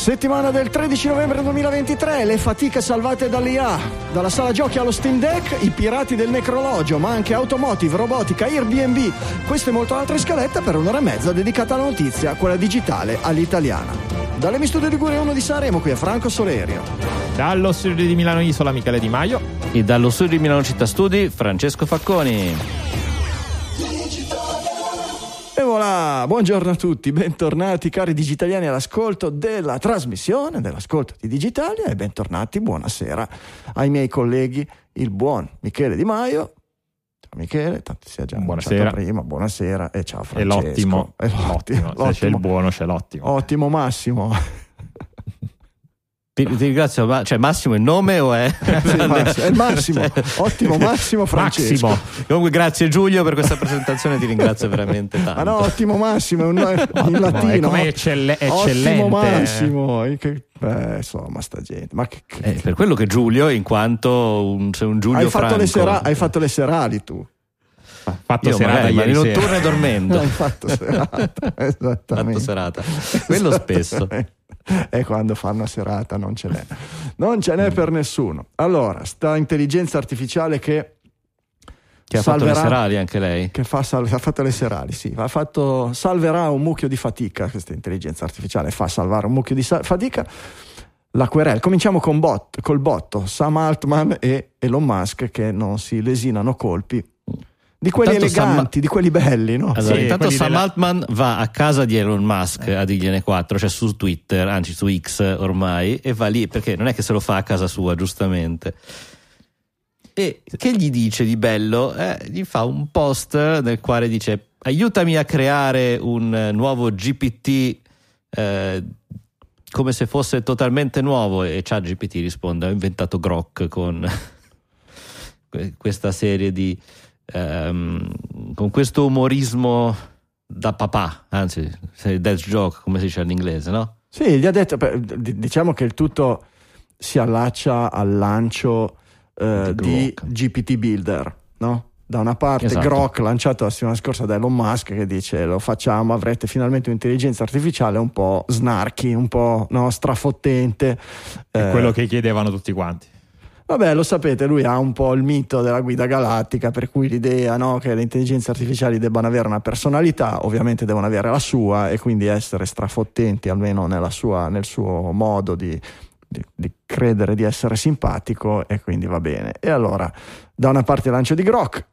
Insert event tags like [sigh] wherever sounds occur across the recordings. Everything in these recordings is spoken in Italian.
Settimana del 13 novembre 2023, le fatiche salvate dall'IA, dalla sala giochi allo Steam Deck, i pirati del necrologio, ma anche automotive, robotica, Airbnb, queste e molte altre scalette per un'ora e mezza dedicata alla notizia, quella digitale all'italiana. Dalle mi studio di Gure 1 di Sanremo, qui è Franco Solerio. Dallo studio di Milano Isola Michele Di Maio. E dallo studio di Milano Città Studi, Francesco Facconi. E voilà, buongiorno a tutti, bentornati cari digitaliani all'ascolto della trasmissione, dell'ascolto di Digitalia e bentornati, buonasera ai miei colleghi, il buon Michele Di Maio. Ciao Michele, tanto si è già Buonasera. prima, buonasera e ciao E Francesco. l'ottimo. E l'ottimo, l'ottimo. Se c'è il buono, c'è l'ottimo. Ottimo Massimo. Ti, ti ringrazio, ma, cioè Massimo è il nome o è? [laughs] Sì, Massimo, è il Massimo, ottimo Massimo Francesco. Massimo. Comunque grazie Giulio per questa presentazione, ti ringrazio veramente tanto. Ah no, ottimo Massimo, è un nome [laughs] in No, latino. è eccelle- eccellente. Ottimo Massimo. eh, che- Beh, insomma, sta gente. Ma che, che- Eh, per quello che Giulio, in quanto un, sei un Giulio hai, fatto le Franco. sera- hai fatto le serali tu. Fatto Io serata magari, ma ieri di sera. notturne dormendo. [laughs] Hai fatto serata. Esattamente. Fatto serata. Quello spesso. [laughs] E quando fanno serata non ce n'è. Non ce n'è per nessuno. Allora, sta intelligenza artificiale che Che ha fatto le salverà- serali anche lei. che fa sal- ha fatto le serali, sì, ha fatto, salverà un mucchio di fatica, questa intelligenza artificiale fa salvare un mucchio di sa- fatica. La querela, cominciamo con bot, col botto, Sam Altman e Elon Musk che non si lesinano colpi di quelli Tanto Sam- eleganti, di quelli belli, no? Allora, Sì, intanto Sam della- Altman va a casa di Elon Musk a dirgliene quattro, cioè su Twitter, anzi su X ormai, e va lì perché non è che se lo fa a casa sua, giustamente. E che gli dice di bello? Eh, gli fa un post nel quale dice: Aiutami a creare un eh, nuovo GPT eh, come se fosse totalmente nuovo. E ChatGPT risponde: Ho inventato Grok con [laughs] que- questa serie di ehm, con questo umorismo da papà, anzi, death joke, come si dice in inglese, no? Sì, gli ha detto, diciamo che il tutto si allaccia al lancio eh, Di. GPT Builder, no? Da una parte Esatto. Grok lanciato la settimana scorsa da Elon Musk che dice lo facciamo, avrete finalmente un'intelligenza artificiale un po' snarky, un po' no, strafottente. È Eh, quello che chiedevano tutti quanti. Vabbè, lo sapete, lui ha un po' il mito della guida galattica, per cui l'idea no, che le intelligenze artificiali debbano avere una personalità, ovviamente devono avere la sua e quindi essere strafottenti, almeno sua- nel suo modo di, di- di credere di essere simpatico, e quindi va bene. E allora, da una parte lancio di Grok,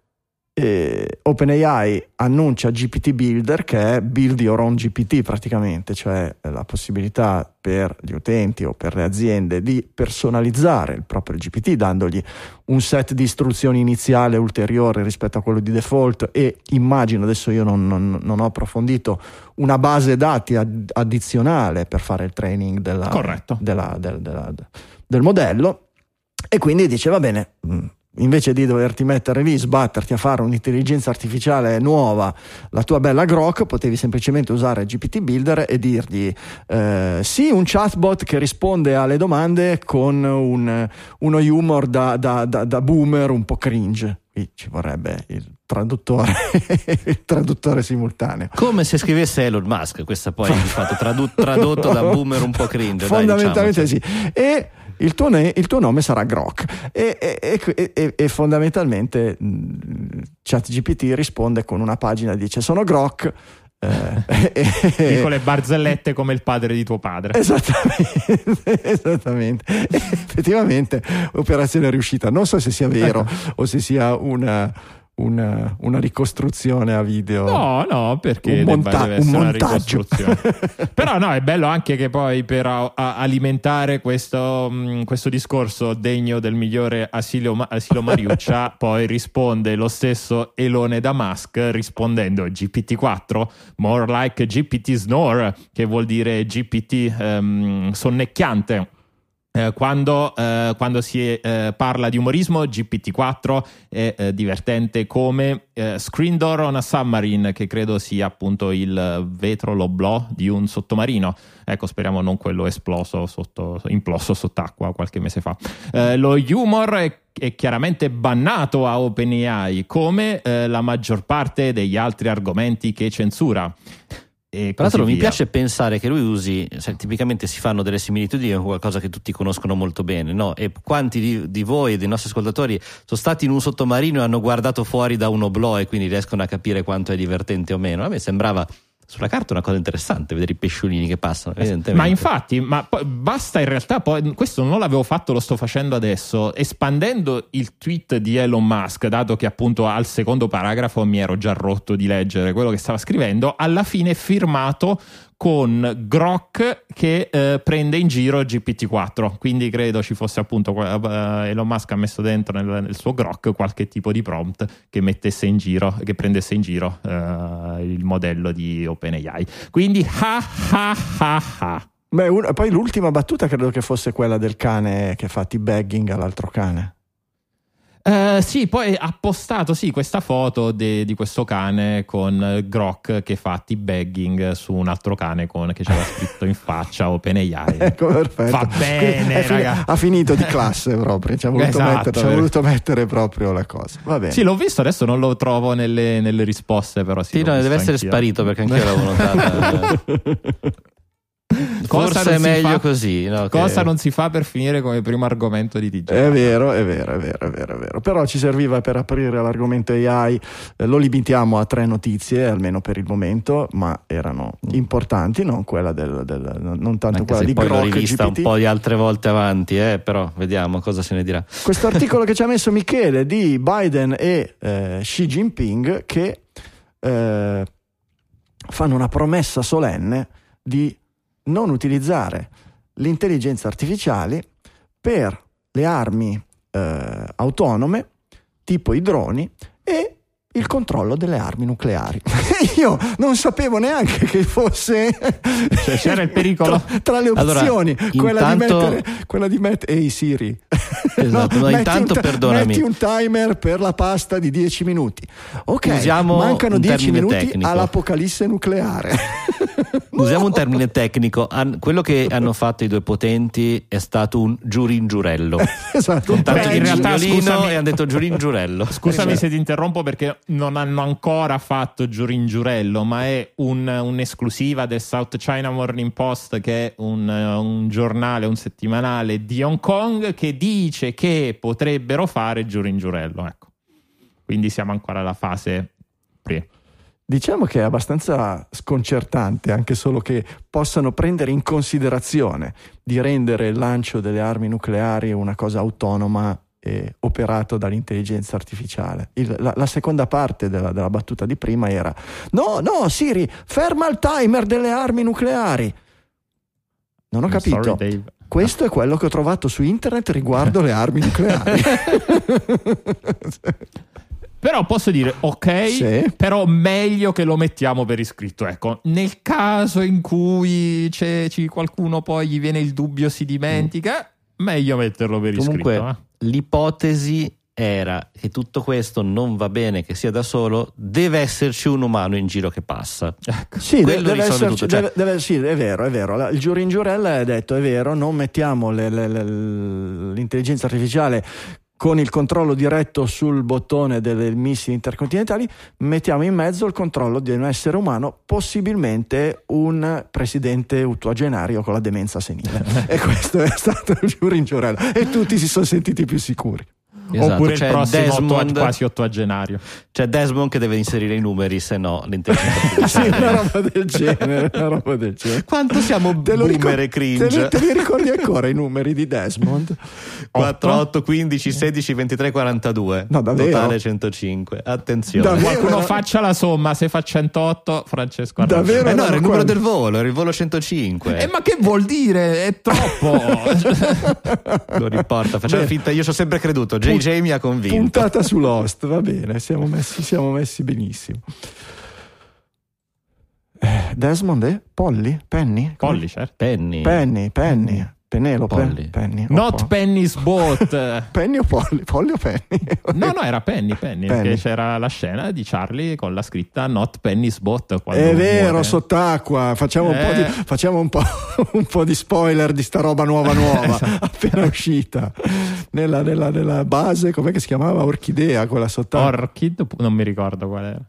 e OpenAI annuncia GPT Builder che è build your own GPT praticamente, cioè la possibilità per gli utenti o per le aziende di personalizzare il proprio GPT dandogli un set di istruzioni iniziale ulteriore rispetto a quello di default. E immagino, adesso io non, non- non ho approfondito, una base dati ad- addizionale per fare il training della- della- del- della- del modello. E quindi dice va bene mh, invece di doverti mettere lì sbatterti a fare un'intelligenza artificiale nuova la tua bella Grok potevi semplicemente usare GPT Builder e dirgli eh, sì un chatbot che risponde alle domande con un- uno humor da, da- da- da boomer un po' cringe qui ci vorrebbe il traduttore [laughs] il traduttore simultaneo Come se scrivesse Elon Musk, questa poi di fatto tradu- tradotto da boomer un po' cringe. dai, fondamentalmente diciamocelo. sì e il tuo, ne- il tuo nome sarà Grok e, e- e- e- fondamentalmente mh, ChatGPT risponde con una pagina dice sono Grok eh, [laughs] e- e- Piccole barzellette come il padre di tuo padre. Esattamente, [laughs] esattamente. Effettivamente operazione riuscita. Non so se sia vero o se sia una, una- una ricostruzione a video. No, no, perché Un monta- deve un montaggio. [laughs] Però no, è bello anche che poi per a- a- alimentare questo, mh, questo discorso degno del migliore Asilo, Ma- Asilo Mariuccia, [laughs] poi risponde lo stesso Elone da Musk rispondendo GPT-4, more like GPT snore, che vuol dire GPT ehm, sonnecchiante. Eh, quando, eh, quando si eh, parla di umorismo, GPT-4 è eh, divertente come eh, Screen Door on a Submarine, che credo sia appunto il vetro l'oblò di un sottomarino. Ecco, speriamo non quello esploso sotto, imploso sott'acqua qualche mese fa. Eh, lo humor è, è, chiaramente bannato a OpenAI, come la maggior parte degli altri argomenti che censura. E Tra l'altro, via. mi piace pensare che lui usi, cioè, tipicamente si fanno delle similitudini con qualcosa che tutti conoscono molto bene, no? E quanti di, di voi e dei nostri ascoltatori sono stati in un sottomarino e hanno guardato fuori da un oblò e quindi riescono a capire quanto è divertente o meno? A me sembrava sulla carta è una cosa interessante vedere i pesciolini che passano. Evidentemente. Ma infatti, ma poi basta in realtà, poi, questo non l'avevo fatto, lo sto facendo adesso, espandendo il tweet di Elon Musk, dato che appunto al secondo paragrafo mi ero già rotto di leggere quello che stava scrivendo, alla fine firmato con Grok che eh, prende in giro GPT-4 quindi credo ci fosse appunto uh, Elon Musk ha messo dentro nel, nel, suo Grok qualche tipo di prompt che mettesse in giro che prendesse in giro uh, il modello di OpenAI. Quindi ha ha ha ha. Beh, un, poi l'ultima battuta credo che fosse quella del cane che fa t-bagging all'altro cane Uh, sì, poi ha postato sì, questa foto de, di questo cane con Grok che fa t-bagging su un altro cane con, che c'era scritto in faccia OpenAI. [laughs] ecco, perfetto. Va bene, fin- ha finito di classe proprio, ci ha voluto, esatto, mettere, ci ha voluto mettere proprio la cosa. Va bene. Sì, l'ho visto, adesso non lo trovo nelle, nelle risposte, però sì. sì no, deve essere anch'io. sparito perché anch'io l'avevo notato. [laughs] [laughs] Forse è meglio fa, così. No, cosa che... non si fa per finire come primo argomento di TG? È vero, è vero, è vero, è vero, è vero. Però ci serviva per aprire l'argomento AI. Eh, lo limitiamo a tre notizie, almeno per il momento, ma erano importanti, non quella del, del non tanto Anche quella di poi Grok l'ho rivista GPT. un po' di altre volte avanti, eh, però vediamo cosa se ne dirà. Questo [laughs] articolo che ci ha messo Michele di Biden e eh, Xi Jinping che eh, fanno una promessa solenne di non utilizzare l'intelligenza artificiale per le armi eh, autonome, tipo i droni, e il controllo delle armi nucleari. [laughs] Io non sapevo neanche che fosse cioè, c'era il pericolo [laughs] tra, tra le opzioni allora, quella, intanto... di mettere, quella di mettere ehi Siri esatto, [laughs] no, no, intanto un, perdonami metti un timer per la pasta di 10 minuti ok Usiamo mancano 10 minuti tecnico. all'apocalisse nucleare usiamo un termine tecnico quello che hanno fatto i due potenti è stato un giuringiurello [laughs] esatto con tanto Beh, in realtà scusami, e hanno detto giuringiurello [laughs] scusami esatto. se ti interrompo perché non hanno ancora fatto Giurin Giurello, ma è un, un'esclusiva del South China Morning Post, che è un, un, giornale, un settimanale di Hong Kong, che dice che potrebbero fare Giurin Giurello. Ecco. Quindi siamo ancora alla fase pre. Diciamo che è abbastanza sconcertante anche solo che possano prendere in considerazione di rendere il lancio delle armi nucleari una cosa autonoma eh, operato dall'intelligenza artificiale. Il, la, la, seconda parte della, della, battuta di prima era: No, no, Siri, ferma il timer delle armi nucleari. Non ho capito. Sorry, Questo è quello che ho trovato su internet riguardo le armi nucleari. [laughs] [laughs] Però posso dire, ok, sì. però meglio che lo mettiamo per iscritto. Ecco, nel caso in cui c'è, c'è qualcuno poi gli viene il dubbio, si dimentica, mm. meglio metterlo per Comunque, iscritto. Eh? l'ipotesi era che tutto questo non va bene che sia da solo, deve esserci un umano in giro che passa. Ecco. Sì, deve, deve esserci, cioè... deve, deve, sì, è vero, è vero. Il giury in giurella ha detto, è vero, non mettiamo le, le, le, l'intelligenza artificiale con il controllo diretto sul bottone delle missili intercontinentali, mettiamo in mezzo il controllo di un essere umano, possibilmente un presidente ottuagenario con la demenza senile. [laughs] e questo è stato il giury in giurella. E tutti si sono sentiti più sicuri. Esatto. Oppure il prossimo Desmond, otto, quasi ottuagenario. C'è Desmond che deve inserire i numeri, se no l'intelligenza artificiale. [laughs] sì, una roba del [laughs] genere, una roba del genere. Quanto siamo te boomer ricor- e cringe. Te li, te li ricordi ancora i numeri di Desmond? 4, 8, 15, 16, 23, 42. No, davvero? Totale 105. Attenzione. Davvero? Qualcuno faccia la somma, se fa 108, Francesco Arnaldo. Davvero? Eh no, era il numero del volo, era il volo 105. Eh, ma che vuol dire? È troppo. [laughs] Lo riporta, facciamo Beh. finta, io ci ho sempre creduto. J JJ mi ha convinto. Puntata su Lost, va bene, siamo messi, siamo messi benissimo. Eh, Desmond e Polly? Penny? Polly, certo. Penny. Penny, Penny. Penelope? Polly. Penny. Not Po- Penny's Boat. [laughs] Penny o Polly? Polly o Penny? No, no, era Penny, Penny, Penny. perché c'era la scena di Charlie con la scritta Not Penny's Boat. quando È vero, muore. sott'acqua. Facciamo, un, po di, Eh. facciamo un, po', [laughs] un po' di spoiler di sta roba nuova nuova, [laughs] appena uscita. Nella, nella- nella base, com'è che si chiamava? Orchidea, quella sott'acqua. Orchid, non mi ricordo qual era.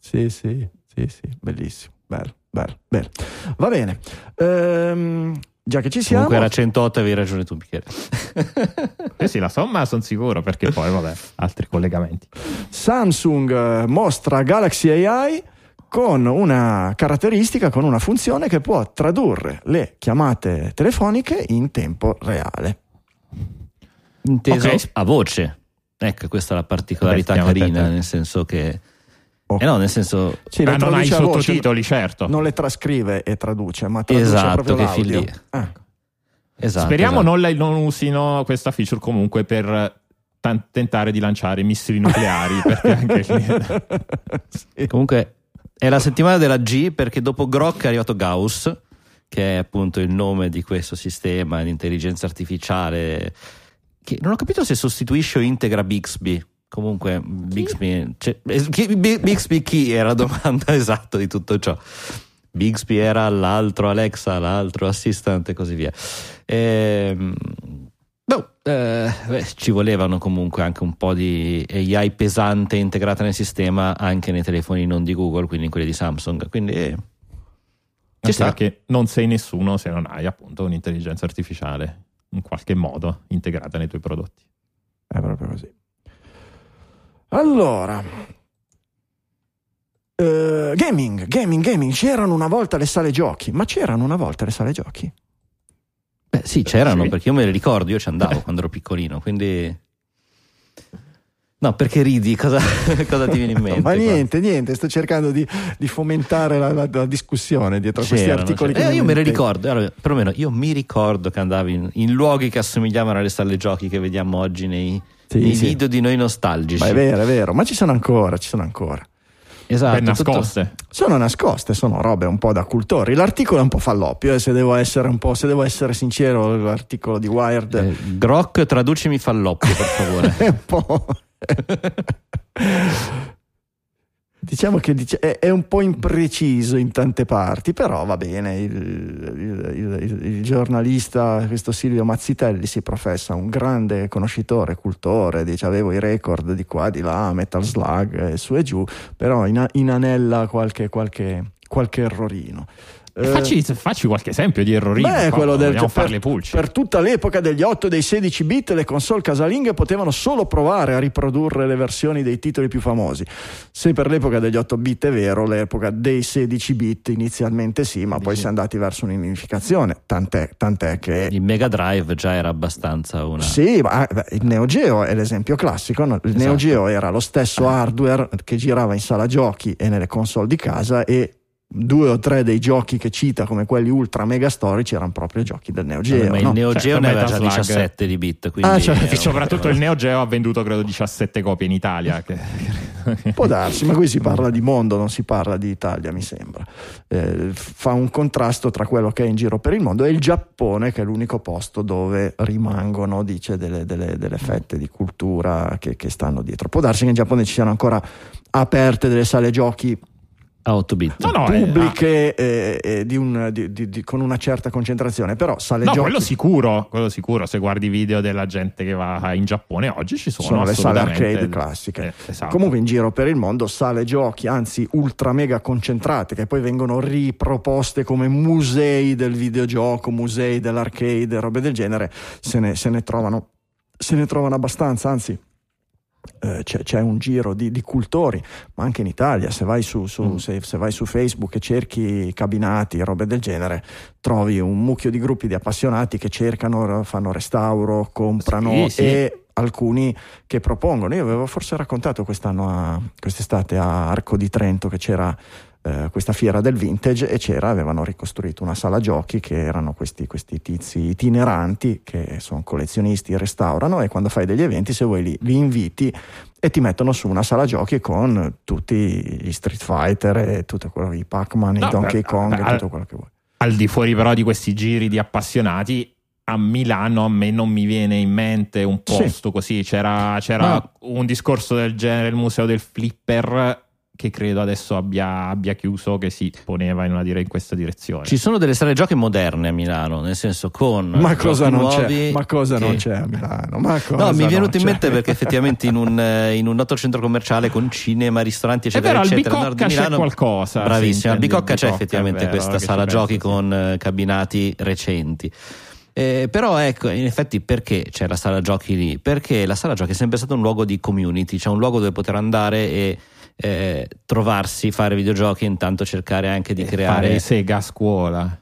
Sì, sì, sì, sì, bellissimo. Bello, bello, bello. Va bene. Ehm, già che ci siamo, Comunque era 108, avevi ragione tu, Michele. [laughs] Eh sì, la somma sono sicuro, perché poi, vabbè, altri collegamenti. Samsung eh, mostra Galaxy AI con una caratteristica, con una funzione che può tradurre le chiamate telefoniche in tempo reale. Inteso Ok. a voce. Ecco, questa è la particolarità Beh, carina, nel senso che... Oh. Eh no, nel senso... Sì, le Ah, non hai i a voce, sottotitoli, certo. Non le trascrive e traduce, ma traduce Esatto, proprio che l'audio. Ah. Esatto, Speriamo esatto. non, la- non usino questa feature comunque per tan- tentare di lanciare missili nucleari, [laughs] perché anche lì... Sì. Comunque è la settimana della G perché dopo Grok è arrivato Gauss, che è appunto il nome di questo sistema di intelligenza artificiale che non ho capito se sostituisce o integra Bixby. Comunque Bixby, cioè, Bixby chi era la [laughs] domanda esatta di tutto ciò. Bixby era l'altro Alexa, l'altro assistant e così via. Ehm, boh, eh, beh, ci volevano comunque anche un po' di AI pesante integrata nel sistema anche nei telefoni non di Google, quindi in quelli di Samsung. Quindi eh, ci sta. perché non sei nessuno se non hai appunto un'intelligenza artificiale in qualche modo integrata nei tuoi prodotti. È proprio così. Allora, eh, gaming, gaming, gaming. C'erano una volta le sale giochi, ma c'erano una volta le sale giochi. Beh, sì, c'erano Sì. perché io me le ricordo, io ci andavo [laughs] quando ero piccolino, quindi. No, perché ridi? Cosa, [laughs] cosa ti viene in mente? ma qua? niente, niente, sto cercando di, di fomentare la, la- la discussione dietro a questi articoli. Eh, io me le intendo. ricordo, allora, perlomeno io mi ricordo che andavi in, in luoghi che assomigliavano alle stalle giochi che vediamo oggi nei, Sì, nei sì. video di noi nostalgici. Ma è vero, è vero, ma ci sono ancora, ci sono ancora. Esatto, ben tutto- nascoste. Sono nascoste, sono robe un po' da cultori. L'articolo è un po' falloppio, eh, se devo essere un po', se devo essere sincero, l'articolo di Wired Eh, Grok, traducimi falloppio, per favore. è [laughs] un po'. [laughs] diciamo che è, un po' impreciso in tante parti, però va bene. Il, il- il- il- giornalista, questo Silvio Mazzitelli, si professa un grande conoscitore, cultore, dice avevo i record di qua, di là, Metal Slug, su e giù, però ina- inanella qualche, qualche, qualche errorino. Eh, Facci, facci qualche esempio di errorino. Beh, quello del vogliamo per, per tutta l'epoca degli 8 e dei 16 bit le console casalinghe potevano solo provare a riprodurre le versioni dei titoli più famosi. Se per l'epoca degli 8 bit è vero, l'epoca dei 16 bit inizialmente sì, ma poi si è andati verso un'unificazione, tant'è, tant'è che Il Mega Drive già era abbastanza una. sì, ma eh, beh, il Neo Geo è l'esempio classico. no? Il Esatto. Neo Geo era lo stesso hardware che girava in sala giochi e nelle console di casa e due o tre dei giochi che cita come quelli ultra mega storici erano proprio giochi del Neo Geo. ma il no? Neo Cioè, Geo come ne aveva già Metal Slug. 17 di bit. Quindi Ah, cioè, E soprattutto il Neo Geo ha venduto credo 17 copie in Italia. Che... [laughs] Può darsi, ma qui si parla di mondo, non si parla di Italia, mi sembra. Eh, fa un contrasto tra quello che è in giro per il mondo e il Giappone, che è l'unico posto dove rimangono, dice, delle, delle- delle fette di cultura che, che stanno dietro. Può darsi che in Giappone ci siano ancora aperte delle sale giochi a 8 bit. No, no, pubbliche eh, eh, di un- di- di- di- con una certa concentrazione, però sale No, giochi quello sicuro, quello sicuro. Se guardi i video della gente che va in Giappone oggi ci sono, sono le sale arcade classiche. Eh, esatto. Comunque in giro per il mondo sale giochi, anzi ultra mega concentrate, che poi vengono riproposte come musei del videogioco, musei dell'arcade, robe del genere, se ne, se ne trovano, se ne trovano abbastanza, anzi. Eh, c'è, c'è un giro di, di cultori, ma anche in Italia, se vai su, su- Mm. se, se vai su Facebook e cerchi cabinati, robe del genere, trovi un mucchio di gruppi di appassionati che cercano, fanno restauro, comprano Sì, sì. e alcuni che propongono. Io avevo forse raccontato quest'anno, a, quest'estate a Arco di Trento che c'era eh, questa fiera del vintage e c'era, avevano ricostruito una sala giochi che erano questi, questi tizi itineranti che sono collezionisti, restaurano e quando fai degli eventi se vuoi li, li inviti e ti mettono su una sala giochi con tutti gli Street Fighter e tutto quello, i Pac-Man, No, i Donkey beh, Kong beh, e tutto quello che vuoi. Al di fuori però di questi giri di appassionati, a Milano a me non mi viene in mente un Sì. posto così. C'era, c'era No. un discorso del genere, il museo del flipper, che credo adesso abbia, abbia chiuso, che si poneva in, una dire- in questa direzione. Ci sono delle sale giochi moderne a Milano, nel senso con Ma cosa non c'è? nuovi Ma cosa che- non c'è a Milano? Ma cosa No, mi è venuto in c'è? mente perché effettivamente in un, eh, in un noto centro commerciale con cinema, ristoranti, eccetera, vero, eccetera, nord di c'è Milano, qualcosa. Bravissimo, sì, al intendi, Bicocca c'è effettivamente vero, questa sala giochi penso, sì. con eh, cabinati recenti. Eh, però ecco, in effetti perché c'è la sala giochi lì? Perché la sala giochi è sempre stato un luogo di community, cioè un luogo dove poter andare e eh, trovarsi, fare videogiochi e intanto cercare anche di E creare fare Sega a scuola.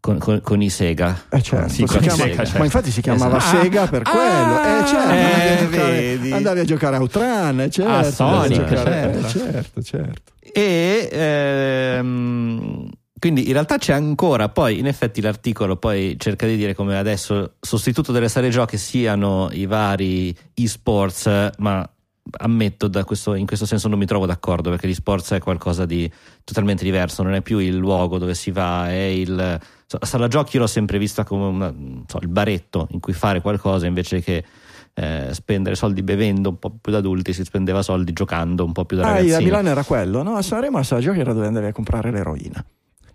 con, con- con i Sega. Eh certo, Sì, si chiama- Sega, certo. ma infatti si chiamava Esatto. Sega per Ah, quello. Eh, certo, eh, andavi, a giocare, andavi a giocare a Outrun, certo, Ah, Sonic, a giocare- certo. eh, certo, certo. E ehm, quindi in realtà c'è ancora, poi in effetti l'articolo poi cerca di dire come adesso sostituto delle sale giochi siano i vari esports, ma ammetto da questo- in questo senso non mi trovo d'accordo perché l'esports è qualcosa di totalmente diverso, non è più il luogo dove si va, è il... La sala giochi io l'ho sempre vista come una- so, il baretto in cui fare qualcosa invece che... eh, spendere soldi bevendo un po' più da adulti si spendeva soldi giocando un po' più da Ah, ragazzini a Milano era quello, no? A Sanremo la sala giochi era dove andavi a comprare l'eroina.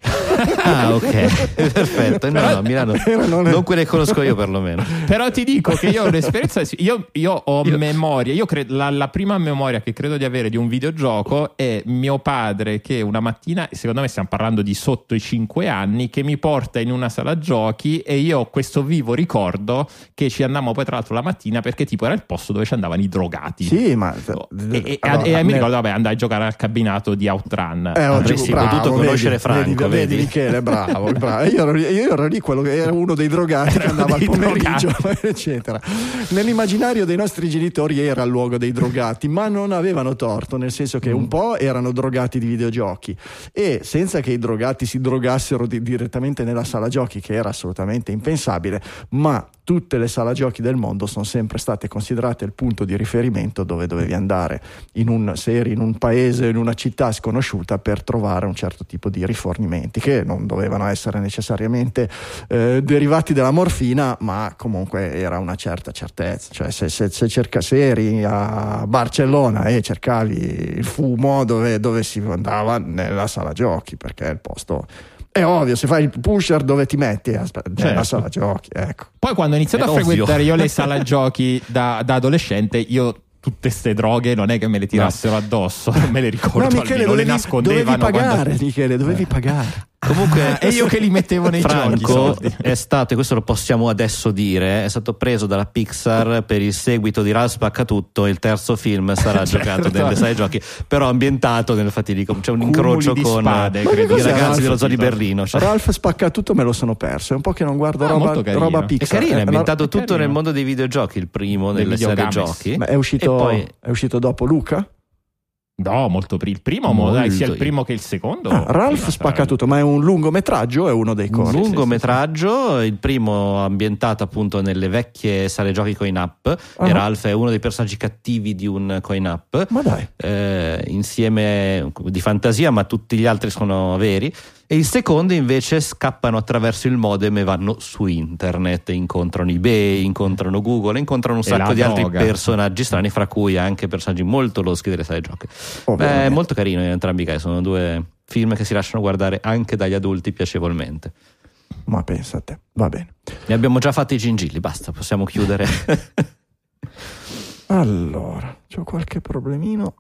Ah, ok, perfetto. No, no, a Milano [laughs] non è- non quelle conosco io, perlomeno. Però ti dico che io ho un'esperienza. [laughs] Io, io ho memoria. Io credo la, la prima memoria che credo di avere di un videogioco è mio padre che una mattina, secondo me stiamo parlando di sotto i 5 anni, che mi porta in una sala giochi e io ho questo vivo ricordo che ci andammo poi tra l'altro la mattina perché tipo era il posto dove ci andavano i drogati. Sì, ma E, e- allora, e mi ricordo, vabbè, andai a giocare al cabinato di Outrun. Eh, Avresti bravo, potuto vedi, conoscere Franco, vedi, vedi? Michele, bravo, [laughs] bravo. Io, ero, io ero lì quello che era uno dei drogati che Era andava al pomeriggio, [laughs] eccetera. Nell'immaginario dei nostri genitori era il luogo dei drogati, ma non avevano torto, nel senso Mm. che un po' erano drogati di videogiochi e senza che i drogati si drogassero di- direttamente nella sala giochi, che era assolutamente impensabile, ma tutte le sala giochi del mondo sono sempre state considerate il punto di riferimento dove dovevi andare in un, se eri in un paese, in una città sconosciuta per trovare un certo tipo di rifornimenti che non dovevano essere necessariamente eh, derivati dalla morfina, ma comunque era una certa certezza. Cioè, se, se- se cerca- se eri a Barcellona e cercavi il fumo dove, dove si andava nella sala giochi, perché è il posto. È ovvio, se fai il pusher dove ti metti? Aspetta, nella Certo. sala giochi, ecco. Poi quando ho iniziato È a ovvio. frequentare io le sala giochi da, da adolescente, io tutte ste droghe non è che me le tirassero addosso, non [laughs] me le ricordo, No, Michele, almeno le dovevi, nascondevano. dovevi pagare, quando- Michele, dovevi pagare. Comunque, e io che li mettevo nei giochi. Franco soldi. è stato, e questo lo possiamo adesso dire, è stato preso dalla Pixar per il seguito di Ralph Spaccatutto. Il terzo film sarà [laughs] Certo. giocato nelle sale giochi, però ambientato nel fatidico. C'è un Cumuli incrocio con spade, i ragazzi Ralph? dello zoo di Berlino. Cioè, Ralph spacca tutto, me lo sono perso. È un po' che non guardo Ah, roba, roba È è Pixar. carino, è Eh, ambientato è tutto nel mondo dei videogiochi. Il primo Dei nelle videogames. giochi. Ma è uscito, E poi è uscito dopo Luca? No, molto pri- il primo, mo- dai, sia il Molto. primo che il secondo. Ah, Ralph spacca tutto, ma è un lungometraggio o è uno dei un corti? lungometraggio, il primo ambientato appunto nelle vecchie sale giochi coin up. Ah. E Ralph è uno dei personaggi cattivi di un coin up. Ma dai, eh, insieme di fantasia, ma tutti gli altri sono veri. E il secondo invece scappano attraverso il modem e vanno su internet, incontrano eBay, incontrano Google, incontrano un E sacco di altri personaggi strani, fra cui anche personaggi molto loschi delle sale giochi. Beh, ovviamente. è molto carino in entrambi i casi, sono due film che si lasciano guardare anche dagli adulti piacevolmente. ma pensa a te, va bene. Ne abbiamo già fatti i gingilli, basta, possiamo chiudere. [laughs] Allora, c'ho qualche problemino.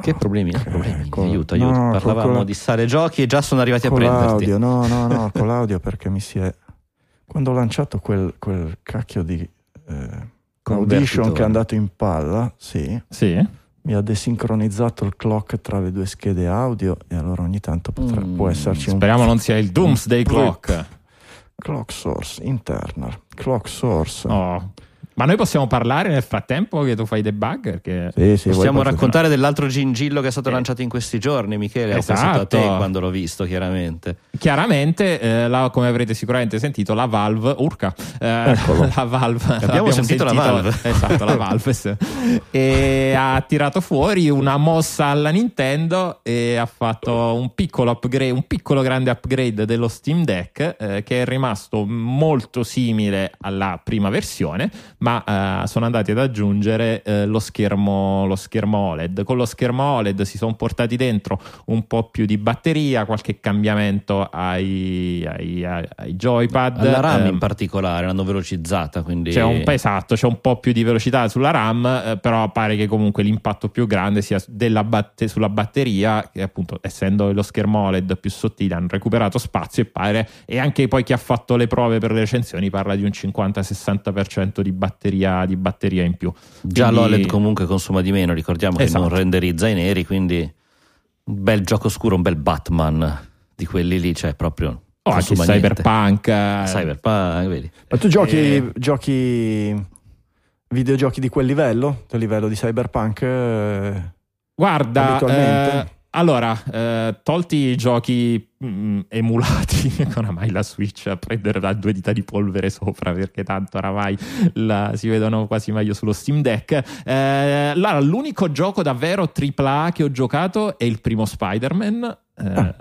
Che problemi? Ok, problemi? con- aiuto, aiuto. no, Parlavamo con- di sale giochi e già sono arrivati a Con prenderti. l'audio, no, no, no, [laughs] con l'audio perché mi si è... Quando ho lanciato quel, quel cacchio di eh, audition che è andato in palla, sì, Sì. mi ha desincronizzato il clock tra le due schede audio e allora ogni tanto potrà- Mm, può esserci un Speriamo non sia il Doomsday. Clock. clock source internal, clock source. Oh. Ma noi possiamo parlare nel frattempo che tu fai debug? Perché... Sì, sì, Possiamo raccontare dell'altro gingillo che è stato Eh. lanciato in questi giorni, Michele. Ho Esatto. pensato a te quando l'ho visto, chiaramente. Chiaramente, eh, la- come avrete sicuramente sentito, la Valve, urca, eh, [laughs] la Valve, Abbiamo sentito la Valve. [laughs] esatto, la Valve, e ha tirato fuori una mossa alla Nintendo e ha fatto un piccolo upgrade, un piccolo grande upgrade dello Steam Deck eh, che è rimasto molto simile alla prima versione, ma eh, sono andati ad aggiungere eh, lo, schermo, lo schermo OLED. Con lo schermo OLED si sono portati dentro un po' più di batteria, qualche cambiamento ai, ai, ai- joypad. Alla RAM ehm, in particolare l'hanno velocizzata, quindi c'è un, esatto, c'è un po' più di velocità sulla RAM, eh, però pare che comunque l'impatto più grande sia della batte- sulla batteria, che appunto essendo lo schermo OLED più sottile hanno recuperato spazio e pare, e anche poi chi ha fatto le prove per le recensioni parla di un 50-60% di batteria, di batteria in più. già Quindi- l'OLED comunque consuma di meno, ricordiamo che Esatto. non renderizza i neri, quindi un bel gioco scuro, un bel Batman di quelli lì, cioè proprio Oh, anche. Cyberpunk. Cyberpunk, vedi. Ma tu giochi, Eh. giochi videogiochi di quel livello, del livello di Cyberpunk? eh, Guarda, Abitualmente? eh, allora, eh, tolti i giochi mm, emulati, [laughs] oramai la Switch a prendere da due dita di polvere sopra perché tanto oramai la- si vedono quasi meglio sullo Steam Deck. Eh, allora, l'unico gioco davvero AAA che ho giocato è il primo Spider-Man. Ah.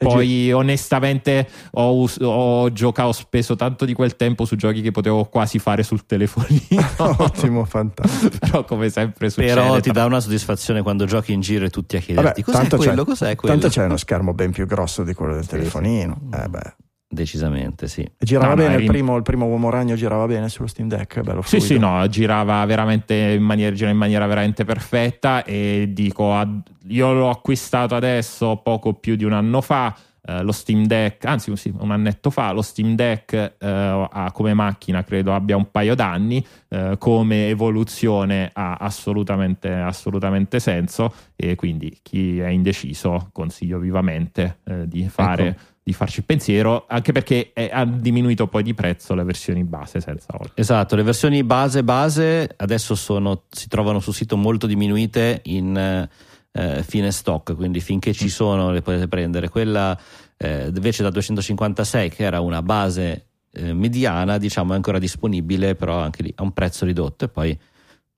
E poi onestamente ho, us- ho giocato, ho speso tanto di quel tempo su giochi che potevo quasi fare sul telefonino. [laughs] Ottimo, fantastico. [laughs] Però come sempre succede. Però ti dà una soddisfazione quando giochi in giro e tutti a Vabbè, chiederti cos'è tanto quello, cos'è quello. tanto c'è uno schermo ben più grosso di quello del Sì, telefonino. sì. Eh beh. Decisamente sì. Girava No, no, bene il eri- primo, il primo uomo ragno girava bene sullo Steam Deck, bello Sì, fluido. sì, no, girava veramente in maniera, in maniera veramente perfetta e dico, ad- io l'ho acquistato adesso poco più di un anno fa, eh, lo Steam Deck, anzi sì, un annetto fa, lo Steam Deck eh, ha come macchina credo abbia un paio d'anni, eh, come evoluzione ha assolutamente, assolutamente senso e quindi chi è indeciso consiglio vivamente eh, di fare... Ecco. Di farci pensiero, anche perché è- ha diminuito poi di prezzo le versioni base senza olio. Esatto, le versioni base base adesso sono, si trovano sul sito molto diminuite in eh, fine stock, quindi finché ci sono le potete prendere. Quella eh, invece da 256 che era una base eh, mediana, diciamo è ancora disponibile, però anche lì a un prezzo ridotto e poi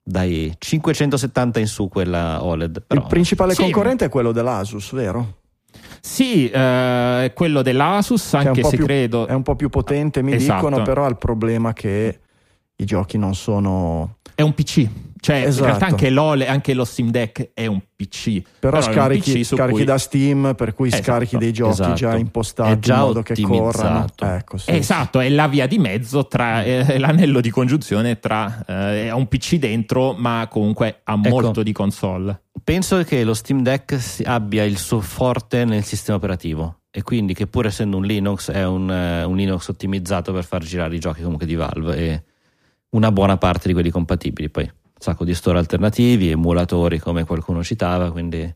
dai 570 in su quella OLED. Però, il principale Sì. concorrente è quello dell'Asus, vero? Sì, eh, è quello dell'Asus, Che è un anche se più- credo. È un po' più potente, mi Esatto. dicono, però ha il problema che i giochi non sono... È un PC. Cioè, Esatto. in realtà anche, l'OLE, anche lo Steam Deck è un PC. Però, un scarichi, PC scarichi cui- da Steam, per cui Esatto, scarichi dei giochi esatto. già impostati già in modo che corrano. ottimizzato. Ecco, sì. Esatto, è la via di mezzo tra eh, l'anello di congiunzione tra eh, ha un PC dentro, ma comunque ha Ecco. molto di console. Penso che lo Steam Deck abbia il suo forte nel sistema operativo e quindi che pur essendo un Linux è un, eh, un Linux ottimizzato per far girare i giochi comunque di Valve e una buona parte di quelli compatibili. Poi sacco di store alternativi, emulatori come qualcuno citava, quindi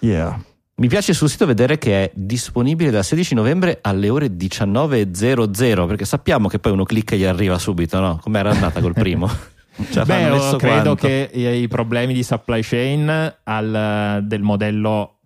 Yeah. mi piace sul sito vedere che è disponibile dal 16 novembre alle ore 19.00 perché sappiamo che poi uno clicca e gli arriva subito, no? Come era andata col primo? [laughs] Ci Beh, credo quanto? che i problemi di supply chain al- del modello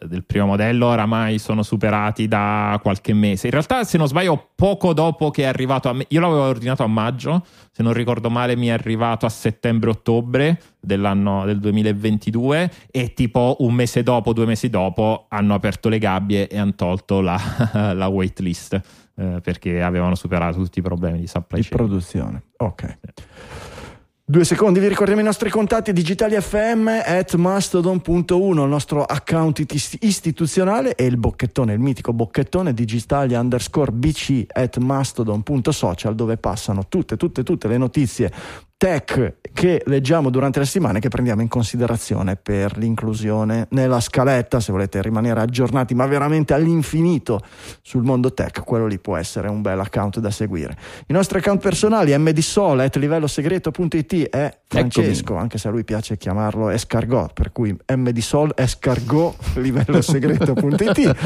del primo modello oramai sono superati da qualche mese. In realtà, se non sbaglio, poco dopo che è arrivato a me, io l'avevo ordinato a maggio, se non ricordo male, mi è arrivato a settembre-ottobre dell'anno del 2022 e tipo un mese dopo, due mesi dopo, hanno aperto le gabbie e hanno tolto la, [laughs] la waitlist eh, perché avevano superato tutti i problemi di supply di chain. produzione. Ok. Due secondi, vi ricordiamo i nostri contatti digitali FM at mastodon.1, il nostro account istituzionale e il bocchettone, il mitico bocchettone digitalia underscore bc at mastodon.social dove passano tutte, tutte, tutte le notizie tech che leggiamo durante le settimane e che prendiamo in considerazione per l'inclusione nella scaletta. Se volete rimanere aggiornati ma veramente all'infinito sul mondo tech quello lì può essere un bel account da seguire. I nostri account personali mdsol at livellosegreto.it è Francesco anche se a lui piace chiamarlo escargot per cui mdsol escargot livellosegreto.it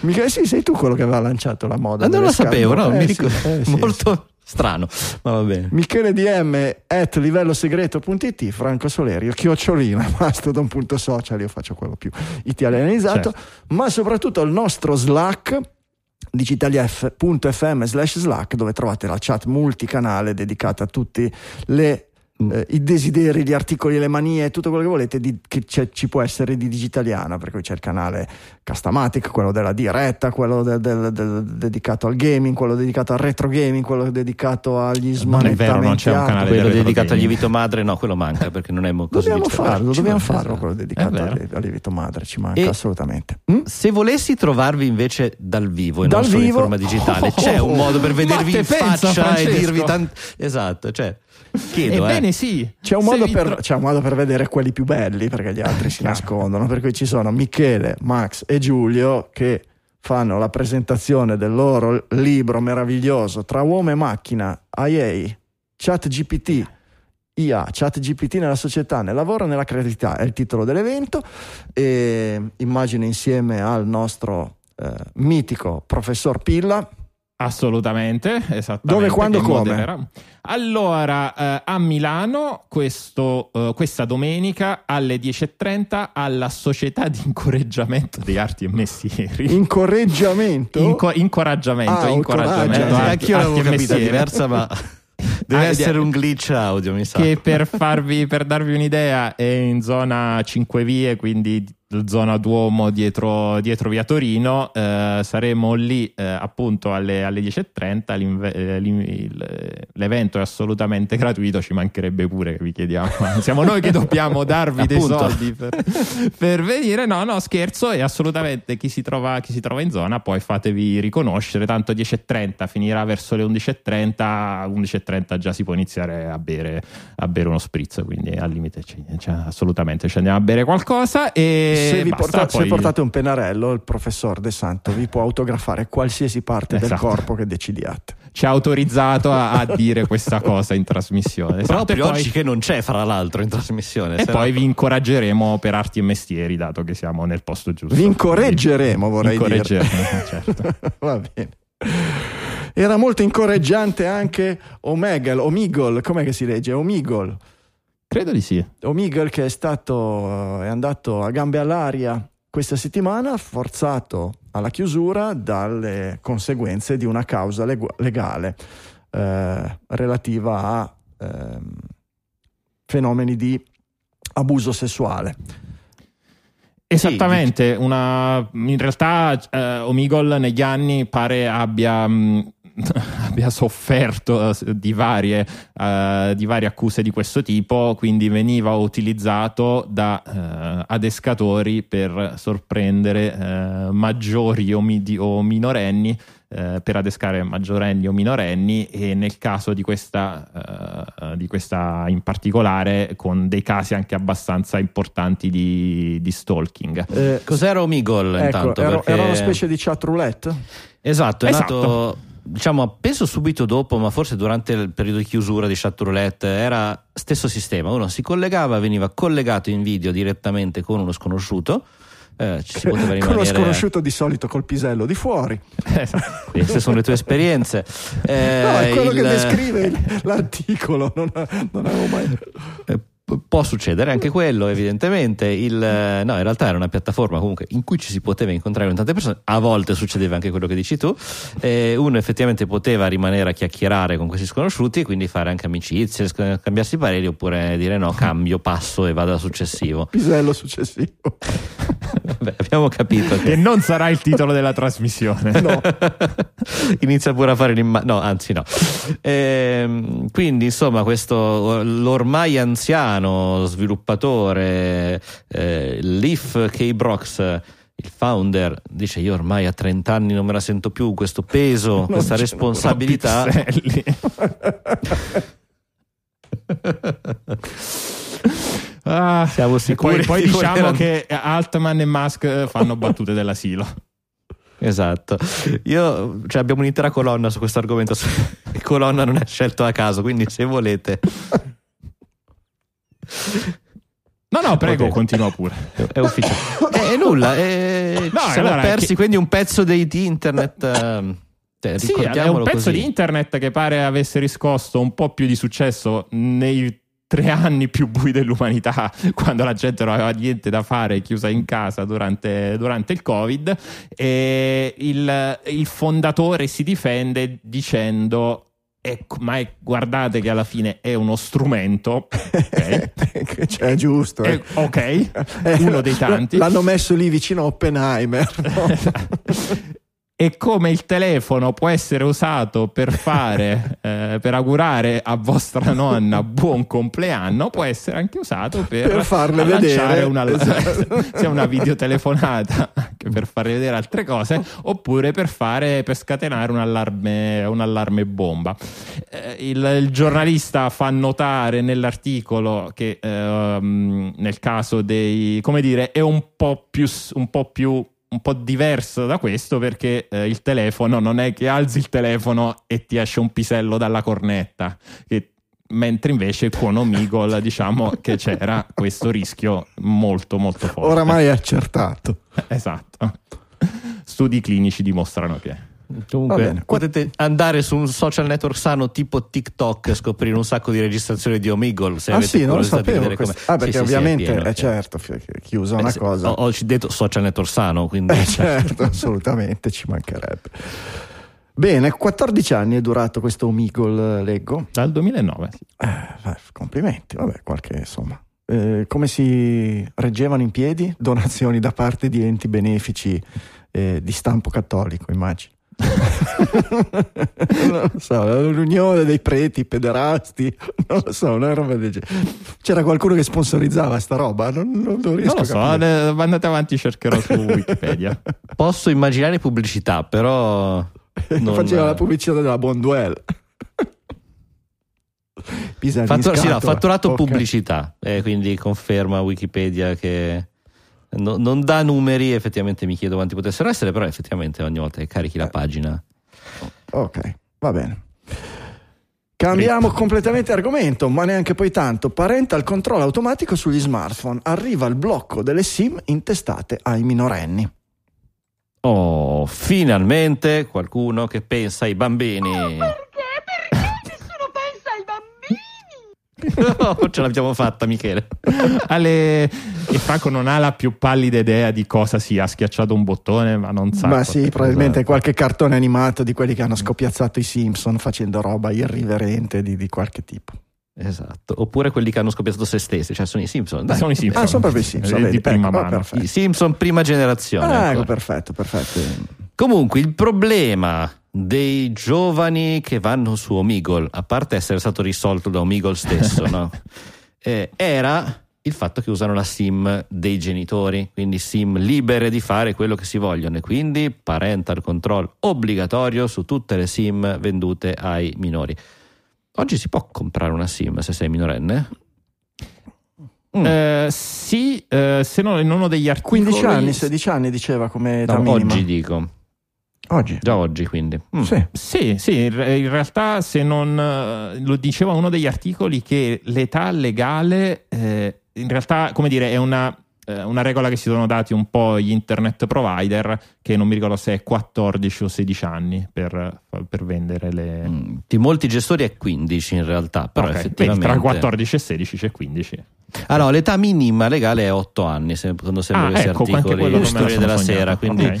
[laughs] Michele sì sei tu quello che aveva lanciato la moda Ah, non lo sapevo, no? Eh, mi sì, ricordo eh, sì, molto Strano, ma va bene. Michele DM at livellosegreto.it, Franco Solerio, chiocciolina, [laughs] mastodon.social, io faccio quello più italianizzato, Certo. ma soprattutto il nostro Slack digitaliaf.fm slash slack dove trovate la chat multicanale dedicata a tutti le, eh, i desideri, gli articoli, le manie, tutto quello che volete di- che c'è- ci può essere di digitaliana, per cui c'è il canale Castamatic, quello della diretta, quello del- del- del- dedicato al gaming, quello dedicato al retro gaming, quello dedicato agli Non è vero, non c'è un smanettamenti canale Quello dedicato al gaming. lievito madre, no, quello manca perché non è molto Dobbiamo farlo, dobbiamo manca, farlo esatto. quello dedicato al, lievito madre, ci manca E- assolutamente. Mm? Se volessi trovarvi invece dal vivo e Dal non solo vivo? in forma digitale, Oh, c'è un modo per vedervi in pensa, faccia e Francesco? dirvi tanto. Esatto, cioè, chiedo, Ebbene eh. sì. C'è un, modo per, tro- c'è un modo per vedere quelli più belli perché gli altri si Chiaro. nascondono. Per cui ci sono Michele, Max e Giulio che fanno la presentazione del loro libro meraviglioso Tra uomo e macchina, IA, ChatGPT, IA, ChatGPT nella società, nel lavoro e nella creatività è il titolo dell'evento. E immagino insieme al nostro eh, mitico professor Pilla. Assolutamente, esattamente. Dove, quando, come? Allora, eh, a Milano, questo, eh, questa domenica alle 10.30 alla Società di Incoraggiamento di Arti e Mestieri. Incorreggiamento. Inco- incoraggiamento, Ah, incoraggiamento. anch'io l'avevo e capita mestieri. diversa, ma [laughs] deve Ah, essere un glitch audio, mi sa. che per farvi per darvi un'idea è in zona 5 vie quindi zona Duomo dietro, dietro via Torino eh, saremo lì eh, appunto alle, alle 10.30 L'inve- eh, l'evento è assolutamente gratuito ci mancherebbe pure che vi chiediamo. [laughs] Siamo noi che dobbiamo darvi dei soldi per, per venire. No no scherzo e assolutamente chi si, trova, chi si trova in zona poi fatevi riconoscere. Tanto 10.30 finirà verso le 11.30 11.30 già si può iniziare a bere a bere uno spritz, quindi al limite ci- cioè, assolutamente ci andiamo a bere qualcosa e se, vi basta, porta- se poi- portate un pennarello, il professor De Santo vi può autografare qualsiasi parte del Esatto. corpo che decidiate. ci ha autorizzato a, a dire questa cosa in trasmissione. Esatto, Proprio e poi, oggi che non c'è, fra l'altro, in trasmissione. e se poi no- vi incoraggeremo per arti e mestieri, dato che siamo nel posto giusto. Vi incorreggeremo, vorrei dire. Incorreggeremo, [laughs] certo. Va bene. Era molto incoraggiante anche Omegle, Omegle, com'è che si legge? Omegle. Credo di sì. Omegle che è stato è andato a gambe all'aria questa settimana, forzato alla chiusura dalle conseguenze di una causa legu- legale eh, relativa a ehm, fenomeni di abuso sessuale. Esattamente, una, in realtà eh, Omegle negli anni pare abbia, mh, [laughs] abbia sofferto eh, di varie, eh, di varie accuse di questo tipo, quindi veniva utilizzato da eh, adescatori per sorprendere eh, maggiori o, midi- o minorenni per adescare maggiorenni o minorenni e nel caso di questa, eh, di questa in particolare con dei casi anche abbastanza importanti di, di stalking. Eh, Cos'era Omegle ecco, intanto? era, Perché- era una specie di chat roulette? Esatto, è Esatto. nato diciamo penso subito dopo, ma forse durante il periodo di chiusura di chat roulette era stesso sistema. Uno si collegava, veniva collegato in video direttamente con uno sconosciuto. eh, ci si poteva [laughs] Con uno rimanere sconosciuto di solito col pisello di fuori. Esatto. queste sono le tue esperienze Eh, [laughs] no, è quello il- che descrive [laughs] l'articolo. Non, non avevo mai. Eh, Può succedere anche quello, evidentemente. Il, eh, no, in realtà era una piattaforma comunque in cui ci si poteva incontrare con tante persone. A volte succedeva anche quello che dici tu. Eh, uno effettivamente poteva rimanere a chiacchierare con questi sconosciuti e quindi fare anche amicizie, cambiarsi pareri oppure dire no, cambio, passo e vado al successivo. [laughs] Pisello successivo. Vabbè, abbiamo capito Che che. non sarà il titolo della trasmissione. [laughs] No. [laughs] Inizia pure a fare l'immagine. No, anzi, no. Ehm, quindi, insomma, questo l'ormai anziano sviluppatore eh, Leaf K. Brox, il founder, dice: Io ormai a 30 anni non me la sento più questo peso, [laughs] questa c'è- responsabilità. [laughs] Ah, Siamo sicuri Poi, poi di diciamo voler- che Altman e Musk fanno battute dell'asilo. [laughs] Esatto, io cioè, abbiamo un'intera colonna su questo argomento. Colonna non è scelto a caso, quindi se volete. No, no, prego, Ok. continua pure. È ufficiale. [laughs] E nulla, eh, No, ci siamo allora, persi che- quindi un pezzo dei, di internet. ehm, Cioè, Sì, è un pezzo così. di internet che pare avesse riscosso un po' più di successo nei tre anni più bui dell'umanità, [laughs] quando la gente non aveva niente da fare, chiusa in casa durante, durante il Covid. E il, il fondatore si difende dicendo. Ecco, ma è- guardate che alla fine è uno strumento, ok? [laughs] cioè, è giusto. eh. Ok, uno dei tanti. L'hanno messo lì vicino a Oppenheimer. no? [laughs] e come il telefono può essere usato per fare [laughs] eh, per augurare a vostra nonna buon compleanno può essere anche usato per, Per farle vedere. una, Esatto. [laughs] sia una videotelefonata anche per farle vedere altre cose oppure per fare per scatenare un allarme, un allarme bomba Eh, il, il giornalista fa notare nell'articolo che ehm, nel caso dei come dire è un po' più un po' più un po' diverso da questo perché eh, il telefono non è che alzi il telefono e ti esce un pisello dalla cornetta, che- mentre invece con Omegle [laughs] diciamo che c'era questo rischio molto molto forte. Oramai è accertato. Esatto. Studi clinici dimostrano che Va Comunque potete andare su un social network sano tipo TikTok e scoprire un sacco di registrazioni di Omegle. Se ah sì, non lo sapevo. come- Ah, perché Sì, sì, sì, è ovviamente pieno, è, pieno. certo, fi- chiusa Eh, una sì, cosa. Ho, ho detto social network sano, quindi Eh, [laughs] certo, assolutamente, ci mancherebbe. Bene, 14 anni è durato questo Omegle, leggo. dal 2009 sì. Eh, beh, complimenti, vabbè, qualche insomma. Eh, come si reggevano in piedi? Donazioni da parte di enti benefici eh, di stampo cattolico, immagino. [laughs] non lo so, l'unione dei preti pederasti, [laughs] non lo so, una roba del genere. C'era qualcuno che sponsorizzava sta roba? Non, non, non riesco non lo a so, capire. andate avanti cercherò su [laughs] Wikipedia posso immaginare pubblicità, però non- Faceva la pubblicità della Bonduel. Fattura- sì, no, fatturato Ok. pubblicità, eh, quindi conferma Wikipedia che no- non dà numeri, effettivamente mi chiedo quanti potessero essere, però effettivamente ogni volta che carichi la pagina Ok, va bene. Cambiamo completamente argomento, ma neanche poi tanto. Parental control automatico sugli smartphone. Arriva il blocco delle SIM intestate ai minorenni. Oh, finalmente qualcuno che pensa ai bambini. Oh, [laughs] ce l'abbiamo fatta, Michele. Ale... e Franco non ha la più pallida idea di cosa sia ha schiacciato un bottone ma non sa ma sì, probabilmente cosa- qualche cartone animato di quelli che hanno scoppiazzato i Simpson facendo roba irriverente di, di qualche tipo. Esatto. Oppure quelli che hanno scoppiato se stessi, cioè sono i Simpson. Dai. sono i Simpson Ah, sono proprio i Simpson, vedi, di prima ecco, oh, mano perfetto. I Simpson prima generazione. Ah, ecco, ancora. perfetto, perfetto. Comunque, il problema dei giovani che vanno su Omegle, a parte essere stato risolto da Omegle stesso, no? [laughs] Eh, era il fatto che usano la SIM dei genitori, quindi SIM libere di fare quello che si vogliono e quindi parental control obbligatorio su tutte le SIM vendute ai minori. Oggi si può comprare una SIM se sei minorenne? Mm. Eh, sì, eh, se no in uno degli articoli 15 anni, 16 anni diceva come età No, minima. oggi dico, Oggi. già oggi quindi. Mm. Sì. Sì, sì, in re- in realtà se non eh, lo diceva uno degli articoli che l'età legale eh, in realtà, come dire, è una, eh, una regola che si sono dati un po' gli internet provider che non mi ricordo se è 14 o 16 anni per, per vendere le... Mm, Di molti gestori è 15 in realtà, però Ok, effettivamente... vedi, tra 14 e 16 c'è 15. Ah no, l'età minima legale è 8 anni, se- secondo sempre Ah, questi ecco, anche articoli quello della sera. Quindi, Ok.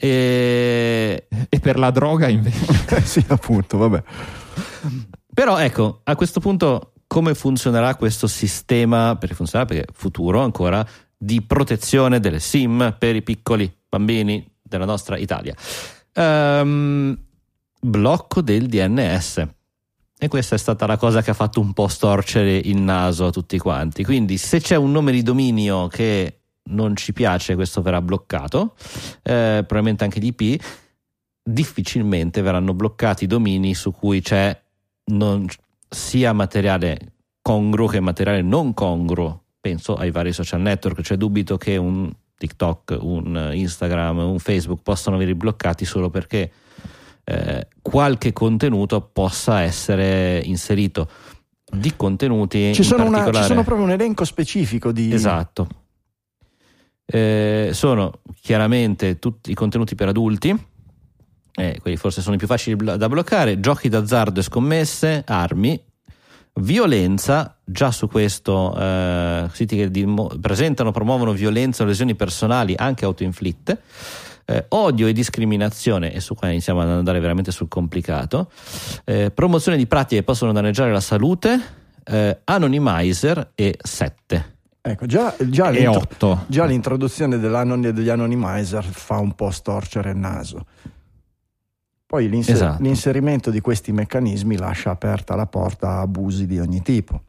Eh, E per la droga invece... [laughs] sì, appunto, vabbè. però ecco, a questo punto come funzionerà questo sistema, perché funzionerà perché futuro ancora, di protezione delle SIM per i piccoli bambini della nostra Italia? Ehm, blocco del DNS. E questa è stata la cosa che ha fatto un po' storcere il naso a tutti quanti. Quindi, se c'è un nome di dominio che non ci piace, questo verrà bloccato, eh, probabilmente anche gli IP. Difficilmente verranno bloccati i domini su cui c'è non- sia materiale congruo che materiale non congruo. Penso ai vari social network, cioè dubito che un TikTok, un Instagram, un Facebook possano averli bloccati solo perché eh, qualche contenuto possa essere inserito. Di contenuti Ci in sono, una- ci sono proprio un elenco specifico di... Esatto. Eh, sono chiaramente tutti i contenuti per adulti, eh, quelli forse sono i più facili da bloccare, giochi d'azzardo e scommesse, armi, violenza, già su questo eh, siti che dimo- presentano, promuovono violenza o lesioni personali anche autoinflitte, eh, odio e discriminazione, e su qua iniziamo ad andare veramente sul complicato, eh, promozione di pratiche che possono danneggiare la salute, eh, anonymizer e 7. Ecco, già, già, l'intro- 8. già l'introduzione degli anonymizer fa un po' storcere il naso. Poi l'inser- Esatto. l'inserimento di questi meccanismi lascia aperta la porta a abusi di ogni tipo.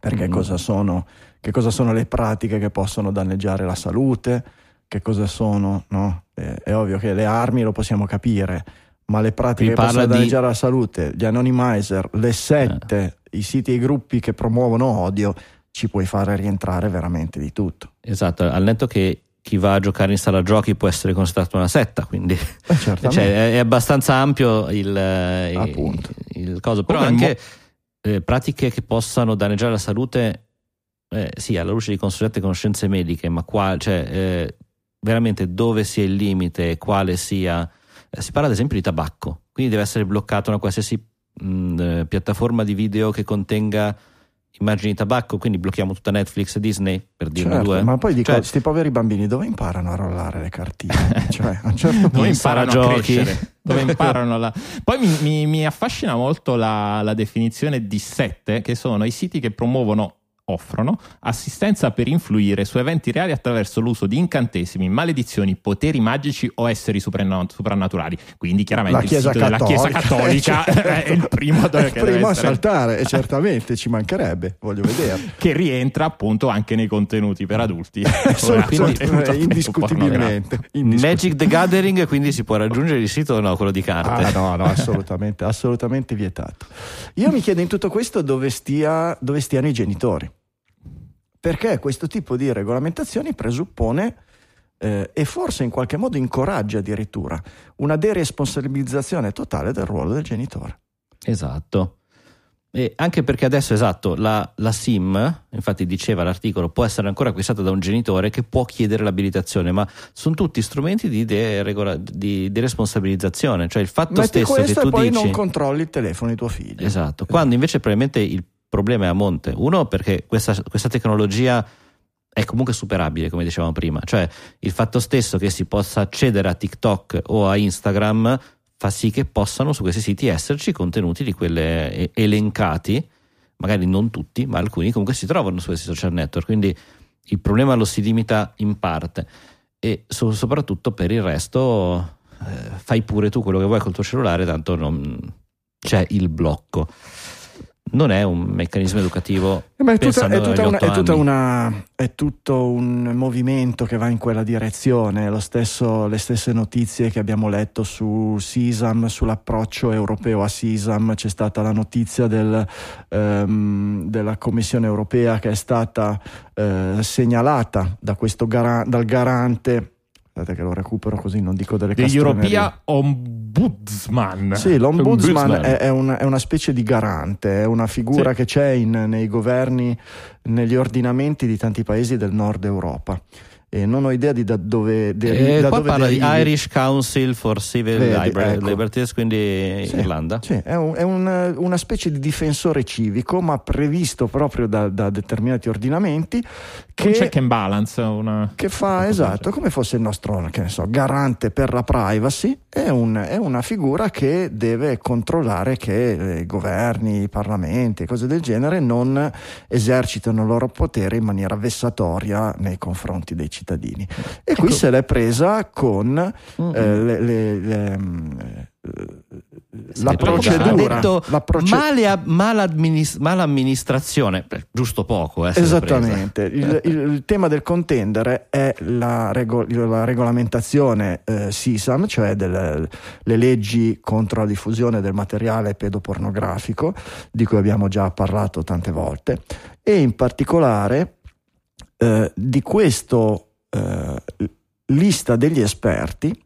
Perché Mm. cosa sono, che cosa sono le pratiche che possono danneggiare la salute? Che cosa sono, no? Eh, è ovvio che le armi lo possiamo capire, ma le pratiche che possono di- danneggiare la salute, gli anonymizer, le sette, i siti e i gruppi che promuovono odio, ci puoi fare rientrare veramente di tutto. Esatto, al netto che chi va a giocare in sala giochi può essere considerato una setta, quindi [laughs] Eh, certamente. [laughs] cioè, è, abbastanza ampio il, eh, Appunto. il, il coso, però Come anche eh, pratiche che possano danneggiare la salute, eh, sì, alla luce di consolidate conoscenze mediche, ma qua, cioè, eh, veramente dove sia il limite quale sia. eh, si parla ad esempio di tabacco, quindi deve essere bloccata una qualsiasi mh, eh, piattaforma di video che contenga immagini tabacco, quindi blocchiamo tutta Netflix e Disney per dirne Certo, due. ma poi dico, Cioè, questi poveri bambini dove imparano a rollare le cartine? [laughs] cioè, a un certo dove punto... sala imparano a giochi. crescere, [laughs] dove imparano la... Poi mi, mi- mi affascina molto la, la definizione di sette, che sono i siti che promuovono, offrono assistenza per influire su eventi reali attraverso l'uso di incantesimi, maledizioni, poteri magici o esseri soprannaturali. Quindi chiaramente La Chiesa il sito della Chiesa Cattolica, Cattolica [laughs] certo. è il primo, È il primo a saltare, e certamente ci mancherebbe, voglio vedere. [laughs] che rientra appunto anche nei contenuti per adulti. Sono- Come sono- contenuto eh, indiscutibilmente. indiscutibilmente. Magic the Gathering, quindi si può raggiungere il sito o no, quello di carte. Ah, no, no, assolutamente, assolutamente vietato. Io mi chiedo in tutto questo dove, stia, dove stiano i genitori. Perché questo tipo di regolamentazioni presuppone eh, e forse in qualche modo incoraggia addirittura una deresponsabilizzazione totale del ruolo del genitore. Esatto. E anche perché adesso, esatto, la, la SIM, infatti diceva l'articolo, può essere ancora acquistata da un genitore che può chiedere l'abilitazione, ma sono tutti strumenti di, deregola- di deresponsabilizzazione, cioè il fatto Metti stesso che tu poi dici... non controlli il telefono di tuo figlio. Esatto, quando invece probabilmente il problema è a monte. Uno, perché questa, questa tecnologia è comunque superabile, come dicevamo prima, cioè il fatto stesso che si possa accedere a TikTok o a Instagram fa sì che possano su questi siti esserci contenuti di quelle elencati, magari non tutti, ma alcuni comunque si trovano su questi social network, quindi il problema lo si limita in parte e so- soprattutto per il resto eh, fai pure tu quello che vuoi col tuo cellulare, tanto non c'è il blocco. Non è un meccanismo educativo. Eh, Ma è, tutta, è, tutta una- è una- è tutto un movimento che va in quella direzione. Lo stesso- le stesse notizie che abbiamo letto su SISAM, sull'approccio europeo a SISAM, c'è stata la notizia del, ehm, della Commissione europea che è stata eh, segnalata da questo gara- dal garante. Aspetta che lo recupero così non dico delle castronerie. European Ombudsman. Sì, l'ombudsman Ombudsman. è, è una, è una specie di garante, è una figura Sì. che c'è in- nei governi, negli ordinamenti di tanti paesi del nord Europa. E non ho idea di da dove, deri- Eh, da qua dove parla di derivi. Irish Council for Civil Vedi, Liber- ecco. Liberties, quindi Sì, Irlanda. Sì, è, un- è un- una specie di difensore civico, ma previsto proprio da, da determinati ordinamenti Un check che, and balance. Una... che fa esatto come fosse il nostro che ne so, garante per la privacy. È, un- è una figura che deve controllare che i governi, i parlamenti e cose del genere non esercitano il loro potere in maniera vessatoria nei confronti dei cittadini. E qui se l'è presa con Mhm. eh, le- le- le, mm, eh, la procedura. Detto la proce- male a- malamminis- malamministrazione, Beh, giusto poco. Eh. Esattamente, il, il- il tema del contendere è la, rego- la regolamentazione eh, SISAM, cioè delle le leggi contro la diffusione del materiale pedopornografico, di cui abbiamo già parlato tante volte, e in particolare eh, di questo eh, lista degli esperti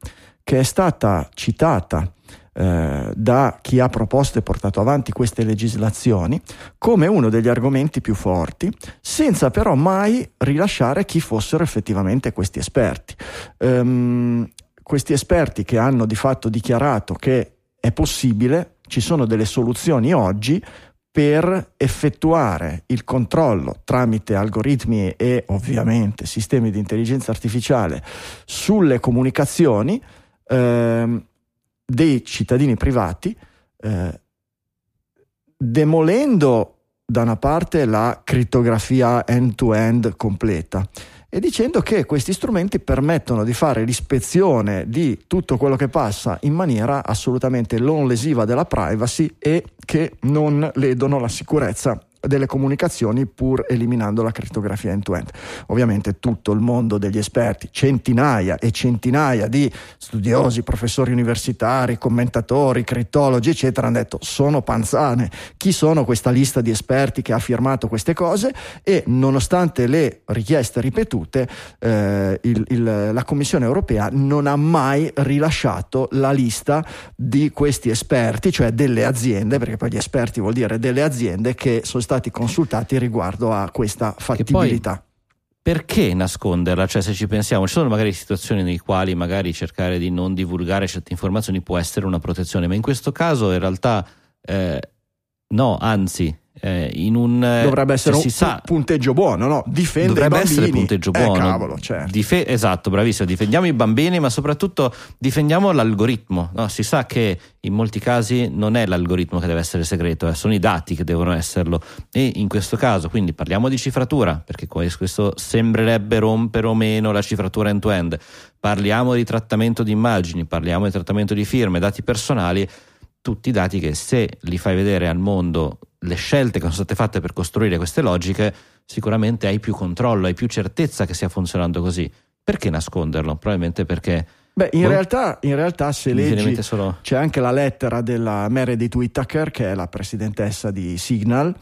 che è stata citata eh, da chi ha proposto e portato avanti queste legislazioni come uno degli argomenti più forti, senza però mai rilasciare chi fossero effettivamente questi esperti. Ehm, questi esperti che hanno di fatto dichiarato che è possibile, ci sono delle soluzioni oggi per effettuare il controllo tramite algoritmi e ovviamente sistemi di intelligenza artificiale sulle comunicazioni ehm, dei cittadini privati, eh, demolendo da una parte la crittografia end-to-end completa e dicendo che questi strumenti permettono di fare l'ispezione di tutto quello che passa in maniera assolutamente non lesiva della privacy e che non ledono la sicurezza delle comunicazioni pur eliminando la crittografia end-to-end. Ovviamente tutto il mondo degli esperti, centinaia e centinaia di studiosi, professori universitari, commentatori, crittologi, eccetera, hanno detto sono panzane. Chi sono questa lista di esperti che ha firmato queste cose? E nonostante le richieste ripetute, eh, il, il, la Commissione europea non ha mai rilasciato la lista di questi esperti, cioè delle aziende, perché poi gli esperti vuol dire delle aziende che sono stati consultati riguardo a questa fattibilità. Perché nasconderla? Cioè, se ci pensiamo, ci sono magari situazioni nei quali magari cercare di non divulgare certe informazioni può essere una protezione, ma in questo caso in realtà eh, no, anzi, eh, in un dovrebbe essere un sa, punteggio buono, no? Difende dovrebbe i bambini. essere punteggio Eh, buono. cavolo, certo. Dife- esatto, bravissimo. Difendiamo i bambini, ma soprattutto difendiamo l'algoritmo. no? Si sa che in molti casi non è l'algoritmo che deve essere segreto, eh, sono i dati che devono esserlo. E in questo caso, quindi parliamo di cifratura, perché questo sembrerebbe rompere o meno la cifratura end-to-end. Parliamo di trattamento di immagini, parliamo di trattamento di firme, dati personali tutti dati che se li fai vedere al mondo le scelte che sono state fatte per costruire queste logiche, sicuramente hai più controllo, hai più certezza che stia funzionando così. Perché nasconderlo? Probabilmente perché Beh, in, realtà, in realtà se leggi solo C'è anche la lettera della Meredith Whittaker, che è la presidentessa di Signal,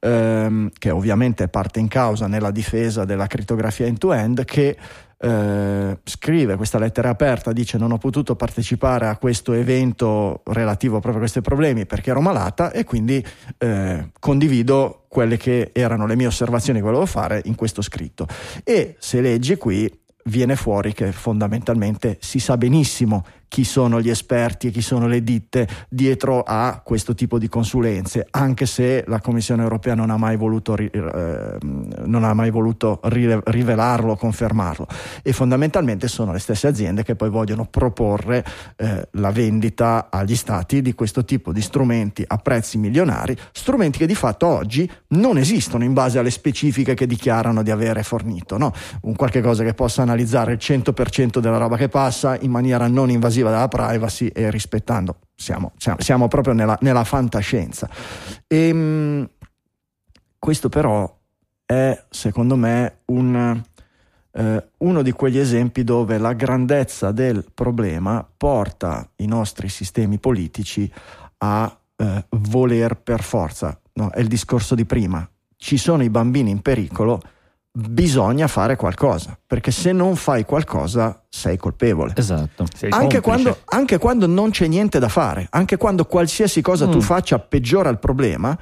ehm, che ovviamente è parte in causa nella difesa della crittografia end-to-end, che eh, scrive questa lettera aperta, dice non ho potuto partecipare a questo evento relativo proprio a questi problemi perché ero malata e quindi eh, condivido quelle che erano le mie osservazioni che volevo fare in questo scritto. E se leggi qui viene fuori che fondamentalmente si sa benissimo chi sono gli esperti e chi sono le ditte dietro a questo tipo di consulenze, anche se la Commissione europea non ha mai voluto, eh, ha mai voluto rivelarlo, confermarlo. E fondamentalmente sono le stesse aziende che poi vogliono proporre eh, la vendita agli stati di questo tipo di strumenti a prezzi milionari, strumenti che di fatto oggi non esistono in base alle specifiche che dichiarano di avere fornito. No? Un qualche cosa che possa analizzare il 100% della roba che passa in maniera non invasiva della privacy e rispettando. Siamo, siamo, siamo proprio nella, nella fantascienza. E, mh, questo però è, secondo me, un, eh, uno di quegli esempi dove la grandezza del problema porta i nostri sistemi politici a eh, voler per forza. No? È il discorso di prima. Ci sono i bambini in pericolo, bisogna fare qualcosa, perché se non fai qualcosa sei colpevole. esatto. Sei Anche quando, anche quando non c'è niente da fare, anche quando qualsiasi cosa tu Mm. faccia peggiora il problema,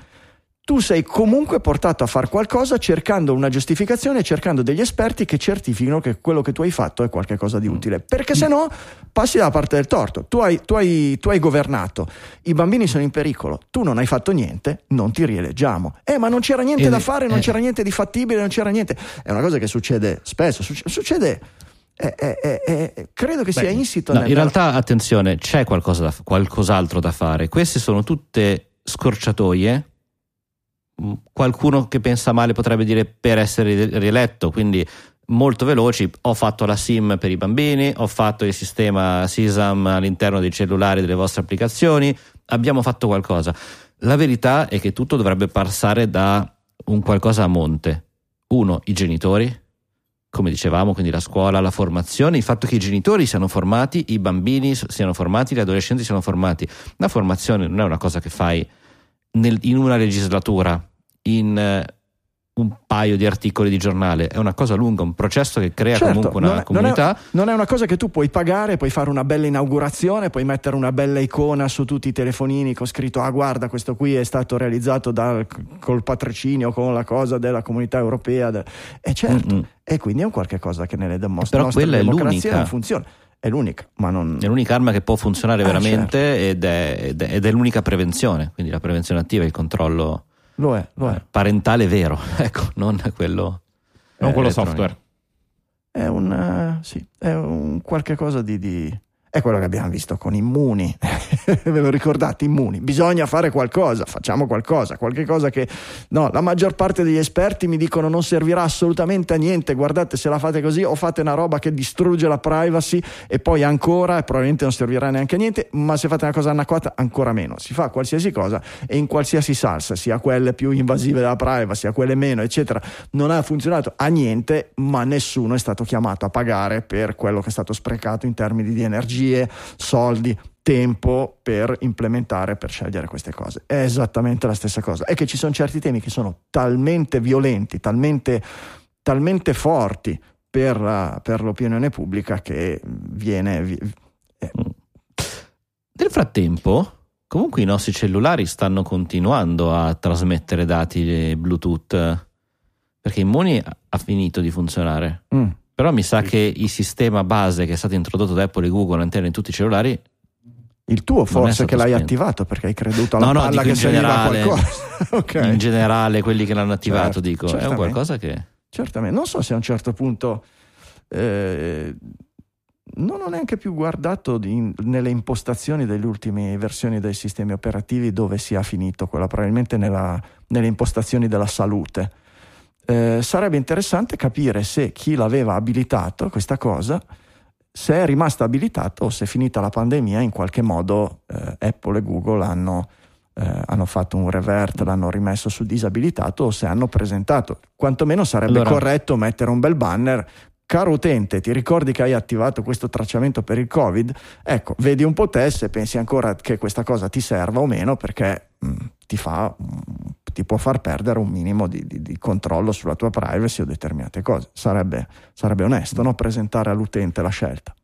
tu sei comunque portato a fare qualcosa cercando una giustificazione, cercando degli esperti che certifichino che quello che tu hai fatto è qualcosa di utile. Perché se no passi dalla parte del torto. Tu hai, tu hai- tu hai governato, i bambini sono in pericolo, tu non hai fatto niente, non ti rieleggiamo. Eh, ma non c'era niente E- da fare, non eh. c'era niente di fattibile, non c'era niente. È una cosa che succede spesso, succe- succede. eh, eh, eh, eh, credo che sia Beh, insito no, nella- in realtà, attenzione, c'è qualcosa da- qualcos'altro da fare. Queste sono tutte scorciatoie. Mm, Qualcuno che pensa male potrebbe dire per essere rieletto, quindi molto veloci. Ho fatto la SIM per i bambini, ho fatto il sistema SISAM all'interno dei cellulari delle vostre applicazioni. Abbiamo fatto qualcosa. La verità è che tutto dovrebbe passare da un qualcosa a monte. Uno, i genitori, come dicevamo, quindi la scuola, la formazione, il fatto che i genitori siano formati, i bambini siano formati, gli adolescenti siano formati. La formazione non è una cosa che fai nel- in una legislatura, in eh, un paio di articoli di giornale, è una cosa lunga, un processo che crea Certo, comunque una non è- comunità. Non è, non è una cosa che tu puoi pagare, puoi fare una bella inaugurazione, puoi mettere una bella icona su tutti i telefonini con scritto: Ah, guarda, questo qui è stato realizzato dal- col patrocinio, con la cosa della comunità europea. de- E certo, Mm-mm. e quindi è un qualche cosa che nelle demos- Però nostre quella è democrazie l'unica. non funziona. è l'unica, ma non... È l'unica arma che può funzionare Eh, veramente ed, è, ed è- ed è l'unica prevenzione, quindi la prevenzione attiva, il controllo Lo è, lo è. eh, parentale vero, [laughs] ecco, non quello, Non eh, quello software. È un, eh, sì, è un qualche cosa di, di- È quello che abbiamo visto con Immuni. [laughs] Ve lo ricordate? Immuni. Bisogna fare qualcosa, facciamo qualcosa. Qualche cosa che. No, la maggior parte degli esperti mi dicono non servirà assolutamente a niente. Guardate, se la fate così o fate una roba che distrugge la privacy e poi ancora, e probabilmente non servirà neanche a niente. Ma se fate una cosa anacquata, ancora meno. Si fa qualsiasi cosa e in qualsiasi salsa, sia quelle più invasive della privacy, sia quelle meno, eccetera, non ha funzionato a niente, ma nessuno è stato chiamato a pagare per quello che è stato sprecato in termini di energie, soldi, tempo per implementare, per scegliere queste cose. È esattamente la stessa cosa. È che ci sono certi temi che sono talmente violenti, talmente, talmente forti per, la- per l'opinione pubblica che viene... vi- eh, Nel frattempo, comunque i nostri cellulari stanno continuando a trasmettere dati Bluetooth perché Immuni ha- ha finito di funzionare. mm. Però mi sa che il sistema base che è stato introdotto da Apple e Google all'interno di tutti i cellulari, Il tuo forse che l'hai spento. attivato perché hai creduto alla No, no, palla che generale. qualcosa. [laughs] ok. in generale quelli che l'hanno attivato, Certo, dico, è un certamente. qualcosa che... Certamente, non so se a un certo punto eh, non ho neanche più guardato di- nelle impostazioni delle ultime versioni dei sistemi operativi dove sia finito quella, probabilmente nella- nelle impostazioni della salute. Eh, sarebbe interessante capire se chi l'aveva abilitato questa cosa, se è rimasto abilitato o se finita la pandemia in qualche modo eh, Apple e Google hanno eh, hanno fatto un revert, l'hanno rimesso su disabilitato o se hanno presentato. Quantomeno sarebbe Allora- corretto mettere un bel banner. Caro utente, ti ricordi che hai attivato questo tracciamento per il Covid? Ecco, vedi un po' te se pensi ancora che questa cosa ti serva o meno, perché ti, fa, mh, ti può far perdere un minimo di, di- di controllo sulla tua privacy o determinate cose. Sarebbe, sarebbe onesto no? presentare all'utente la scelta.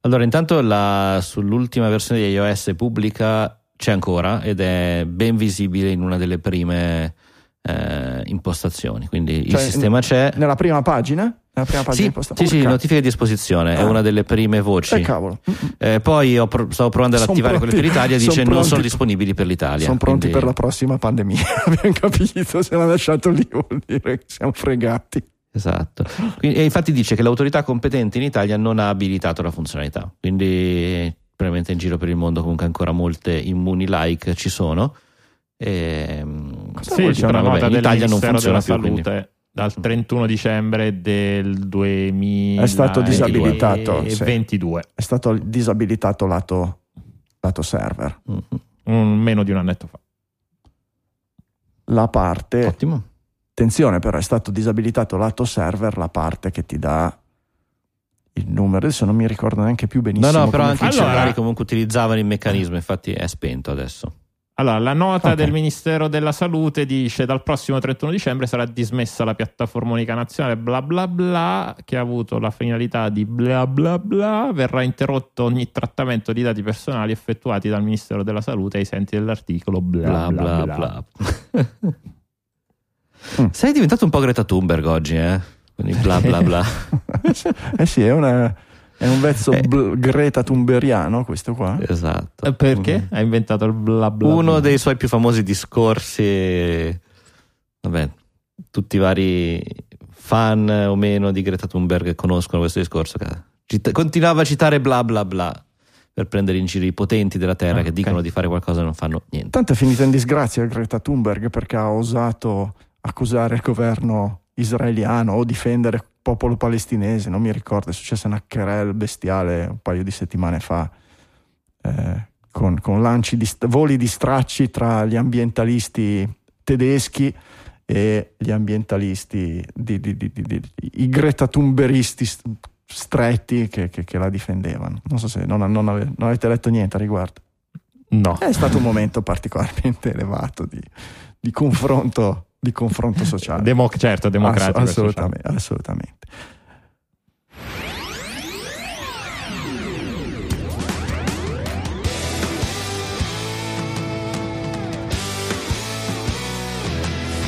Allora, intanto la- sull'ultima versione di iOS pubblica c'è ancora ed è ben visibile in una delle prime eh, impostazioni. Quindi il Cioè, sistema c'è. Nella prima pagina? Nella prima pagina Sì, imposta- sì, sì, notifiche di esposizione, è Ah. una delle prime voci. Eh, cavolo. Eh, poi ho pro- stavo provando ad Son attivare pronti- quelle per l'Italia, dice non pronti- sono disponibili per l'Italia. Sono pronti quindi- per la prossima pandemia. [laughs] Abbiamo capito, se l'ha lasciato lì vuol dire che siamo fregati. Esatto. Quindi- e infatti dice che l'autorità competente in Italia non ha abilitato la funzionalità. Quindi probabilmente in giro per il mondo comunque ancora molte immuni like ci sono. E, Cosa Sì, c'è una vabbè, nota in del Italia non funziona della più, quindi. Dal 31 dicembre del 2022. È stato disabilitato, sì. 22, È stato disabilitato lato, lato server. Mhm. un- meno di un annetto fa. La parte, Ottimo. attenzione però, è stato disabilitato lato server la parte che ti dà il numero. Adesso non mi ricordo neanche più No, benissimo. no, però come anche i Allora- cellulari comunque utilizzavano il meccanismo, infatti è spento adesso. Allora, la nota Ok. del Ministero della Salute dice dal prossimo 31 dicembre sarà dismessa la piattaforma unica nazionale bla bla bla che ha avuto la finalità di bla bla bla verrà interrotto ogni trattamento di dati personali effettuati dal Ministero della Salute ai sensi dell'articolo bla Bla bla bla bla. bla. [laughs] Mm. Sei diventato un po' Greta Thunberg oggi, eh? Quindi bla bla bla. [laughs] eh sì, è, una- è un vezzo Eh. bl- Greta Thunberiano questo qua. esatto. Eh, Perché? Ha inventato il bla bla Uno bla. dei suoi più famosi discorsi, vabbè, tutti i vari fan o meno di Greta Thunberg conoscono questo discorso. che cita- continuava a citare bla bla bla per prendere in giro i potenti della terra Ah, che dicono di fare qualcosa e non fanno niente. Tanto è finita in disgrazia Greta Thunberg perché ha osato accusare il governo israeliano o difendere popolo palestinese. Non mi ricordo, è successo una querel bestiale un paio di settimane fa. eh, con, con lanci di voli di stracci tra gli ambientalisti tedeschi e gli ambientalisti, di, di- di- i Greta Thunberisti st- stretti che, che- che la difendevano. Non so se non, non ave- non avete letto niente a riguardo. No. È stato un momento particolarmente elevato di, di confronto, di confronto sociale. Demo- certo, democratico. Ass- e sociale. assolutamente,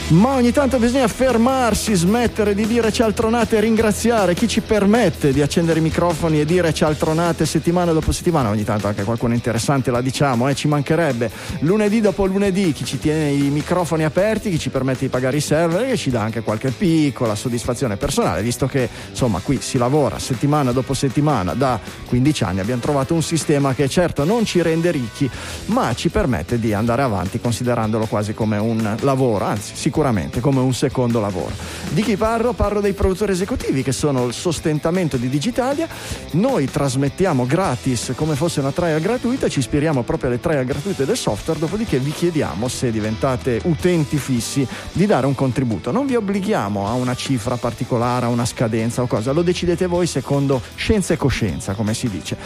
Ma ogni tanto bisogna fermarsi, smettere di dire cialtronate e ringraziare chi ci permette di accendere i microfoni e dire cialtronate settimana dopo settimana. Ogni tanto anche qualcuno interessante la diciamo, eh, ci mancherebbe. Lunedì dopo lunedì chi ci tiene i microfoni aperti, chi ci permette di pagare i server e ci dà anche qualche piccola soddisfazione personale, visto che insomma qui si lavora settimana dopo settimana da 15 anni. Abbiamo trovato un sistema che certo non ci rende ricchi, ma ci permette di andare avanti considerandolo quasi come un lavoro, anzi sicuramente come un secondo lavoro. Di chi parlo? Parlo dei produttori esecutivi che sono il sostentamento di Digitalia. Noi trasmettiamo gratis come fosse una trial gratuita, ci ispiriamo proprio alle trial gratuite del software, dopodiché vi chiediamo se diventate utenti fissi di dare un contributo. Non vi obblighiamo a una cifra particolare, a una scadenza o cosa, lo decidete voi secondo scienza e coscienza, come si dice.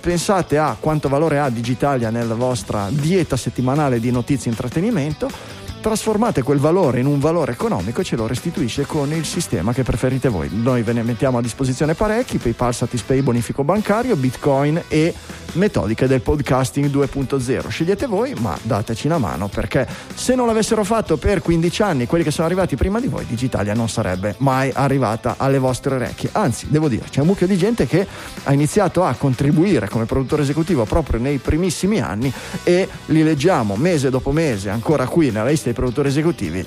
Pensate a quanto valore ha Digitalia nella vostra dieta settimanale di notizie e intrattenimento trasformate quel valore in un valore economico e ce lo restituisce con il sistema che preferite voi. Noi ve ne mettiamo a disposizione parecchi, PayPal, Satispay, bonifico bancario, Bitcoin e metodiche del podcasting 2.0. Scegliete voi, ma dateci una mano perché se non l'avessero fatto per 15 anni quelli che sono arrivati prima di voi, Digitalia non sarebbe mai arrivata alle vostre orecchie. Anzi, devo dire, c'è un mucchio di gente che ha iniziato a contribuire come produttore esecutivo proprio nei primissimi anni e li leggiamo mese dopo mese ancora qui nella lista dei produttori esecutivi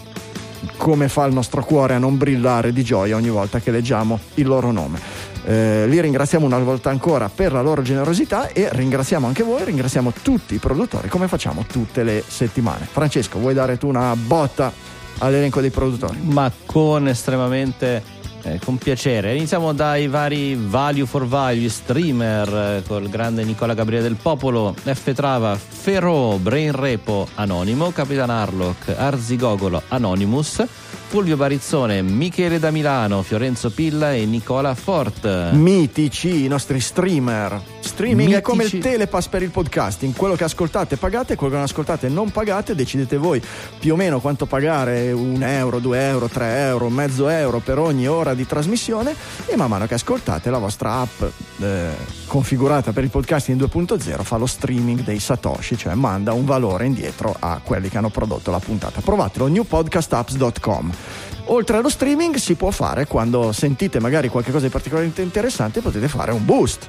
come fa il nostro cuore a non brillare di gioia ogni volta che leggiamo il loro nome. Eh, li ringraziamo una volta ancora per la loro generosità e ringraziamo anche voi, ringraziamo tutti i produttori come facciamo tutte le settimane. Francesco, vuoi dare tu una botta all'elenco dei produttori? Ma con estremamente eh, con piacere. Iniziamo dai vari value for value streamer eh, col grande Nicola Gabriele del Popolo, F Trava, Ferro, Brain Repo, Anonimo, Capitan Harlock, Arzigogolo, Anonymous. Fulvio Barizzone, Michele da Milano, Fiorenzo Pilla e Nicola Fort. Mitici, i nostri streamer. Streaming Mitici. è come il telepass per il podcasting. Quello che ascoltate pagate, quello che non ascoltate non pagate. Decidete voi più o meno quanto pagare: un euro, due euro, tre euro, mezzo euro per ogni ora di trasmissione. E man mano che ascoltate, la vostra app eh, configurata per il podcasting 2.0 fa lo streaming dei Satoshi, cioè manda un valore indietro a quelli che hanno prodotto la puntata. Provatelo, newpodcastapps.com. Oltre allo streaming si può fare quando sentite magari qualcosa di particolarmente interessante potete fare un boost.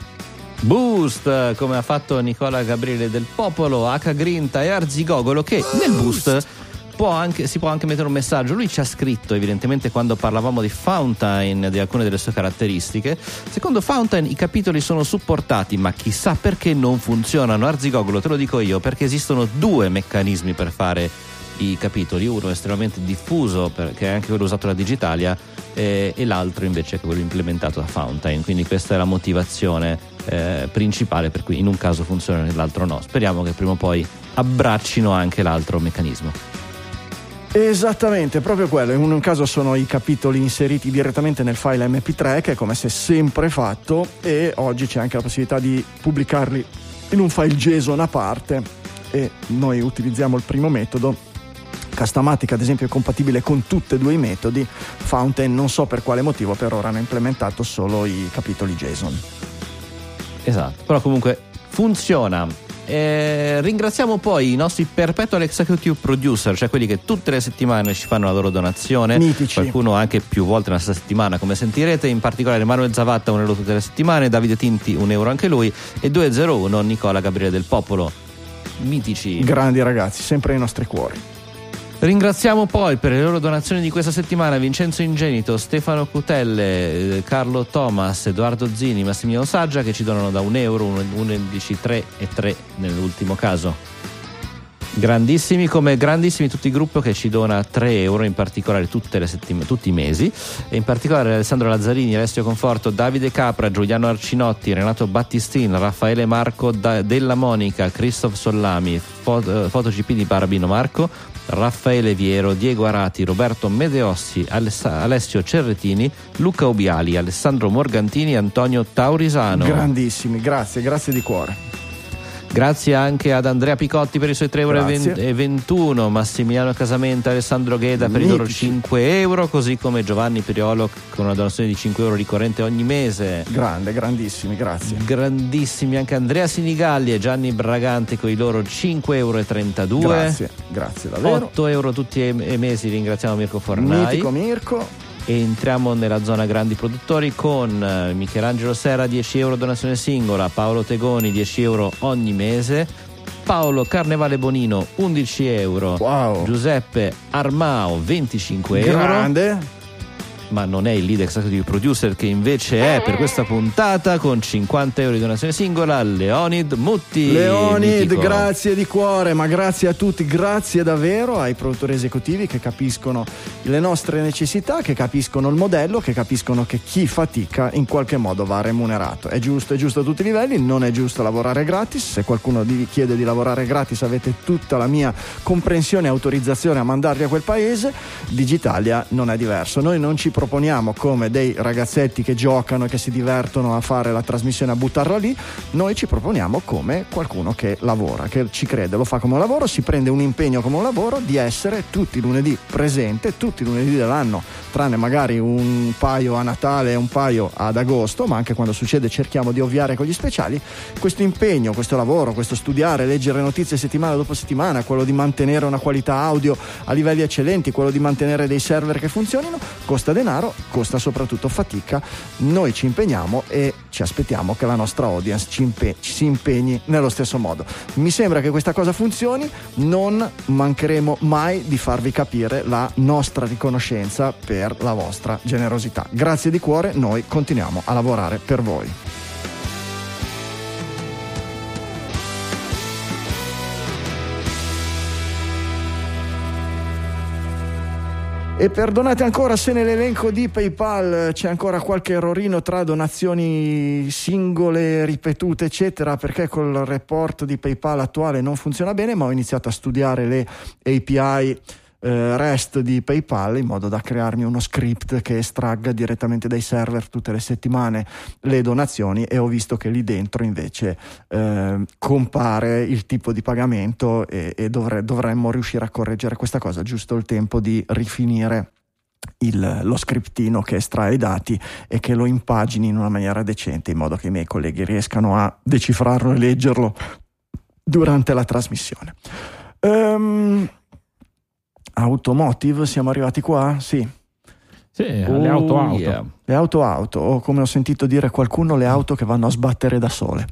Boost, come ha fatto Nicola Gabriele del Popolo, H Grinta e Arzigogolo, che nel boost può anche- si può anche mettere un messaggio. Lui ci ha scritto, evidentemente, quando parlavamo di Fountain, di alcune delle sue caratteristiche. Secondo Fountain i capitoli sono supportati, ma chissà perché non funzionano. Arzigogolo, te lo dico io, perché esistono due meccanismi per fare i capitoli, uno estremamente diffuso, per- che è anche quello usato da Digitalia, eh, e l'altro invece è quello implementato da Fountain. Quindi questa è la motivazione eh, principale per cui in un caso funziona e nell'altro no. Speriamo che prima o poi abbraccino anche l'altro meccanismo. Esattamente, proprio quello. In un caso sono i capitoli inseriti direttamente nel file MP3, che è come se sempre fatto, e oggi c'è anche la possibilità di pubblicarli in un file JSON a parte. E noi utilizziamo il primo metodo. Castamatic, ad esempio, è compatibile con tutti e due i metodi. Fountain, non so per quale motivo, per ora hanno implementato solo i capitoli JSON. Esatto, però comunque funziona. Eh, ringraziamo poi i nostri perpetual executive producer, cioè quelli che tutte le settimane ci fanno la loro donazione. Mitici. Qualcuno anche più volte nella stessa settimana, come sentirete. In particolare Manuel Zavatta, un euro tutte le settimane, Davide Tinti, un euro anche lui, e 201 Nicola Gabriele del Popolo. Mitici. Grandi ragazzi, sempre nei nostri cuori. Ringraziamo poi per le loro donazioni di questa settimana Vincenzo Ingenito, Stefano Cutelle, eh, Carlo Thomas, Edoardo Zini, Massimiliano Saggia che ci donano da un euro, 11, 3 e 3 nell'ultimo caso. Grandissimi come grandissimi tutti i gruppi che ci dona 3 euro in particolare tutte le settim- tutti i mesi e in particolare Alessandro Lazzarini, Alessio Conforto, Davide Capra, Giuliano Arcinotti, Renato Battistin, Raffaele Marco da- Della Monica, Christoph Sollami, Fo- eh, FotoGP di Barabino Marco, Raffaele Viero, Diego Arati, Roberto Medeossi, Aless- Alessio Cerretini, Luca Obiali, Alessandro Morgantini Antonio Taurisano. Grandissimi, grazie, grazie di cuore. Grazie anche ad Andrea Picotti per i suoi 3,21 Grazie. euro, Massimiliano Casamenta, Alessandro Gheda per i loro Mitici. 5 euro, così come Giovanni Piriolo con una donazione di 5 euro ricorrente ogni mese. Grande, grandissimi, grazie. Grandissimi anche Andrea Sinigalli e Gianni Braganti con i loro 5,32 euro. Grazie, grazie davvero. 8 euro tutti i mesi, ringraziamo Mirko Fornai. Mitico Mirko. Entriamo nella zona grandi produttori con eh, Michelangelo Serra 10 euro donazione singola, Paolo Tegoni 10 euro ogni mese, Paolo Carnevale Bonino 11 euro, Wow. Giuseppe Armao 25 euro, Grande. Ma non è il lead executive producer che invece è per questa puntata con 50 euro di donazione singola, Leonid Mutti. Leonid, mitico. grazie di cuore, ma grazie a tutti, grazie davvero ai produttori esecutivi che capiscono le nostre necessità, che capiscono il modello, che capiscono che chi fatica in qualche modo va remunerato. È giusto, è giusto a tutti i livelli, non è giusto lavorare gratis. Se qualcuno vi chiede di lavorare gratis avete tutta la mia comprensione e autorizzazione a mandarvi a quel paese. Digitalia non è diverso. Noi non ci proponiamo come dei ragazzetti che giocano e che si divertono a fare la trasmissione a buttarla lì, noi ci proponiamo come qualcuno che lavora, che ci crede, lo fa come un lavoro, si prende un impegno come un lavoro di essere tutti i lunedì presente, tutti i lunedì dell'anno, tranne magari un paio a Natale e un paio ad agosto, ma anche quando succede cerchiamo di ovviare con gli speciali. Questo impegno, questo lavoro, questo studiare, leggere notizie settimana dopo settimana, quello di mantenere una qualità audio a livelli eccellenti, quello di mantenere dei server che funzionino, costa denaro, costa soprattutto fatica. Noi ci impegniamo e ci aspettiamo che la nostra audience ci impe- ci si impegni nello stesso modo. Mi sembra che questa cosa funzioni, non mancheremo mai di farvi capire la nostra riconoscenza per la vostra generosità. Grazie di cuore, noi continuiamo a lavorare per voi. E perdonate ancora se nell'elenco di PayPal c'è ancora qualche errorino tra donazioni singole, ripetute, eccetera, perché col report di PayPal attuale non funziona bene, ma ho iniziato a studiare le API eh, REST di PayPal in modo da crearmi uno script che estragga direttamente dai server tutte le settimane le donazioni e ho visto che lì dentro invece eh, compare il tipo di pagamento e, e dovre- dovremmo riuscire a correggere questa cosa, giusto il tempo di rifinire il- lo scriptino che estrae i dati e che lo impagini in una maniera decente in modo che i miei colleghi riescano a decifrarlo e leggerlo durante la trasmissione. Ehm, automotive, siamo arrivati qua? Sì. Sì, alle auto Oh, auto. yeah. Le auto auto, o come ho sentito dire qualcuno, le auto che vanno a sbattere da sole.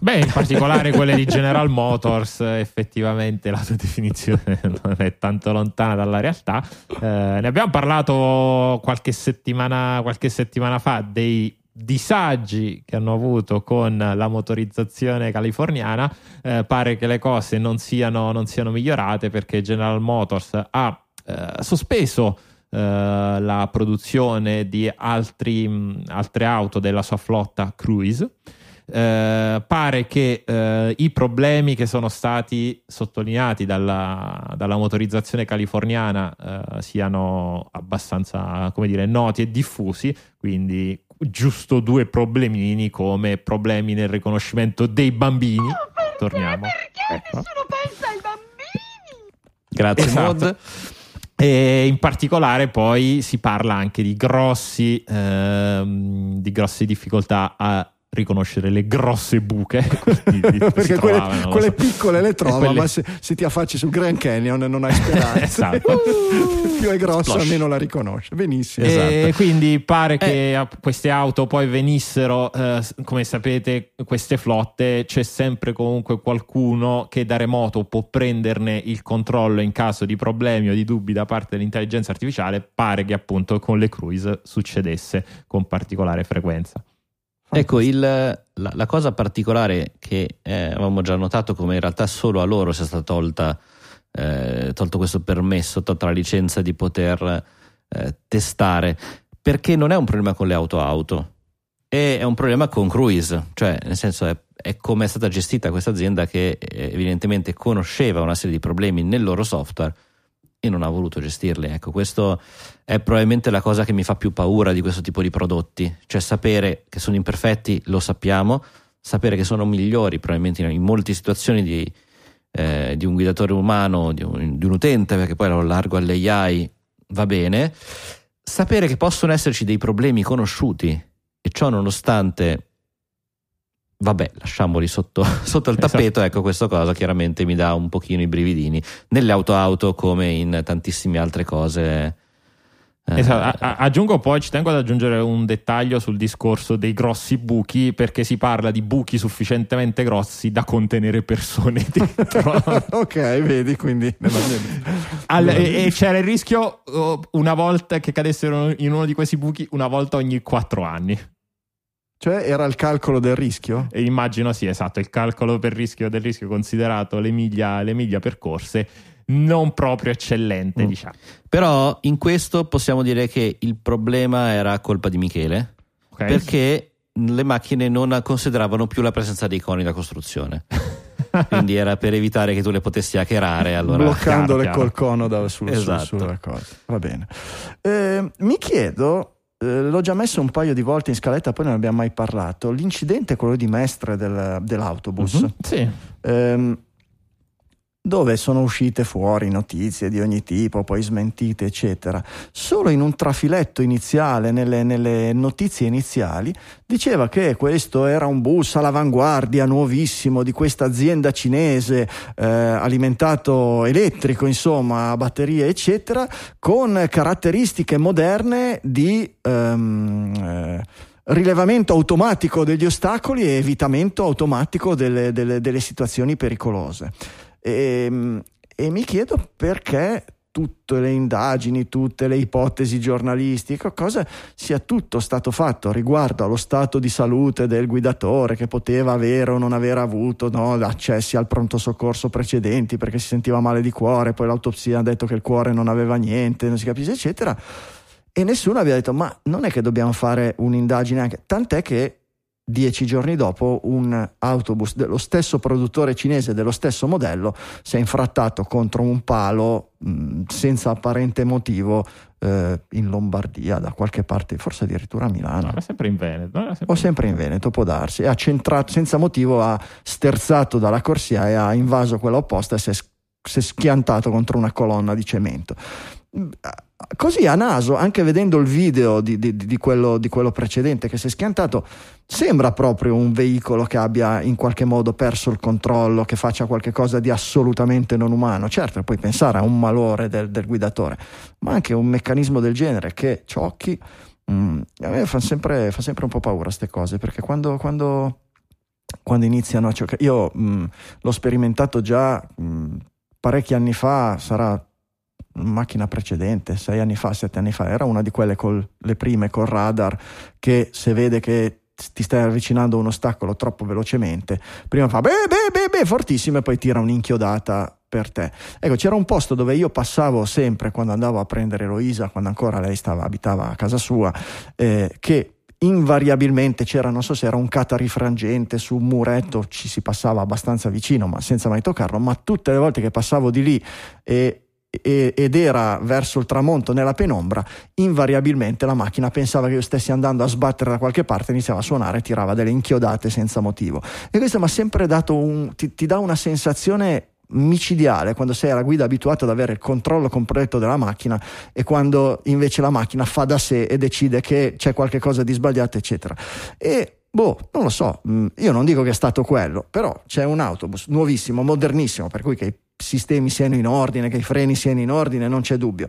Beh, in particolare quelle di [laughs] General Motors, effettivamente la sua definizione [laughs] non è tanto lontana dalla realtà. Eh, ne abbiamo parlato qualche settimana, qualche settimana fa dei disagi che hanno avuto con la motorizzazione californiana. Eh, pare che le cose non siano, non siano migliorate perché General Motors ha eh, sospeso eh, la produzione di altri, mh, altre auto della sua flotta cruise. Eh, pare che eh, i problemi che sono stati sottolineati dalla, dalla motorizzazione californiana eh, siano abbastanza come dire, noti e diffusi, quindi giusto due problemini come problemi nel riconoscimento dei bambini. Torniamo. Perché Ecco. nessuno pensa ai bambini? Grazie Esatto. Mod. E in particolare poi si parla anche di grossi ehm, di grosse difficoltà a riconoscere le grosse buche [laughs] che [laughs] Perché quelle, trovavano, non lo quelle so. piccole le trova, quelle- ma se, se ti affacci sul Grand Canyon non hai [laughs] speranza. Esatto. Più è grossa, Splosh. almeno la riconosce. Benissimo. E Esatto. quindi pare che a- queste auto poi venissero, eh, come sapete, queste flotte c'è sempre comunque qualcuno che da remoto può prenderne il controllo in caso di problemi o di dubbi da parte dell'intelligenza artificiale. Pare che appunto con le cruise succedesse con particolare frequenza. Ecco, il- la, la cosa particolare che eh, avevamo già notato come in realtà solo a loro sia stata tolta, eh, tolto questo permesso, tolta la licenza di poter eh, testare, perché non è un problema con le auto-auto, è, è un problema con Cruise, cioè nel senso è, è come è stata gestita questa azienda che eh, evidentemente conosceva una serie di problemi nel loro software e non ha voluto gestirli. Ecco, questo è probabilmente la cosa che mi fa più paura di questo tipo di prodotti, cioè sapere che sono imperfetti, lo sappiamo, sapere che sono migliori probabilmente in, molte situazioni di, eh, di un guidatore umano, di un, di un utente, perché poi lo largo alle AI va bene, sapere che possono esserci dei problemi conosciuti e ciò nonostante vabbè, lasciamoli sotto, [laughs] sotto il Esatto. tappeto, ecco questa cosa chiaramente mi dà un pochino i brividini, nelle auto-auto come in tantissime altre cose. eh, Esatto, a- aggiungo poi, ci tengo ad aggiungere un dettaglio sul discorso dei grossi buchi, perché si parla di buchi sufficientemente grossi da contenere persone [laughs] dentro. [laughs] ok, vedi, quindi Al- e, e c'era il rischio oh, una volta che cadessero in uno di questi buchi una volta ogni quattro anni. Cioè era il calcolo del rischio? E immagino sì, esatto, il calcolo per rischio del rischio considerato le miglia, le miglia percorse non proprio eccellente, Mm. diciamo. Però in questo possiamo dire che il problema era colpa di Michele, Ok? perché le macchine non consideravano più la presenza dei coni da costruzione. [laughs] Quindi era per evitare che tu le potessi hackerare. Allora, bloccandole chiaro, col cono da, sul, sul- Esatto. sulla cosa. Va bene. Eh, mi chiedo, l'ho già messo un paio di volte in scaletta, poi non abbiamo mai parlato. L'incidente, quello di Mestre del- dell'autobus. Mhm. Sì, ehm, dove sono uscite fuori notizie di ogni tipo, poi smentite, eccetera. Solo in un trafiletto iniziale, nelle, nelle notizie iniziali, diceva che questo era un bus all'avanguardia, nuovissimo, di questa azienda cinese, eh, alimentato elettrico, insomma, a batterie, eccetera, con caratteristiche moderne di... ehm, eh, rilevamento automatico degli ostacoli e evitamento automatico delle, delle- delle situazioni pericolose. E, e mi chiedo perché tutte le indagini, tutte le ipotesi giornalistiche, cosa sia tutto stato fatto riguardo allo stato di salute del guidatore che poteva avere o non aver avuto no, accessi al pronto soccorso precedenti perché si sentiva male di cuore, poi l'autopsia ha detto che il cuore non aveva niente, non si capisce, eccetera. E nessuno aveva detto: Ma non è che dobbiamo fare un'indagine anche. Tant'è che dieci giorni dopo un autobus dello stesso produttore cinese, dello stesso modello, si è infrattato contro un palo mh, senza apparente motivo eh, in Lombardia, da qualche parte, forse addirittura a Milano. no, sempre in Veneto. sempre O sempre in Veneto, può darsi. E ha centrato, senza motivo, ha sterzato dalla corsia e ha invaso quella opposta e si è, si è schiantato contro una colonna di cemento. Così a naso, anche vedendo il video di, di- di quello, di quello precedente che si è schiantato, sembra proprio un veicolo che abbia in qualche modo perso il controllo, che faccia qualcosa di assolutamente non umano. Certo, puoi pensare a un malore del, del guidatore, ma anche un meccanismo del genere che ciocchi. mm, a me fa sempre, fa sempre un po' paura queste cose perché quando, quando, quando iniziano a cioccare, io mm, l'ho sperimentato già mm, parecchi anni fa, sarà macchina precedente, sei anni fa, sette anni fa, era una di quelle con le prime col radar che se vede che ti stai avvicinando a un ostacolo troppo velocemente, prima fa beh beh beh beh fortissimo e poi tira un'inchiodata per te. Ecco, c'era un posto dove io passavo sempre quando andavo a prendere Eloisa, quando ancora lei stava, abitava a casa sua, eh, che invariabilmente c'era, non so se era un catarifrangente su un muretto, ci si passava abbastanza vicino, ma senza mai toccarlo, ma tutte le volte che passavo di lì e ed era verso il tramonto nella penombra, invariabilmente la macchina pensava che io stessi andando a sbattere da qualche parte, iniziava a suonare, tirava delle inchiodate senza motivo. E questo mi ha sempre dato un. ti, ti dà una sensazione micidiale quando sei alla guida abituato ad avere il controllo completo della macchina e quando invece la macchina fa da sé e decide che c'è qualcosa di sbagliato eccetera e boh non lo so mh, io non dico che è stato quello però c'è un autobus nuovissimo modernissimo per cui che sistemi siano in ordine che i freni siano in ordine non c'è dubbio.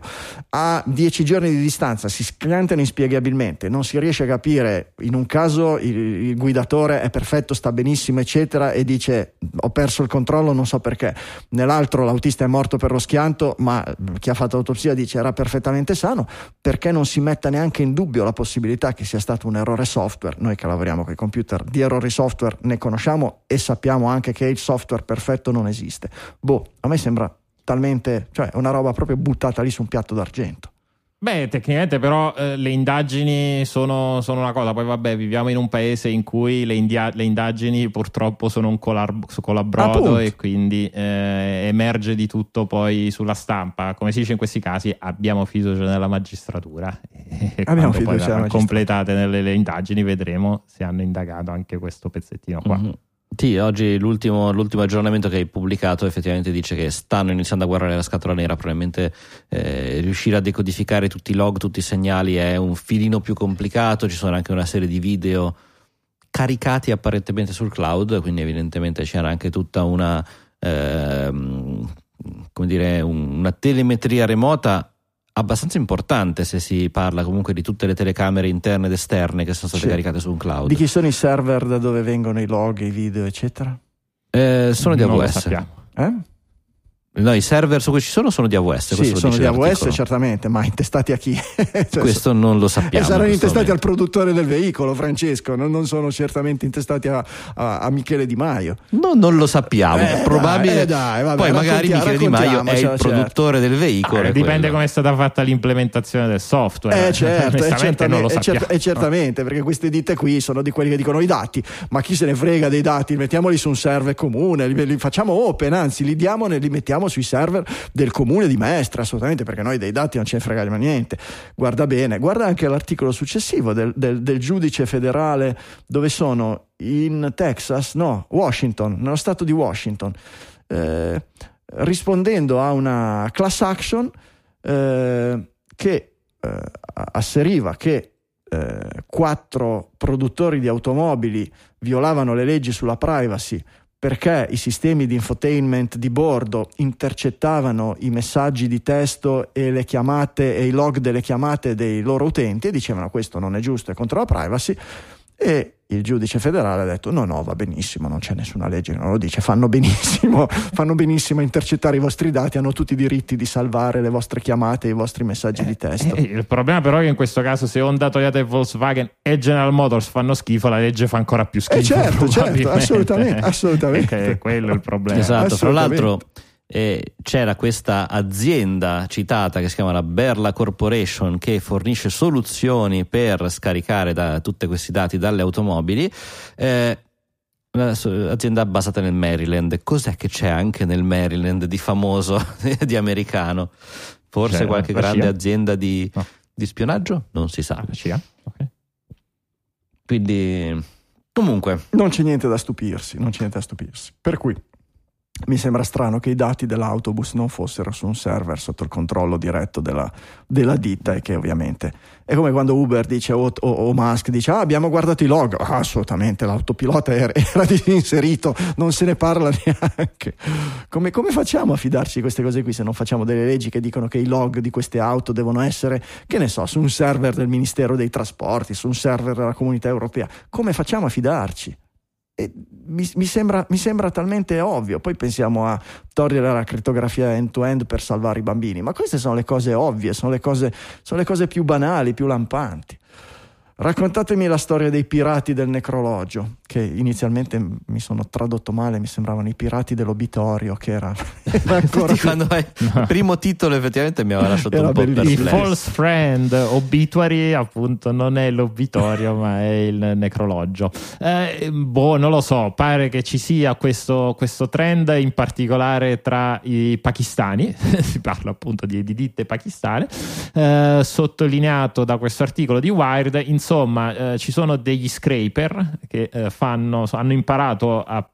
A dieci giorni di distanza si schiantano inspiegabilmente non si riesce a capire in un caso il, il guidatore è perfetto sta benissimo eccetera e dice ho perso il controllo non so perché nell'altro l'autista è morto per lo schianto ma chi ha fatto l'autopsia dice era perfettamente sano perché non si metta neanche in dubbio la possibilità che sia stato un errore software? Noi che lavoriamo con i computer di errori software ne conosciamo e sappiamo anche che il software perfetto non esiste. Boh a me sembra talmente cioè è una roba proprio buttata lì su un piatto d'argento Beh, tecnicamente però eh, le indagini sono, sono una cosa, poi vabbè viviamo in un paese in cui le, india- le indagini purtroppo sono un colab- colabrodo e quindi eh, emerge di tutto poi sulla stampa. Come si dice in questi casi abbiamo fiducia nella magistratura e Abbiamo poi fiducia nella verranno magistratura. completate nelle le indagini vedremo se hanno indagato anche questo pezzettino qua. Mhm. Sì, oggi l'ultimo, l'ultimo aggiornamento che hai pubblicato effettivamente dice che stanno iniziando a guardare la scatola nera, probabilmente eh, riuscire a decodificare tutti i log, tutti i segnali è un filino più complicato, ci sono anche una serie di video caricati apparentemente sul cloud, quindi evidentemente c'era anche tutta una, come dire, un- una telemetria remota abbastanza importante se si parla comunque di tutte le telecamere interne ed esterne che sono state Sì. caricate su un cloud. Di chi sono i server da dove vengono i log, i video, eccetera? Eh, sono di Non lo AWS. sappiamo. Eh? No, i server su cui ci sono sono di AWS. Sì, sono di AWS l'articolo. certamente, ma intestati a chi? [laughs] Cioè, Questo non lo E sappiamo. saranno intestati al momento. produttore del veicolo, Francesco, non, non sono certamente intestati a, a- a Michele Di Maio. No, non lo sappiamo. Eh, probabile. dai, eh, dai, vabbè, Poi magari Michele Di Maio è il certo. produttore del veicolo. Eh, dipende quello. come è stata fatta l'implementazione del software. Eh certo, [laughs] eh, Onestamente certamente, non lo eh, sappiamo. cer- eh, certamente, perché queste ditte qui sono di quelli che dicono i dati, ma chi se ne frega dei dati, mettiamoli su un server comune, li, li facciamo open, anzi li diamo e li mettiamo sui server del comune di Mestre, assolutamente, perché noi dei dati non ce ne freghiamo niente. Guarda bene, guarda anche l'articolo successivo del, del- del giudice federale. Dove sono? In Texas, no, Washington, nello stato di Washington, eh, rispondendo a una class action eh, che eh, asseriva che eh, quattro produttori di automobili violavano le leggi sulla privacy perché i sistemi di infotainment di bordo intercettavano i messaggi di testo e le chiamate e i log delle chiamate dei loro utenti e dicevano questo non è giusto, è contro la privacy e il giudice federale ha detto no no va benissimo non c'è nessuna legge che non lo dice fanno benissimo [laughs] fanno benissimo a intercettare i vostri dati hanno tutti i diritti di salvare le vostre chiamate e i vostri messaggi di testo Eh, il problema però è che in questo caso se Honda, Toyota e Volkswagen e General Motors fanno schifo, la legge fa ancora più schifo. Eh, certo, certo, assolutamente, [laughs] assolutamente. Perché quello è il problema. Esatto, fra l'altro eh, c'era questa azienda citata che si chiama la Berla Corporation che fornisce soluzioni per scaricare da, tutti questi dati dalle automobili. Eh, una so- azienda basata nel Maryland. Cos'è che c'è anche nel Maryland di famoso, [laughs] di americano? Forse C'è qualche grande CIA? azienda di, No. di spionaggio? Non si sa. Ah, la CIA? Ok. Quindi, comunque, non c'è niente da stupirsi non c'è niente da stupirsi per cui mi sembra strano che i dati dell'autobus non fossero su un server sotto il controllo diretto della, della ditta e che ovviamente è come quando Uber dice o, o- o Musk dice ah, abbiamo guardato i log. Ah, assolutamente l'autopilota era, [laughs] era disinserito non se ne parla [laughs] neanche. Come, come facciamo a fidarci di queste cose qui se non facciamo delle leggi che dicono che i log di queste auto devono essere che ne so su un server del Ministero dei Trasporti su un server della Comunità Europea? Come facciamo a fidarci? E mi, mi sembra, mi sembra talmente ovvio. Poi pensiamo a togliere la crittografia end-to-end per salvare i bambini, ma queste sono le cose ovvie, sono le cose, sono le cose più banali, più lampanti. Raccontatemi la storia dei pirati del necrologio, che inizialmente mi sono tradotto male, mi sembravano i pirati dell'obitorio, che era, era [laughs] [laughs] ancora più- quando hai- il primo titolo effettivamente mi aveva [laughs] lasciato Era un po' perplesso. false friend obituary appunto non è l'obitorio ma è il necrologio. Eh, boh non lo so pare che ci sia questo, questo trend in particolare tra i pakistani si parla appunto di, di ditte pakistane eh, sottolineato da questo articolo di Wired insomma eh, ci sono degli scraper che eh, fanno, hanno imparato a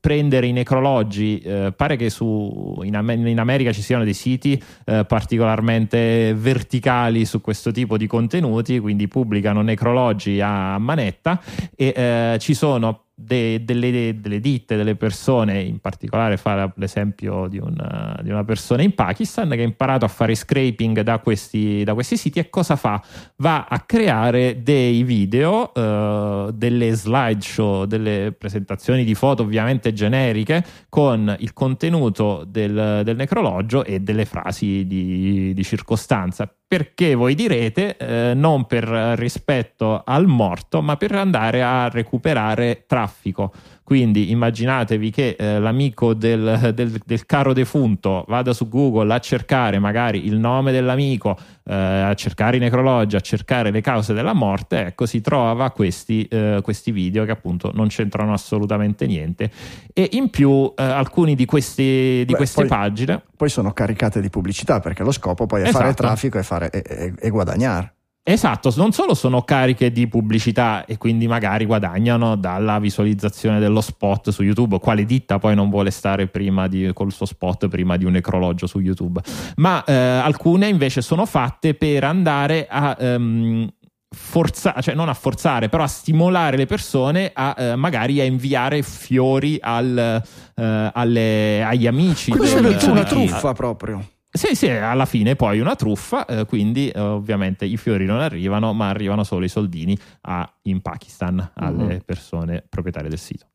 prendere i necrologi. Eh, pare che su, in, in America ci siano dei siti eh, particolarmente verticali su questo tipo di contenuti quindi pubblicano necrologi a manetta e eh, ci sono de- delle, delle ditte, delle persone, in particolare fa l'esempio di una, di una persona in Pakistan che ha imparato a fare scraping da questi, da questi siti e cosa fa? Va a creare dei video, eh, delle slideshow, delle presentazioni di foto ovviamente generiche con il contenuto del, del necrologio e delle frasi di, di circostanza. Perché voi direte, eh, non per rispetto al morto, ma per andare a recuperare traffico. Quindi immaginatevi che eh, l'amico del, del, del, caro defunto vada su Google a cercare magari il nome dell'amico, eh, a cercare i necrologi, a cercare le cause della morte, ecco si trova questi, eh, questi video che appunto non c'entrano assolutamente niente. E in più eh, alcuni di, questi, di Beh, queste poi- pagine Poi sono caricate di pubblicità perché lo scopo poi è Esatto. fare traffico e, fare, e- e- e guadagnare. Esatto, non solo sono cariche di pubblicità e quindi magari guadagnano dalla visualizzazione dello spot su YouTube, quale ditta poi non vuole stare prima di, col suo spot prima di un necrologio su YouTube, ma eh, alcune invece sono fatte per andare a... ehm, forzare, cioè non a forzare, però a stimolare le persone a eh, magari a inviare fiori al, eh, alle- agli amici. Quindi è del- diventata una truffa proprio. Sì, sì, alla fine poi una truffa, eh, quindi eh, ovviamente i fiori non arrivano, ma arrivano solo i soldini a- in Pakistan alle Mhm. persone proprietarie del sito.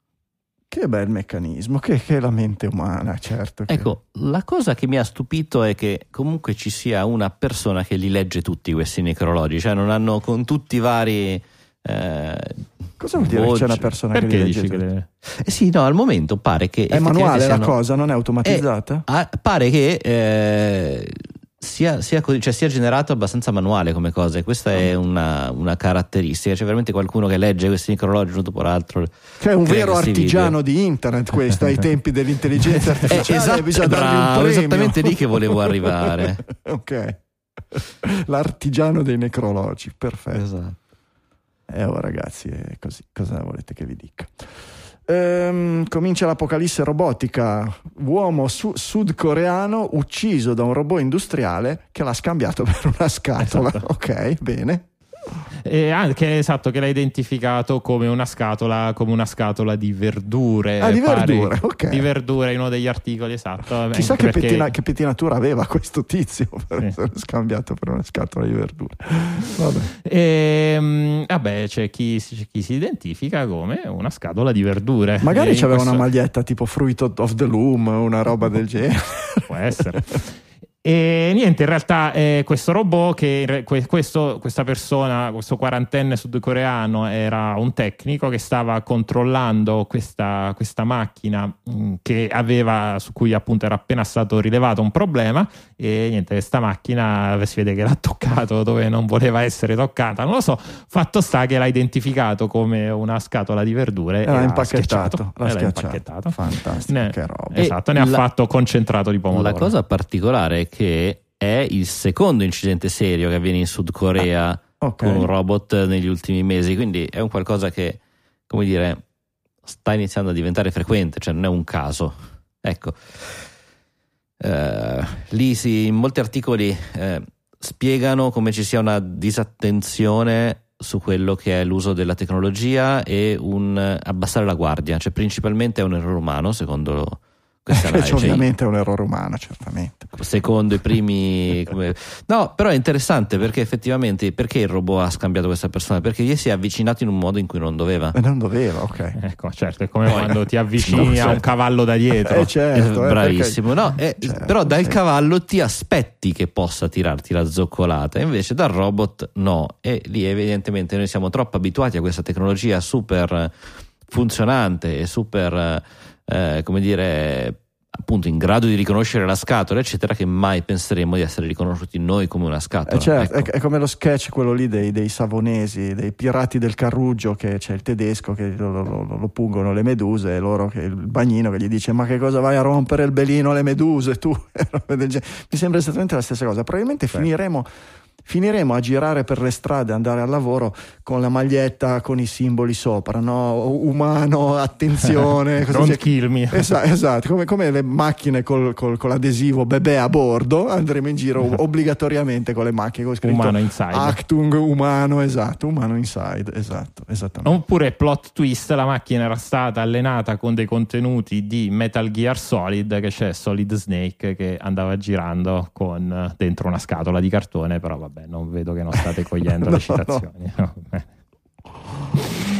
Che bel meccanismo, che, che è la mente umana, certo. che- Ecco, la cosa che mi ha stupito è che comunque ci sia una persona che li legge tutti questi necrologi, cioè non hanno con tutti i vari... eh, Cosa vuol dire che c'è una persona che Perché dici legge? che eh sì, no, al momento pare che... È manuale effettivamente la siano- cosa, non è automatizzata? Ah, pare che eh, sia, sia così- cioè sia generato abbastanza manuale come cosa, e questa è Ah. una, una caratteristica. C'è veramente qualcuno che legge questi necrologi uno dopo l'altro. Cioè, è un vero artigiano di internet questo ai [laughs] tempi dell'intelligenza Eh, artificiale. esatto, bisogna bravo, esattamente lì che volevo arrivare. [laughs] ok. L'artigiano dei necrologi, perfetto. Esatto. Eh, oh, ragazzi, è così. Cosa volete che vi dica? Ehm, comincia l'apocalisse robotica. Uomo su- sudcoreano ucciso da un robot industriale che l'ha scambiato [laughs] per una scatola. Esatto. Ok, bene. E anche esatto, che l'ha identificato come una scatola, come una scatola di verdure. Ah, di verdure, ok. Di verdure in uno degli articoli, esatto. Chissà che, perché- pettina- che pettinatura aveva questo tizio [laughs] per Sì. essere scambiato per una scatola di verdure. Vabbè. Ehm, vabbè, c'è chi, c'è chi si identifica come una scatola di verdure. Magari E in c'aveva questo- una maglietta tipo Fruit of the Loom, una roba del [laughs] genere. Può essere. E niente, in realtà eh, questo robot, che questo- questa persona, questo quarantenne sudcoreano era un tecnico che stava controllando questa, questa macchina mh, che aveva, su cui appunto era appena stato rilevato un problema e niente, questa macchina si vede che l'ha toccato dove non voleva essere toccata, non lo so, fatto sta che l'ha identificato come una scatola di verdure L'ha e impacchettato. L'ha l'ha impacchettato. Fantastico, Ne- che roba. Esatto, ne ha la- fatto concentrato di pomodoro. La cosa particolare è che è il secondo incidente serio che avviene in Sud Corea Ok. con un robot negli ultimi mesi, quindi è un qualcosa che, come dire, sta iniziando a diventare frequente, cioè non è un caso. Ecco, Eh, lì si, in molti articoli eh, spiegano come ci sia una disattenzione su quello che è l'uso della tecnologia e un abbassare la guardia, cioè principalmente è un errore umano secondo c'è Cioè, ovviamente è un errore umano, certamente. secondo i primi [laughs] come- no però è interessante perché effettivamente perché il robot ha scambiato questa persona perché gli si è avvicinato in un modo in cui non doveva E non doveva, ok. Ecco, certo, è come Poi- quando ti avvicini No, a un certo. cavallo da dietro. Eh, certo, Eh, eh, bravissimo perché- no, eh, Certo, però dal sì. cavallo ti aspetti che possa tirarti la zoccolata invece dal robot no e lì evidentemente noi siamo troppo abituati a questa tecnologia super funzionante e super eh, come dire appunto in grado di riconoscere la scatola eccetera che mai penseremo di essere riconosciuti noi come una scatola Eh, certo, Ecco. è, è come lo sketch quello lì dei, dei savonesi, dei pirati del Carruggio, che c'è il tedesco che lo, lo- lo- pungono le meduse e loro che il bagnino che gli dice ma che cosa vai a rompere il belino alle meduse tu? [laughs] Mi sembra esattamente la stessa cosa. Probabilmente finiremo, finiremo a girare per le strade, andare al lavoro con la maglietta con i simboli sopra, no? umano, [laughs] attenzione. Don't kill me. Esatto, esatto. Come, come le macchine col, col- con l'adesivo bebè a bordo, andremo in giro [laughs] obbligatoriamente con le macchine con scritto Umano inside. Actung umano, esatto, umano inside, esatto, esattamente. Oppure plot twist, la macchina era stata allenata con dei contenuti di Metal Gear Solid, che c'è Solid Snake che andava girando con dentro una scatola di cartone, però vabbè, non vedo che non state cogliendo [laughs] No, le citazioni. [laughs]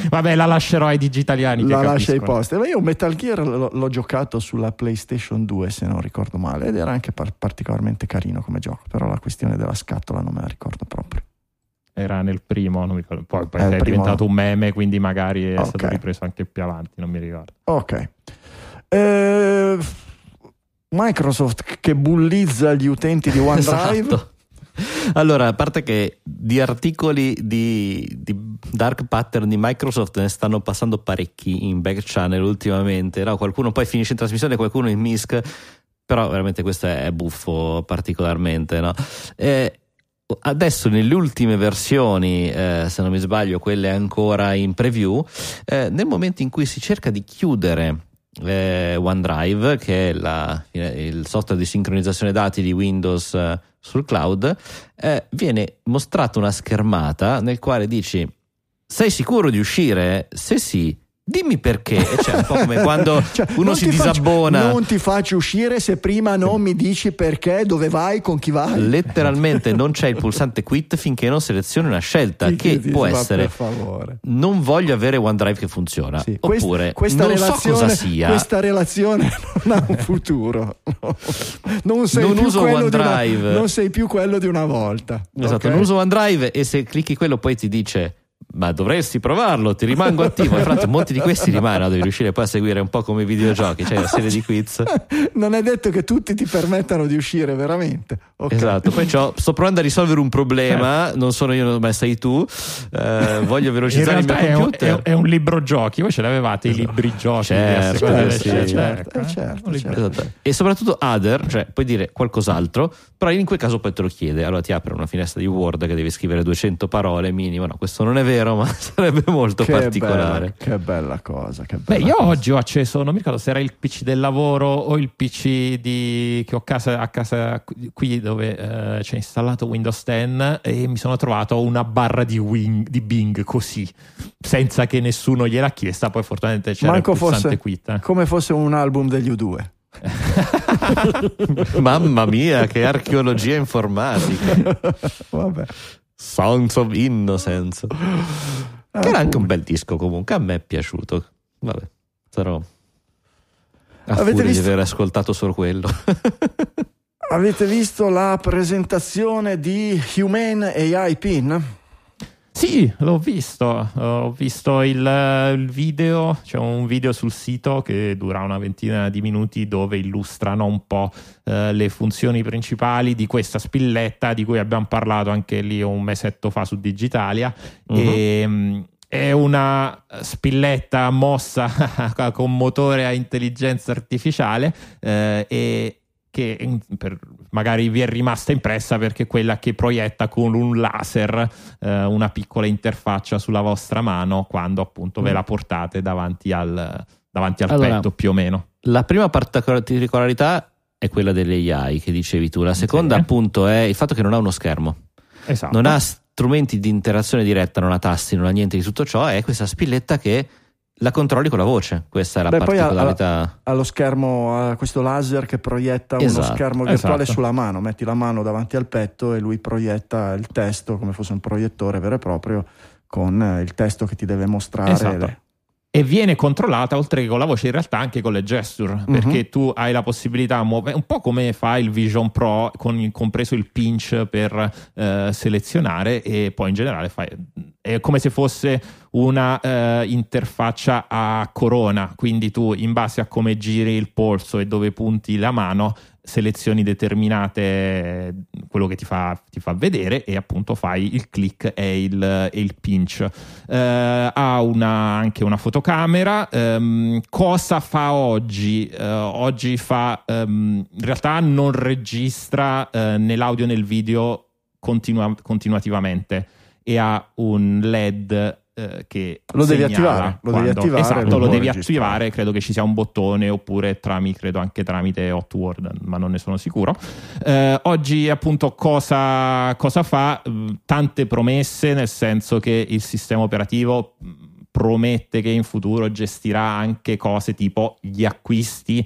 Vabbè, la lascerò ai digitaliani La lascia ai. Ma io Metal Gear l'ho, l'ho giocato sulla PlayStation 2, se non ricordo male, ed era anche par- particolarmente carino come gioco, però la questione della scatola non me la ricordo proprio. Era nel primo, non mi ricordo. Poi, poi è primo diventato un meme, quindi magari è Ok. stato ripreso anche più avanti, non mi ricordo. Ok. Eh, Microsoft che bullizza gli utenti di OneDrive. Esatto. Allora, a parte che di articoli di, di dark pattern di Microsoft ne stanno passando parecchi in back channel ultimamente, no? qualcuno poi finisce in trasmissione, qualcuno in MISC, però veramente questo è buffo particolarmente. No? Eh, adesso nelle ultime versioni, eh, se non mi sbaglio, quelle ancora in preview, eh, nel momento in cui si cerca di chiudere eh, OneDrive, che è la- il software di sincronizzazione dati di Windows eh, sul cloud, eh, viene mostrata una schermata nel quale dici: Sei sicuro di uscire? Se sì, dimmi perché. C'è un po' come [laughs] quando Cioè, uno si ti faccio- disabbona. non ti faccio uscire se prima non mi dici perché, dove vai, con chi vai. Letteralmente non c'è il pulsante quit finché non selezioni una scelta Chi- che può essere non voglio avere OneDrive che funziona Sì, oppure questa non so relazione, cosa sia Questa relazione [laughs] non ha un [laughs] futuro. Non sei, Non più uso di una- OneDrive. non sei più quello di una volta. Esatto, ok? non uso OneDrive e se clicchi quello poi ti dice ma dovresti provarlo, ti rimango attivo. E fra l'altro molti di questi rimangono, devi riuscire poi a seguire un po' come i videogiochi, c'è una serie di quiz. [laughs] non è detto che tutti ti permettano di uscire veramente. Ok. Esatto, poi c'ho- sto provando a risolvere un problema, non sono io ma sei tu, eh, voglio velocizzare il mio realtà è un, computer. è- è un libro giochi, voi ce l'avevate i libri giochi? Certo, eh, sì. scelte, Certo, eh, eh. certo, Un libro- certo. Esatto. E soprattutto other, cioè puoi dire qualcos'altro, però in quel caso poi te lo chiede. Allora ti apre una finestra di Word che devi scrivere 200 parole minimo. No, questo non è vero, ma [laughs] sarebbe molto Che particolare. bella, che bella cosa. Che Beh, bella io cosa. oggi ho acceso, non mi ricordo se era il PC del lavoro o il PC di, che ho casa- a casa qui dove eh, c'è installato Windows 10 e mi sono trovato una barra di, Wing- di Bing così, senza che nessuno gliel'ha chiesta. Poi fortunatamente c'era Manco il pulsante fosse, quit. come fosse un album degli U2. [laughs] Mamma mia, che archeologia informatica! [laughs] Vabbè. Songs of Innocence. Che era anche un bel disco comunque, a me è piaciuto. Vabbè, sarò a Avete visto- di aver ascoltato solo quello. Avete visto la presentazione di Humane AI Pin? Sì, l'ho visto, ho visto il, il video, c'è un video sul sito che dura una ventina di minuti dove illustrano un po' eh, le funzioni principali di questa spilletta di cui abbiamo parlato anche lì un mesetto fa su Digitalia. E, mm, è una spilletta mossa [laughs] con motore a intelligenza artificiale eh, e che per- magari vi è rimasta impressa perché è quella che proietta con un laser eh, una piccola interfaccia sulla vostra mano quando appunto ve la portate davanti al, davanti al Allora, petto più o meno. La prima particolarità è quella delle AI che dicevi tu, la seconda Sì. appunto è il fatto che non ha uno schermo, Esatto. non ha strumenti di interazione diretta, non ha tasti, non ha niente di tutto ciò, è questa spilletta che la controlli con la voce, questa è la Beh, poi ha- particolarità. Ha lo schermo, ha questo laser che proietta uno Esatto, schermo virtuale esatto. sulla mano. Metti la mano davanti al petto e lui proietta il testo come fosse un proiettore vero e proprio con eh, il testo che ti deve mostrare. Esatto. le- e viene controllata oltre che con la voce in realtà anche con le gesture perché tu hai la possibilità muove- un po' come fa il Vision Pro con il- compreso il pinch per eh, selezionare e poi in generale fai, è come se fosse una eh, interfaccia a corona quindi tu in base a come giri il polso e dove punti la mano selezioni determinate quello che ti fa, ti fa vedere e appunto fai il click e il, e il pinch eh, ha una- anche una fotocamera. Ehm, cosa fa oggi? Eh, oggi fa ehm, in realtà non registra eh, né l'audio né il video continua- continuativamente e ha un LED eh, che Lo devi attivare, lo devi attivare, esatto, lo può devi registrare. attivare credo che ci sia un bottone oppure tramite credo anche tramite Hotword ma non ne sono sicuro eh, oggi appunto cosa, cosa fa? Mm, Tante promesse nel senso che il sistema operativo mm, promette che in futuro gestirà anche cose tipo gli acquisti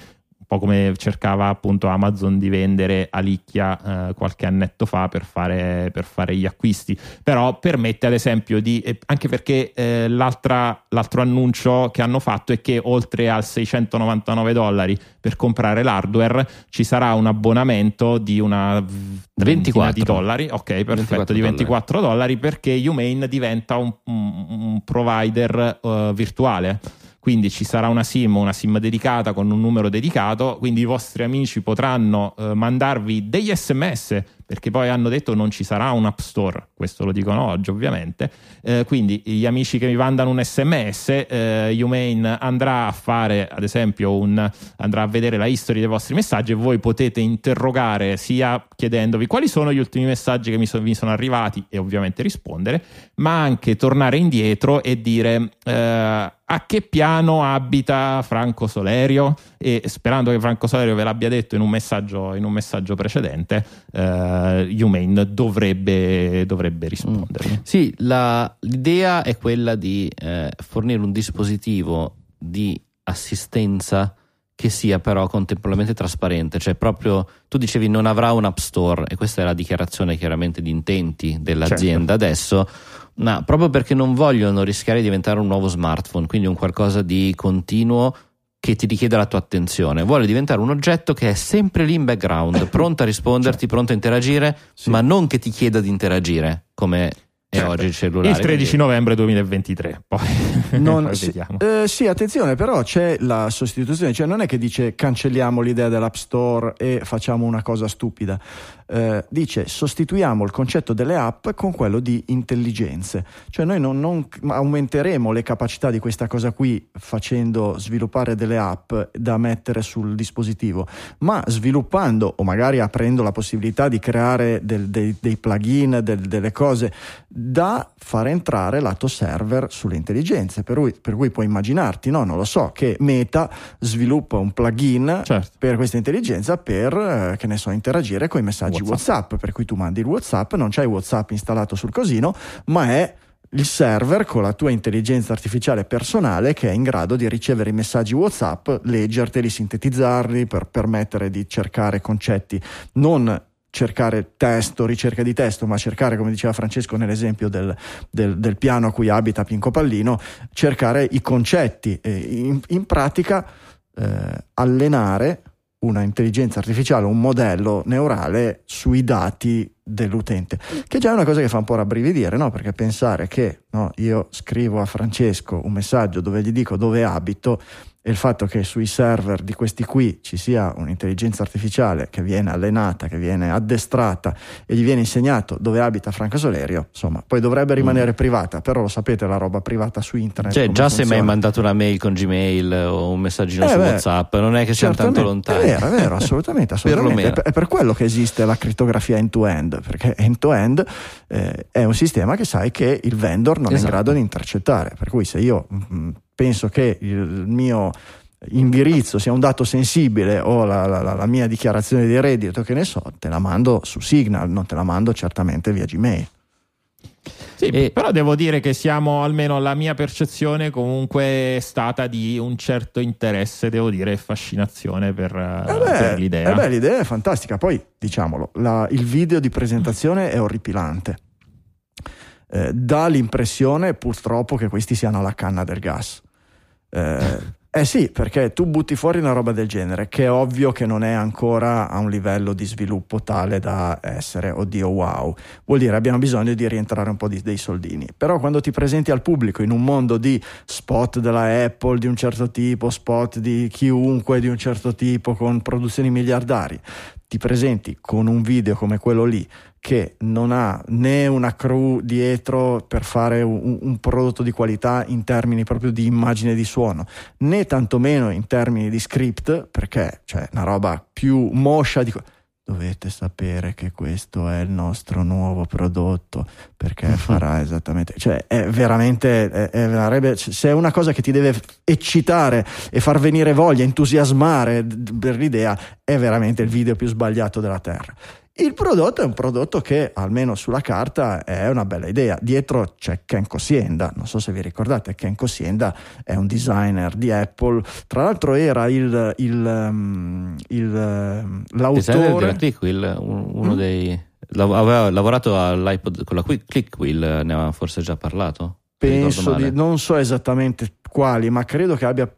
po' come cercava appunto Amazon di vendere Alicchia eh, qualche annetto fa per fare, per fare, gli acquisti. Però permette ad esempio di, eh, anche perché eh, l'altro annuncio che hanno fatto è che oltre al 699 dollari per comprare l'hardware ci sarà un abbonamento di una 24 di dollari, ok perfetto, 24 di 24 dollari, dollari perché Humane diventa un, un, un provider uh, virtuale quindi ci sarà una SIM, una SIM dedicata con un numero dedicato, quindi i vostri amici potranno eh, mandarvi degli sms perché poi hanno detto non ci sarà un app store, questo lo dicono oggi ovviamente, eh, quindi gli amici che mi mandano un sms, eh, Humane andrà a fare ad esempio un, andrà a vedere la history dei vostri messaggi e voi potete interrogare sia chiedendovi quali sono gli ultimi messaggi che mi, so, mi sono arrivati e ovviamente rispondere, ma anche tornare indietro e dire eh, a che piano abita Franco Solerio? E sperando che Franco Solerio ve l'abbia detto in un messaggio, in un messaggio precedente, eh, Humane dovrebbe, dovrebbe rispondere. Mm. Sì, la, l'idea è quella di eh, fornire un dispositivo di assistenza che sia però contemporaneamente trasparente, cioè proprio tu dicevi non avrà un app store e questa è la dichiarazione chiaramente di intenti dell'azienda certo. adesso, ma proprio perché non vogliono rischiare di diventare un nuovo smartphone, quindi un qualcosa di continuo che ti richiede la tua attenzione, vuole diventare un oggetto che è sempre lì in background, [coughs] pronto a risponderti, certo. pronto a interagire, sì. ma non che ti chieda di interagire come certo. oggi il cellulare. Il 13 quindi... novembre 2023. Poi, [laughs] non, poi sì, eh, sì, attenzione, però c'è la sostituzione, cioè non è che dice cancelliamo l'idea dell'App Store e facciamo una cosa stupida. Eh, dice sostituiamo il concetto delle app con quello di intelligenze, cioè noi non, non, aumenteremo le capacità di questa cosa qui facendo sviluppare delle app da mettere sul dispositivo, ma sviluppando o magari aprendo la possibilità di creare del, dei, dei, plugin, del, delle cose da far entrare lato server sulle intelligenze, per cui, per cui puoi immaginarti, no, non lo so, che Meta sviluppa un plugin certo. per questa intelligenza per, eh, che ne so, interagire con i messaggi WhatsApp. Per cui tu mandi il WhatsApp, non c'hai WhatsApp installato sul cosino, ma è il server con la tua intelligenza artificiale personale che è in grado di ricevere i messaggi WhatsApp, leggerteli, sintetizzarli per permettere di cercare concetti non cercare testo, ricerca di testo, ma cercare, come diceva Francesco nell'esempio del, del, del piano a cui abita Pinco Pallino, cercare i concetti in, in pratica eh, allenare una intelligenza artificiale, un modello neurale sui dati dell'utente, che già è una cosa che fa un po' rabbrividire, no? perché pensare che no, io scrivo a Francesco un messaggio dove gli dico dove abito e il fatto che sui server di questi qui ci sia un'intelligenza artificiale che viene allenata, che viene addestrata e gli viene insegnato dove abita Franco Solerio, insomma, poi dovrebbe rimanere mm. privata, però lo sapete la roba privata su internet. Cioè, già funziona. se mi hai mandato una mail con Gmail o un messaggino eh su beh, WhatsApp, non è che siamo tanto lontani. È vero, è vero, assolutamente, [laughs] assolutamente. è, per quello che esiste la crittografia end-to-end, perché end-to-end eh, è un sistema che sai che il vendor non esatto. è in esatto. grado di intercettare, per cui se io mh, mm, penso che il mio indirizzo sia un dato sensibile o la, la, la, mia dichiarazione di reddito, che ne so, te la mando su Signal, non te la mando certamente via Gmail. Sì, e... però devo dire che siamo, almeno la mia percezione comunque è stata di un certo interesse, devo dire, e fascinazione per, eh beh, per l'idea. Eh beh, l'idea è fantastica, poi diciamolo, la, il video di presentazione è orripilante eh, dà l'impressione purtroppo che questi siano alla canna del gas. Eh, eh sì, perché tu butti fuori una roba del genere, che è ovvio che non è ancora a un livello di sviluppo tale da essere, oddio, wow. Vuol dire abbiamo bisogno di rientrare un po' di, dei soldini. Però quando ti presenti al pubblico in un mondo di spot della Apple di un certo tipo, spot di chiunque di un certo tipo, con produzioni miliardari, ti presenti con un video come quello lì, che non ha né una crew dietro per fare un, un, prodotto di qualità in termini proprio di immagine di suono, né tantomeno in termini di script, perché c'è una roba più moscia di dovete sapere che questo è il nostro nuovo prodotto perché [laughs] farà esattamente cioè è veramente è, è veramente, se è una cosa che ti deve eccitare e far venire voglia entusiasmare per l'idea è veramente il video più sbagliato della terra Il prodotto è un prodotto che almeno sulla carta è una bella idea. Dietro c'è Ken Cosienda, non so se vi ricordate, Ken Cosienda è un designer di Apple, tra l'altro era il, il, um, il, um, l'autore... ClickWheel, un- uno Mm. dei... aveva lavorato all'iPod con la Quick- ClickWheel, ne aveva forse già parlato? Penso di, non so esattamente quali, ma credo che abbia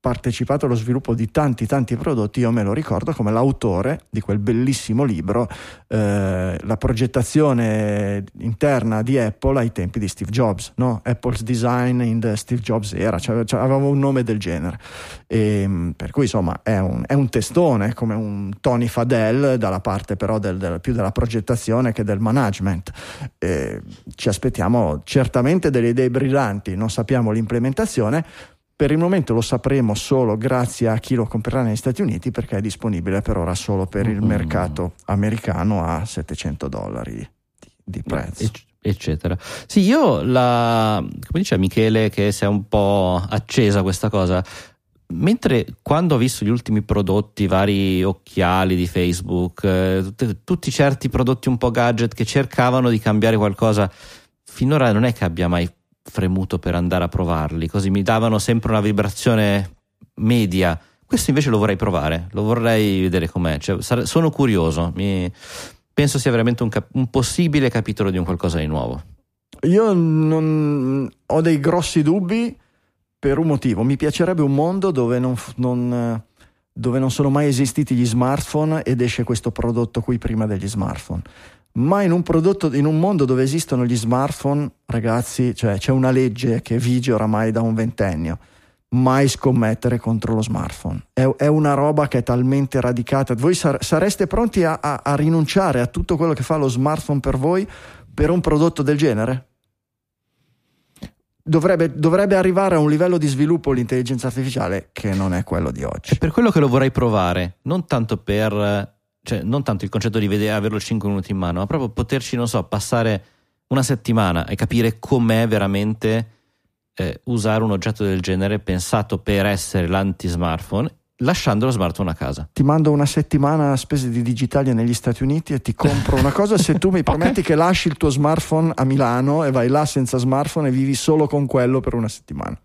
partecipato allo sviluppo di tanti tanti prodotti, io me lo ricordo come l'autore di quel bellissimo libro, eh, la progettazione interna di Apple ai tempi di Steve Jobs, no? Apple's Design in the Steve Jobs era, cioè, cioè, aveva un nome del genere, e, mh, per cui insomma è un, è un testone come un Tony Fadell dalla parte però del- del- più della progettazione che del management. E ci aspettiamo certamente delle idee brillanti, non sappiamo l'implementazione. Per il momento lo sapremo solo grazie a chi lo comprerà negli Stati Uniti perché è disponibile per ora solo per il Mm. mercato americano a 700 dollari di, di prezzo. Ecc- eccetera. Sì, io la come dice Michele che si è un po' accesa questa cosa. Mentre quando ho visto gli ultimi prodotti, vari occhiali di Facebook, eh, tutte- tutti certi prodotti un po' gadget che cercavano di cambiare qualcosa, finora non è che abbia mai fremuto per andare a provarli, così mi davano sempre una vibrazione media. Questo invece lo vorrei provare, lo vorrei vedere com'è. Cioè, sono curioso, mi- penso sia veramente un, cap- un possibile capitolo di un qualcosa di nuovo. Io non, ho dei grossi dubbi per un motivo. Mi piacerebbe un mondo dove non, non, dove non sono mai esistiti gli smartphone ed esce questo prodotto qui prima degli smartphone. Ma in un, prodotto, in un mondo dove esistono gli smartphone, ragazzi, cioè c'è una legge che vige oramai da un ventennio. Mai scommettere contro lo smartphone. È, è una roba che è talmente radicata. Voi sar- sareste pronti a- a- a rinunciare a tutto quello che fa lo smartphone per voi per un prodotto del genere? Dovrebbe, dovrebbe arrivare a un livello di sviluppo l'intelligenza artificiale che non è quello di È oggi. per quello che lo vorrei provare, non tanto per cioè non tanto il concetto di vedere, averlo 5 minuti in mano, ma proprio poterci, non so, passare una settimana e capire com'è veramente eh, usare un oggetto del genere pensato per essere l'anti-smartphone, lasciando lo smartphone a casa. Ti mando una settimana a spese di digitali negli Stati Uniti e ti compro una cosa se tu mi [laughs] prometti che lasci il tuo smartphone a Milano e vai là senza smartphone e vivi solo con quello per una settimana.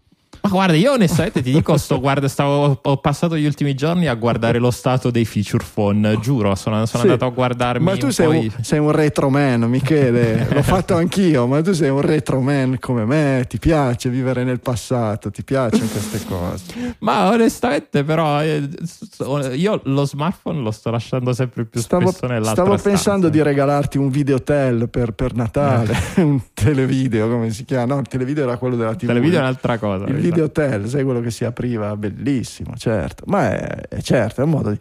Ma guarda, io onestamente ti dico, sto, guarda, stavo, ho passato gli ultimi giorni a guardare lo stato dei feature phone, giuro, sono, sono Sì. andato a guardarmi Ma tu sei un, sei un retro man, Michele. L'ho fatto anch'io, ma tu sei un retro man come me. Ti piace vivere nel passato, ti piacciono queste cose. Ma onestamente, però, eh, io lo smartphone lo sto lasciando sempre più Stavo, spesso nell'altra stavo pensando stanza. di regalarti un videotel per, per Natale, Eh. [laughs] un televideo, come si chiama? No, il televideo era quello della TV. Televideo è un'altra cosa. Il. Videotel, sai quello che si apriva, bellissimo, certo. Ma è, è certo, è un modo di...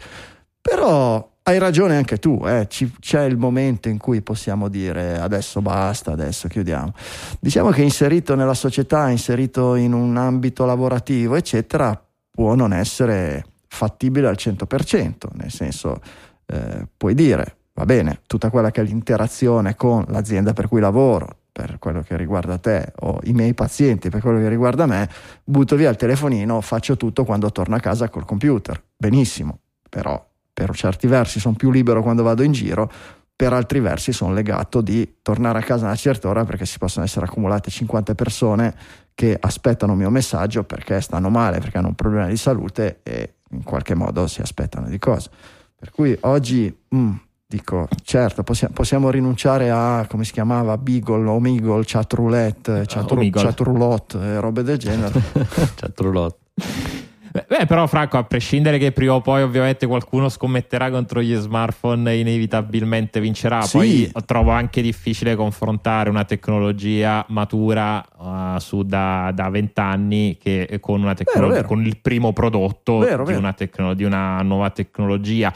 Però hai ragione anche tu, eh, ci- c'è il momento in cui possiamo dire adesso basta, adesso chiudiamo. Diciamo che inserito nella società, inserito in un ambito lavorativo, eccetera, può non essere fattibile al 100%, nel senso eh, puoi dire, va bene, tutta quella che è l'interazione con l'azienda per cui lavoro, per quello che riguarda te, o i miei pazienti per quello che riguarda me, butto via il telefonino, faccio tutto quando torno a casa col computer. Benissimo, però per certi versi sono più libero quando vado in giro, per altri versi sono legato di tornare a casa a una certa ora perché si possono essere accumulate 50 persone che aspettano il mio messaggio perché stanno male, perché hanno un problema di salute e in qualche modo si aspettano di cose. Per cui oggi mm, dico, certo, possia- possiamo rinunciare a come si chiamava Beagle, Omegle, chat roulette, chat, Omegle. chat roulotte e robe del genere. [laughs] Cioè, Trulot. Beh, però, Franco, a prescindere che prima o poi, ovviamente, qualcuno scommetterà contro gli smartphone e inevitabilmente vincerà. Sì. Poi trovo anche difficile confrontare una tecnologia matura uh, su da da vent'anni che con, una tecnolo- Vero, vero. con il primo prodotto Vero, di, vero. Una tecno- di una nuova tecnologia.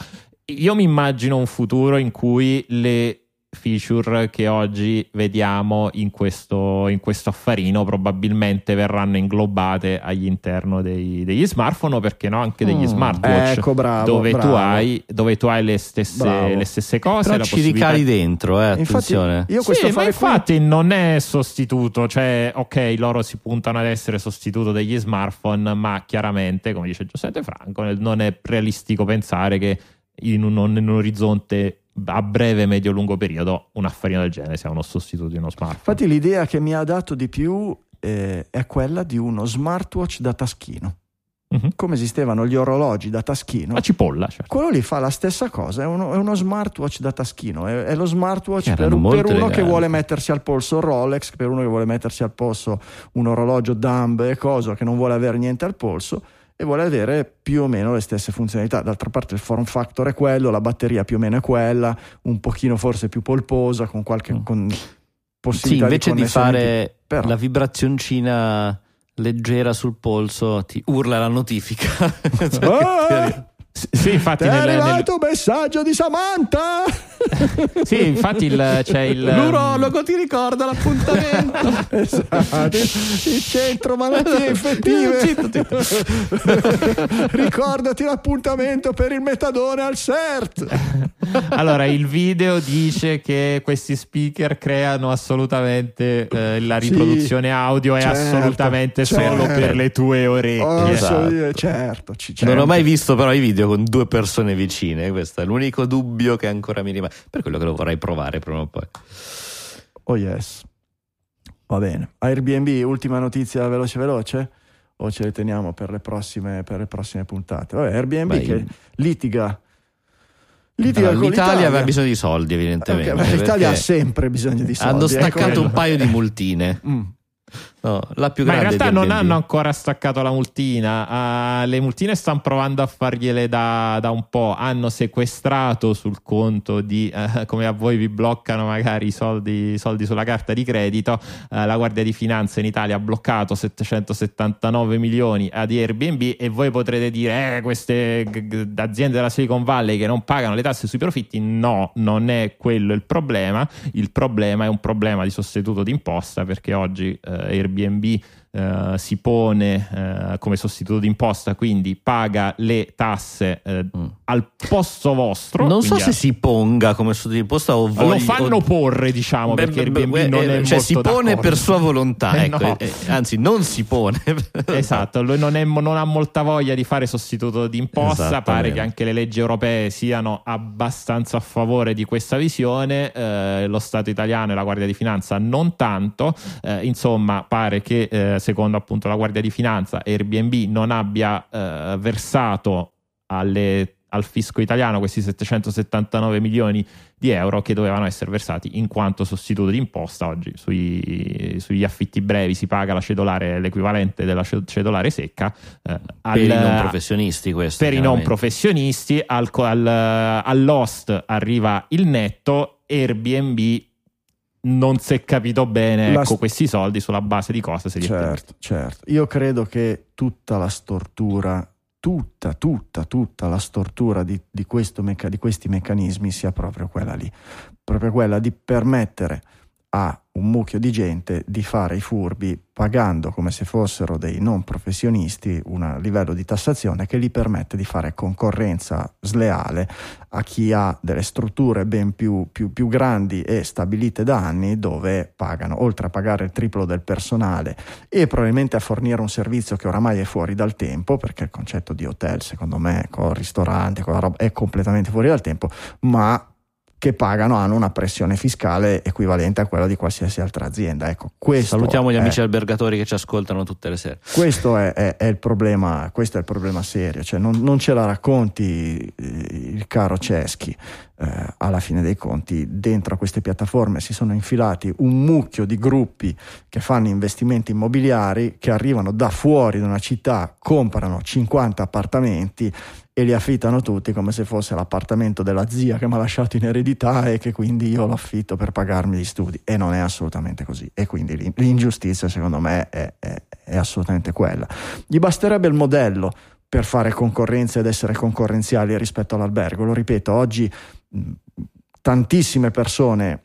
Io mi immagino un futuro in cui le feature che oggi vediamo in questo, in questo affarino probabilmente verranno inglobate all'interno dei- degli smartphone o perché no anche degli Mm, smartwatch ecco, bravo, dove, Tu bravo. hai, dove tu hai le stesse, le stesse cose Però la ci possibilità ricali dentro, eh, Infatti, attenzione. io sì, questo ma fare qui- infatti non è sostituto, cioè ok, loro si puntano ad essere sostituto degli smartphone, ma chiaramente, come dice Giuseppe Franco, non è realistico pensare che in un, in un orizzonte a breve, medio, lungo periodo un affarino del genere sia uno sostituto di uno smartphone. Infatti l'idea che mi ha dato di più eh, è quella di uno smartwatch da taschino. Mhm. Come esistevano gli orologi da taschino, La cipolla, certo. quello lì fa la stessa cosa, è uno, è uno smartwatch da taschino, è, è lo smartwatch Che per, per uno che eleganti. vuole mettersi al polso un Rolex, per uno che vuole mettersi al polso un orologio dumb e cosa, che non vuole avere niente al polso e vuole avere più o meno le stesse funzionalità. D'altra parte il form factor è quello, la batteria più o meno è quella, un pochino forse più polposa, con qualche Mm. con Sì, possibilità invece di connessione fare però- la vibrazioncina leggera sul polso, ti urla la notifica. [laughs] Ah! S- Sì, infatti, Ti è nel- arrivato un messaggio di Samantha! [laughs] sì, infatti il- c'è il. L'urologo ti ricorda l'appuntamento. [laughs] esatto, il centro malattie [laughs] infettive. Zitto, zitto. Ricordati l'appuntamento per il metadone al CERT. Allora, il video dice che questi speaker creano assolutamente eh, la Sì, riproduzione audio è certo, assolutamente solo certo. per le tue orecchie. Oh, Esatto. so io, certo, ci- Non ho certo. mai visto però i video con due persone vicine. Questo è l'unico dubbio che ancora mi rimane. Per quello che lo vorrei provare prima o poi. Oh yes. Va bene. Airbnb, ultima notizia veloce veloce? O ce le teniamo per le prossime, per le prossime puntate? Vabbè, Airbnb Beh, che litiga. Litiga Allora, L'Italia aveva bisogno di soldi, evidentemente. Ok, ma l'Italia ha sempre bisogno di soldi. hanno eh, staccato quello. un paio di [laughs] multine. Mm. No, la più Ma in grande realtà di non Airbnb. hanno ancora staccato la multina. Ah, le multine stanno provando a fargliele da, da un po'. Hanno sequestrato sul conto di eh, come a voi vi bloccano magari i soldi, soldi sulla carta di credito. eh, la Guardia di Finanza in Italia ha bloccato 779 milioni ad Airbnb e voi potrete dire eh, queste aziende della Silicon Valley che non pagano le tasse sui profitti. No, non è quello il problema. Il problema è un problema di sostituto d'imposta perché oggi eh, Airbnb eh, si pone eh, come sostituto d'imposta, quindi paga le tasse eh, Mm. al posto vostro. Non so se si ponga come sostituto di imposta o a- voglio- lo fanno o- porre, diciamo, Beh, perché beh, beh, non è cioè molto si pone d'accordo. per sua volontà, [laughs] Eh, ecco, no. eh, anzi non si pone. [laughs] Esatto, lui non, è- non ha molta voglia di fare sostituto d'imposta. Pare che anche le leggi europee siano abbastanza a favore di questa visione. eh, lo Stato italiano e la Guardia di Finanza non tanto. Eh, insomma, pare che eh, secondo appunto la Guardia di Finanza Airbnb non abbia eh, versato alle- al fisco italiano questi 779 milioni di euro che dovevano essere versati in quanto sostituto d'imposta. Oggi sui- sugli affitti brevi si paga la cedolare, l'equivalente della ce- cedolare secca. eh, per i al- non professionisti questo. per i non professionisti, al, al- all'host arriva il netto, Airbnb non si è capito bene La ecco, st- questi soldi sulla base di cosa è tenuti. Certo, certo. Io credo che tutta la stortura, tutta, tutta, tutta la stortura di, di questo mecca- di questi meccanismi sia proprio quella lì, proprio quella di permettere a un mucchio di gente di fare i furbi pagando come se fossero dei non professionisti un livello di tassazione che gli permette di fare concorrenza sleale a chi ha delle strutture ben più, più- più grandi e stabilite da anni dove pagano, oltre a pagare il triplo del personale e probabilmente a fornire un servizio che oramai è fuori dal tempo, perché il concetto di hotel secondo me con ristorante, con la roba, è completamente fuori dal tempo, ma che pagano hanno una pressione fiscale equivalente a quella di qualsiasi altra azienda. Ecco, Salutiamo gli è- amici albergatori che ci ascoltano tutte le sere. questo è, è- è il problema, questo è il problema serio, cioè non, non ce la racconti eh, il caro Ceschi. Eh, alla fine dei conti, dentro a queste piattaforme si sono infilati un mucchio di gruppi che fanno investimenti immobiliari che arrivano da fuori da una città, comprano 50 appartamenti e li affittano tutti come se fosse l'appartamento della zia che mi ha lasciato in eredità e che quindi io lo affitto per pagarmi gli studi. E non è assolutamente così. E quindi l'in- l'ingiustizia secondo me è, è- è assolutamente quella. Gli basterebbe il modello per fare concorrenza ed essere concorrenziali rispetto all'albergo. Lo ripeto oggi tantissime persone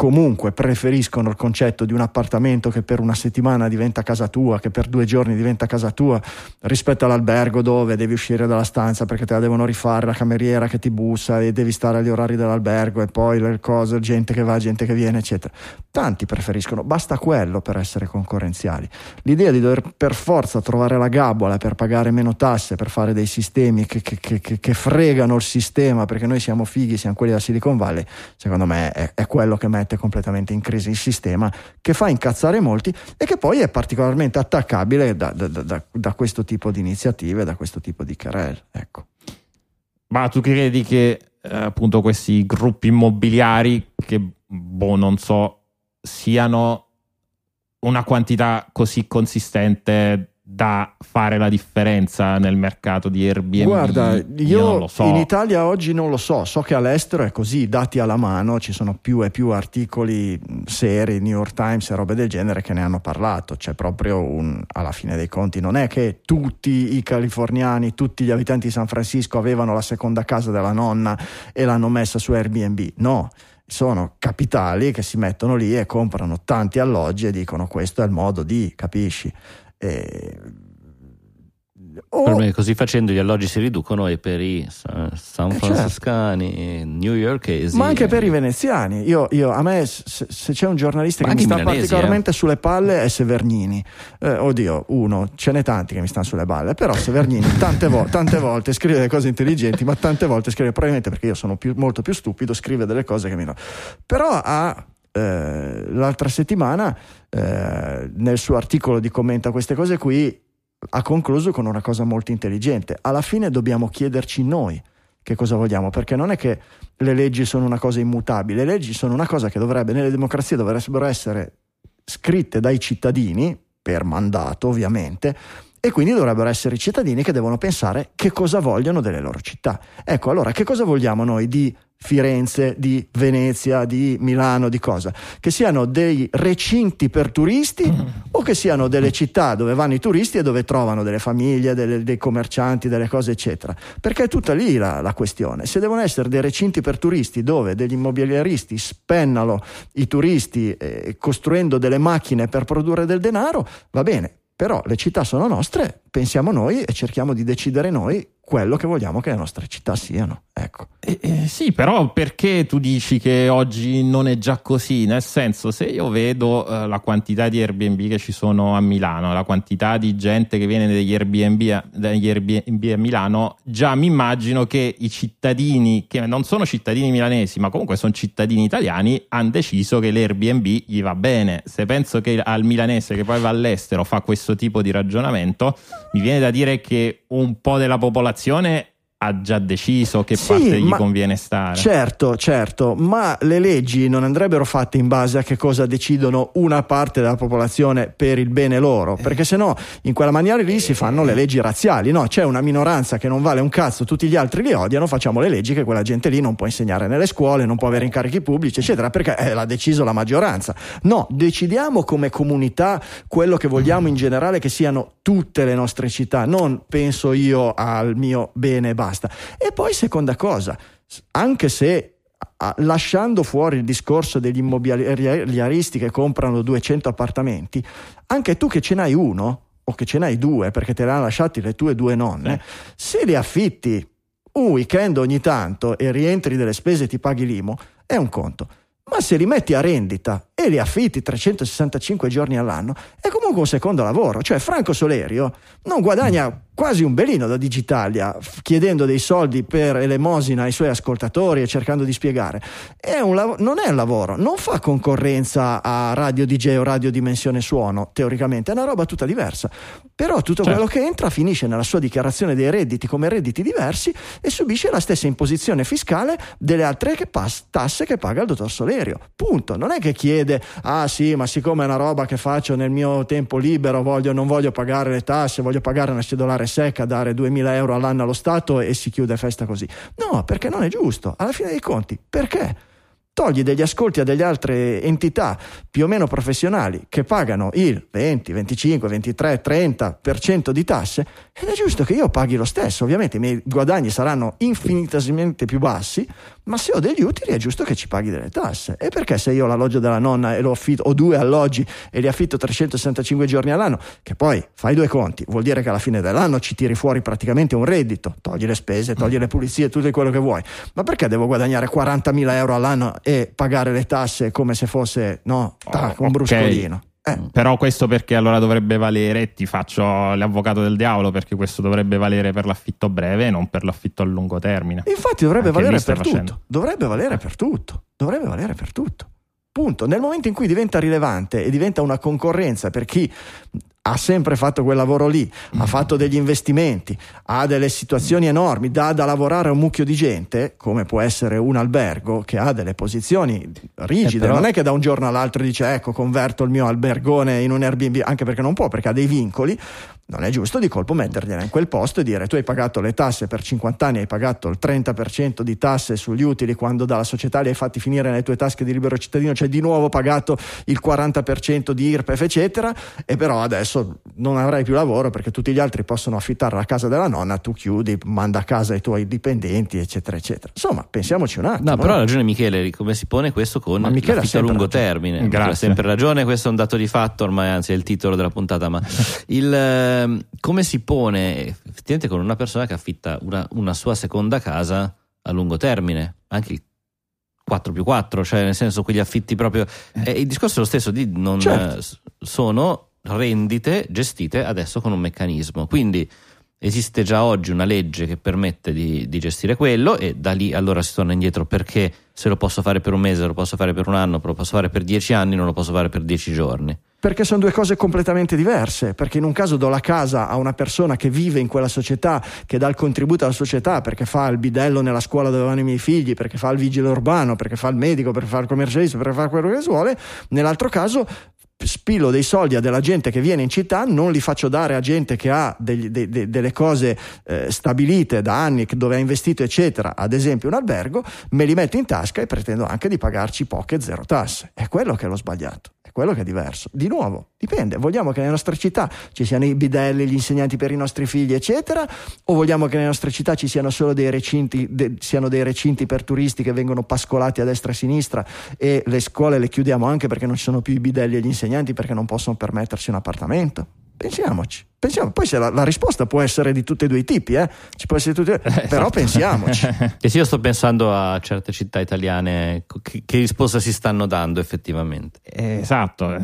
comunque preferiscono il concetto di un appartamento che per una settimana diventa casa tua, che per due giorni diventa casa tua, rispetto all'albergo dove devi uscire dalla stanza perché te la devono rifare, la cameriera che ti bussa e devi stare agli orari dell'albergo e poi le cose, gente che va, gente che viene, eccetera. Tanti preferiscono, basta quello per essere concorrenziali. L'idea di dover per forza trovare la gabola per pagare meno tasse, per fare dei sistemi che, che, che, che fregano il sistema perché noi siamo fighi, siamo quelli della Silicon Valley, secondo me è, è quello che mette completamente in crisi il sistema, che fa incazzare molti e che poi è particolarmente attaccabile da, da, da, da questo tipo di iniziative, da questo tipo di querel. Ecco. Ma tu credi che eh, appunto questi gruppi immobiliari, che boh, non so, siano una quantità così consistente da fare la differenza nel mercato di Airbnb? Guarda, io, io so. in Italia oggi non lo so, so che all'estero è così, dati alla mano, ci sono più e più articoli seri, New York Times e robe del genere che ne hanno parlato, c'è proprio un, alla fine dei conti, non è che tutti i californiani, tutti gli abitanti di San Francisco avevano la seconda casa della nonna e l'hanno messa su Airbnb, no sono capitali che si mettono lì e comprano tanti alloggi e dicono questo è il modo di, capisci? E... O- Per me così facendo gli alloggi si riducono e per i Sa- San Eh, certo. Franciscani, New Yorkesi. Ma anche per i eh, veneziani, io, io- a me se, se c'è un giornalista Ma che mi sta milanesi, particolarmente sulle palle è Severnini. Eh, oddio, uno, ce n'è tanti che mi stanno sulle balle, però Severnini [laughs] tante, vo- tante volte scrive delle cose intelligenti, ma tante volte scrive, probabilmente perché io sono più- molto più stupido, scrive delle cose che mi... Però ha... eh, l'altra settimana eh, nel suo articolo di commenta queste cose qui ha concluso con una cosa molto intelligente alla fine dobbiamo chiederci noi che cosa vogliamo perché non è che le leggi sono una cosa immutabile, le leggi sono una cosa che dovrebbe, nelle democrazie dovrebbero essere scritte dai cittadini, per mandato ovviamente, e quindi dovrebbero essere i cittadini che devono pensare che cosa vogliono delle loro città. Ecco, allora che cosa vogliamo noi di Firenze, di Venezia, di Milano, di cosa? Che siano dei recinti per turisti o che siano delle città dove vanno i turisti e dove trovano delle famiglie, delle- dei commercianti, delle cose, eccetera. Perché è tutta lì la, la questione. Se devono essere dei recinti per turisti dove degli immobiliaristi spennano i turisti eh, costruendo delle macchine per produrre del denaro, va bene. Però le città sono nostre, pensiamo noi e cerchiamo di decidere noi quello che vogliamo che le nostre città siano. Ecco. Eh, eh, sì, però perché tu dici che oggi non è già così? Nel senso, se io vedo eh, la quantità di Airbnb che ci sono a Milano, la quantità di gente che viene dagli Airbnb a, dagli Airbnb a Milano, già mi immagino che i cittadini, che non sono cittadini milanesi, ma comunque sono cittadini italiani, hanno deciso che l'Airbnb gli va bene. Se penso che al milanese che poi va all'estero fa questo tipo di ragionamento, mi viene da dire che un po' della popolazione situazione ha già deciso che Sì, parte gli conviene stare. Certo, certo, ma le leggi non andrebbero fatte in base a che cosa decidono una parte della popolazione per il bene loro, perché sennò in quella maniera lì si fanno le leggi razziali, no? C'è una minoranza che non vale un cazzo, tutti gli altri li odiano, facciamo le leggi che quella gente lì non può insegnare nelle scuole, non può avere incarichi pubblici, eccetera, perché eh, l'ha deciso la maggioranza. No, decidiamo come comunità quello che vogliamo in generale che siano tutte le nostre città, non penso io al mio bene e basta. E poi seconda cosa, anche se lasciando fuori il discorso degli immobiliaristi che comprano 200 appartamenti, anche tu che ce n'hai uno o che ce n'hai due perché te li hanno lasciati le tue due nonne, se li affitti un weekend ogni tanto e rientri delle spese e ti paghi l'IMO, è un conto. Ma se li metti a rendita e li affitti 365 giorni all'anno, è comunque un secondo lavoro. Cioè Franco Solerio non guadagna quasi un belino da Digitalia chiedendo dei soldi per elemosina ai suoi ascoltatori e cercando di spiegare. È un lav- non è un lavoro, non fa concorrenza a Radio DJ o Radio Dimensione Suono, teoricamente, è una roba tutta diversa. Però tutto Certo. quello che entra finisce nella sua dichiarazione dei redditi come redditi diversi e subisce la stessa imposizione fiscale delle altre che pas- tasse che paga il dottor Solerio. Punto. Non è che chiede, ah sì, ma siccome è una roba che faccio nel mio tempo libero, voglio- non voglio pagare le tasse, voglio pagare una cedolare secca, dare 2000 euro all'anno allo Stato e si chiude festa così. No, perché non è giusto. Alla fine dei conti, perché? togli degli ascolti a delle altre entità più o meno professionali che pagano il 20, 25, 23, 30% di tasse ed è giusto che io paghi lo stesso. Ovviamente i miei guadagni saranno infinitesimamente più bassi, ma se ho degli utili è giusto che ci paghi delle tasse. E perché se io ho l'alloggio della nonna e lo affitto, ho due alloggi e li affitto 365 giorni all'anno, che poi fai due conti, vuol dire che alla fine dell'anno ci tiri fuori praticamente un reddito, togli le spese, togli le pulizie, tutto quello che vuoi. Ma perché devo guadagare 40.000 euro all'anno e pagare le tasse come se fosse no, tac, un bruscolino? Eh, Però questo perché allora dovrebbe valere, ti faccio l'avvocato del diavolo, perché questo dovrebbe valere per l'affitto breve e non per l'affitto a lungo termine. Infatti dovrebbe Anche valere per facendo. tutto. Dovrebbe valere per tutto. Dovrebbe valere per tutto. Punto. Nel momento in cui diventa rilevante e diventa una concorrenza per chi ha sempre fatto quel lavoro lì, Mm. ha fatto degli investimenti, ha delle situazioni enormi, dà da lavorare a un mucchio di gente, come può essere un albergo che ha delle posizioni rigide, Eh, però- non è che da un giorno all'altro dice ecco converto il mio albergone in un Airbnb, anche perché non può, perché ha dei vincoli, non è giusto di colpo mettergliela in quel posto e dire tu hai pagato le tasse per 50 anni, hai pagato il 30% di tasse sugli utili quando dalla società li hai fatti finire nelle tue tasche di libero cittadino, cioè di nuovo pagato il 40% di IRPEF eccetera e però adesso non avrai più lavoro perché tutti gli altri possono affittare la casa della nonna, tu chiudi, manda a casa i tuoi dipendenti eccetera eccetera. Insomma pensiamoci un attimo. No, però ha no? ragione Michele, come si pone questo con Ma Michele a lungo ragione. termine? Grazie. Ha sempre ragione, questo è un dato di fatto, ormai anzi è il titolo della puntata, ma [laughs] il, ehm, come si pone effettivamente con una persona che affitta una, una sua seconda casa a lungo termine, anche il 4 più 4, cioè nel senso quegli affitti proprio... eh, il discorso è lo stesso, di non, Certo. eh, sono rendite gestite adesso con un meccanismo, quindi esiste già oggi una legge che permette di, di gestire quello e da lì allora si torna indietro perché se lo posso fare per un mese, lo posso fare per un anno, lo posso fare per dieci anni, non lo posso fare per dieci giorni. Perché sono due cose completamente diverse. Perché in un caso do la casa a una persona che vive in quella società, che dà il contributo alla società, perché fa il bidello nella scuola dove vanno i miei figli, perché fa il vigile urbano, perché fa il medico, perché fa il commercialista, perché fa quello che vuole. Nell'altro caso spillo dei soldi a della gente che viene in città, non li faccio dare a gente che ha degli- de- de- delle cose eh, stabilite da anni, dove ha investito, eccetera, ad esempio un albergo, me li metto in tasca e pretendo anche di pagarci poche zero tasse. È quello che lo sbagliato. È quello che è diverso. Di nuovo, dipende. Vogliamo che nelle nostre città ci siano i bidelli, gli insegnanti per i nostri figli, eccetera, o vogliamo che nelle nostre città ci siano solo dei recinti, de- siano dei recinti per turisti che vengono pascolati a destra e a sinistra e le scuole le chiudiamo anche perché non ci sono più i bidelli e gli insegnanti perché non possono permettersi un appartamento? Pensiamoci. Pensiamo. Poi se la, la risposta può essere di tutti e due i tipi, eh? Ci può essere tutti e due, [laughs] però Esatto. pensiamoci. [laughs] E sì, io sto pensando a certe città italiane, che, che risposta si stanno dando effettivamente. Eh, Esatto,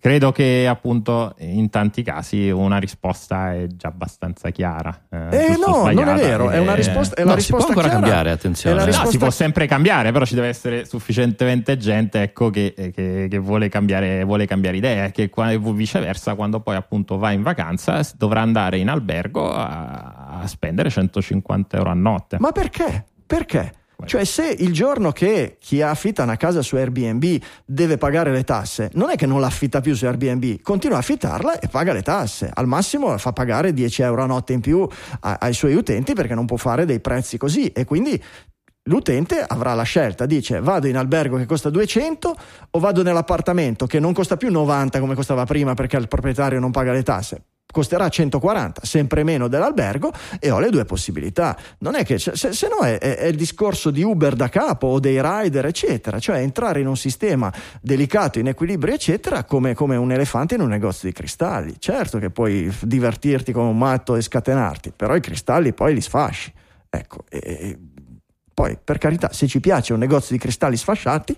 credo che appunto in tanti casi una risposta è già abbastanza chiara. Eh o no, non è sbagliata. vero, è una Eh, risposta, è no, la si può risposta ancora chiara. cambiare, attenzione. La No, si risposta può sempre cambiare, però ci deve essere sufficientemente gente ecco, che, che- che vuole, cambiare, vuole cambiare idea e che viceversa quando poi appunto va in vacanza dovrà andare in albergo a, a spendere 150 euro a notte. Ma perché? Perché? Cioè, se il giorno che chi affitta una casa su Airbnb deve pagare le tasse, non è che non l'affitta più su Airbnb, continua a affittarla e paga le tasse. Al massimo fa pagare 10 euro a notte in più a- ai suoi utenti perché non può fare dei prezzi così. E quindi l'utente avrà la scelta: dice vado in albergo che costa 200 o vado nell'appartamento che non costa più 90 come costava prima perché il proprietario non paga le tasse. Costerà 140, sempre meno dell'albergo, e ho le due possibilità. Non è che, se, se no, è, è- il discorso di Uber da capo o dei rider, eccetera, cioè entrare in un sistema delicato, in equilibrio, eccetera, come, come un elefante in un negozio di cristalli. Certo che puoi divertirti come un matto e scatenarti, però i cristalli poi li sfasci. Ecco, e- e- poi per carità, se ci piace un negozio di cristalli sfasciati,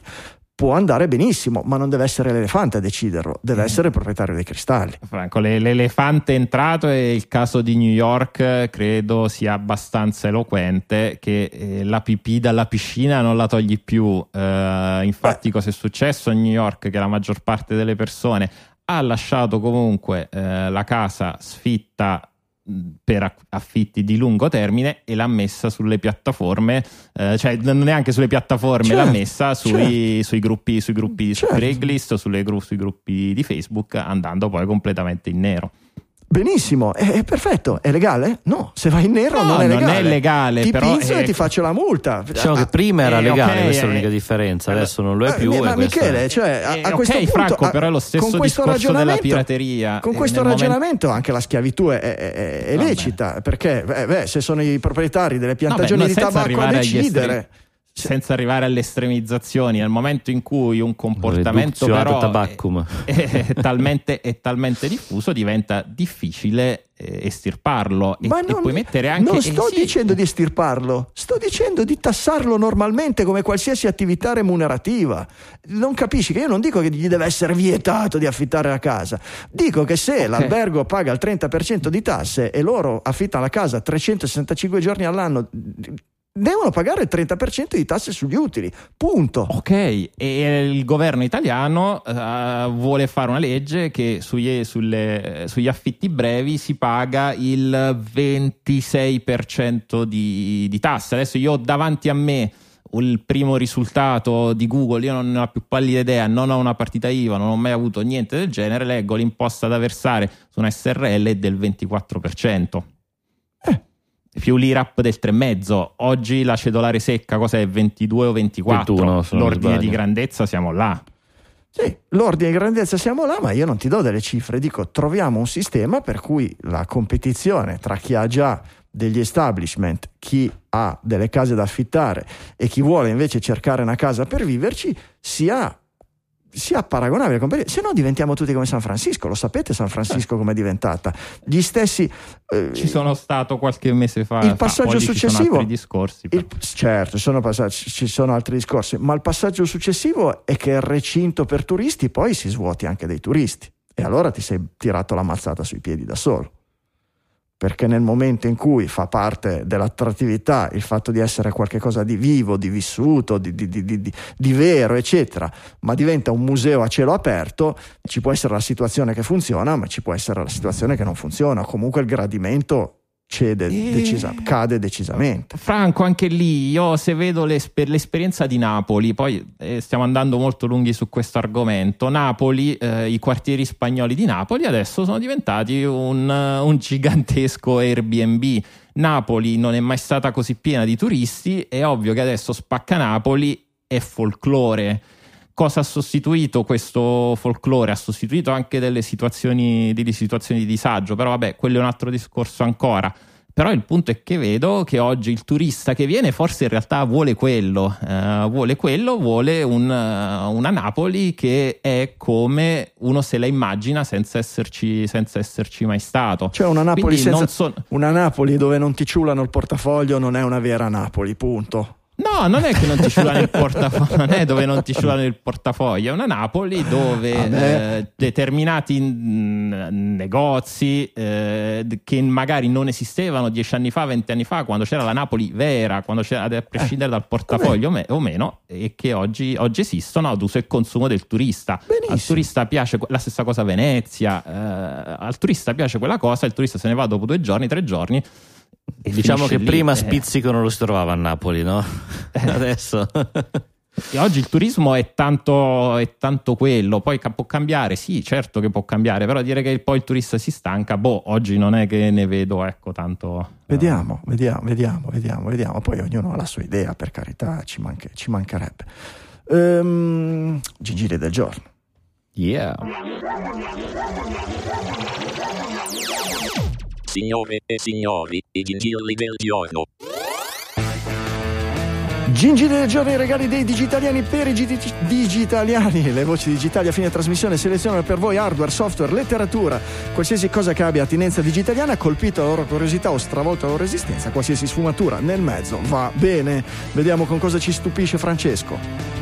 può andare benissimo, ma non deve essere l'elefante a deciderlo, deve essere il proprietario dei cristalli. Franco, le- l'elefante entrato e il caso di New York credo sia abbastanza eloquente che eh, la pipì dalla piscina non la togli più. Eh, infatti, cosa è successo a New York? Che la maggior parte delle persone ha lasciato comunque eh, la casa sfitta per aff- affitti di lungo termine e l'ha messa sulle piattaforme, eh, cioè neanche sulle piattaforme, Certo, l'ha messa sui, sui gruppi, sui gruppi su Certo. Craigslist o sulle gru- sui gruppi di Facebook, andando poi completamente in nero. Benissimo, è, è perfetto, è legale? No, se vai in nero No, non è non legale. è legale, ti però pizzo è- e ti faccio la multa. Diciamo Ah, che prima era eh, legale, ok, questa è eh, l'unica differenza, eh, adesso non lo è eh, più. ma Michele, cioè, a, Eh, a questo punto, Franco, a- però è lo stesso con questo discorso della ragionamento- pirateria. Con questo ragionamento anche la schiavitù è, è- è- è Vabbè. lecita, perché eh, beh, se sono i proprietari delle piantagioni Vabbè, di senza tabacco a decidere, estremi. Senza arrivare alle estremizzazioni, nel momento in cui un comportamento però è, è talmente, è talmente diffuso, diventa difficile eh, estirparlo. E, Ma e non, puoi mettere anche... non eh, sto sì, dicendo di estirparlo, sto dicendo di tassarlo normalmente come qualsiasi attività remunerativa. Non capisci che io non dico che gli deve essere vietato di affittare la casa, dico che se l'albergo paga il 30% di tasse e loro affittano la casa 365 giorni all'anno, devono pagare il 30% di tasse sugli utili. Punto. Ok, e il governo italiano eh, vuole fare una legge che sugli, sulle- sugli affitti brevi si paga il 26% di, di tasse. Adesso io ho davanti a me il primo risultato di Google, io non ne ho più pallida idea, non ho una partita IVA, non ho mai avuto niente del genere, leggo l'imposta da versare su una SRL del 24%. Più l'IRAP del 3,5. Oggi la cedolare secca cos'è? 22 o 24? 21, se non L'ordine di grandezza siamo là. Sì, l'ordine di grandezza siamo là, ma io non ti do delle cifre, dico troviamo un sistema per cui la competizione tra chi ha già degli establishment, chi ha delle case da affittare e chi vuole invece cercare una casa per viverci sia, sia paragonabile, compet- se no diventiamo tutti come San Francisco, lo sapete San Francisco come è diventata, gli stessi... eh, Ci sono stato qualche mese fa. Il fa, passaggio ci sono successivo- altri discorsi. Il- certo, sono passaggi- ci sono altri discorsi, ma il passaggio successivo è che il recinto per turisti poi si svuoti anche dei turisti e allora ti sei tirato la mazzata sui piedi da solo. Perché nel momento in cui fa parte dell'attrattività il fatto di essere qualcosa di vivo, di vissuto, di, di- di- di- vero, eccetera, ma diventa un museo a cielo aperto, ci può essere la situazione che funziona, ma ci può essere la situazione che non funziona. Comunque il gradimento cede decisa- cade decisamente. Franco, anche lì, io se vedo l'esper- l'esperienza di Napoli, poi eh, stiamo andando molto lunghi su questo argomento, Napoli, eh, i quartieri spagnoli di Napoli adesso sono diventati un, un gigantesco Airbnb. Napoli non è mai stata così piena di turisti, è ovvio che adesso spacca Napoli è folklore. Cosa ha sostituito questo folklore? Ha sostituito anche delle situazioni, delle situazioni di disagio, però vabbè, quello è un altro discorso ancora. Però il punto è che vedo che oggi il turista che viene forse in realtà vuole quello, eh, vuole quello, vuole un, eh, una Napoli che è come uno se la immagina senza esserci, senza esserci mai stato. Cioè una Napoli, senza, so- una Napoli dove non ti ciulano il portafoglio non è una vera Napoli, punto. No, non è che non ti ciulano il portafoglio, [laughs] non è dove non ti ciulano il portafoglio, è una Napoli dove A me- eh, determinati mm, negozi eh, che magari non esistevano dieci anni fa, venti anni fa, quando c'era la Napoli vera, quando c'era, a prescindere dal portafoglio o me- o meno, e che oggi, oggi esistono ad uso e consumo del turista. Benissimo. Al turista piace la stessa cosa a Venezia, eh, al turista piace quella cosa, il turista se ne va dopo due giorni, tre giorni. E Diciamo che lì. prima Eh. Spizzico non lo si trovava a Napoli, no? [laughs] Adesso. E oggi il turismo è tanto, è tanto quello, poi può cambiare, sì, certo che può cambiare, però dire che poi il turista si stanca, boh, oggi non è che ne vedo, ecco, tanto... Vediamo, vediamo, vediamo, vediamo, vediamo. Poi ognuno ha la sua idea, per carità, ci, manche- ci mancherebbe. Ehm, Gingilli del giorno. Yeah. Signore e signori, i gingilli del giorno. Gingilli del giorno, i regali dei digitaliani per i gidi- digitaliani. Le voci digitali a fine trasmissione selezionano per voi hardware, software, letteratura, qualsiasi cosa che abbia attinenza digitaliana, colpito la loro curiosità o stravolto la loro esistenza, qualsiasi sfumatura nel mezzo va bene. Vediamo con cosa ci stupisce Francesco.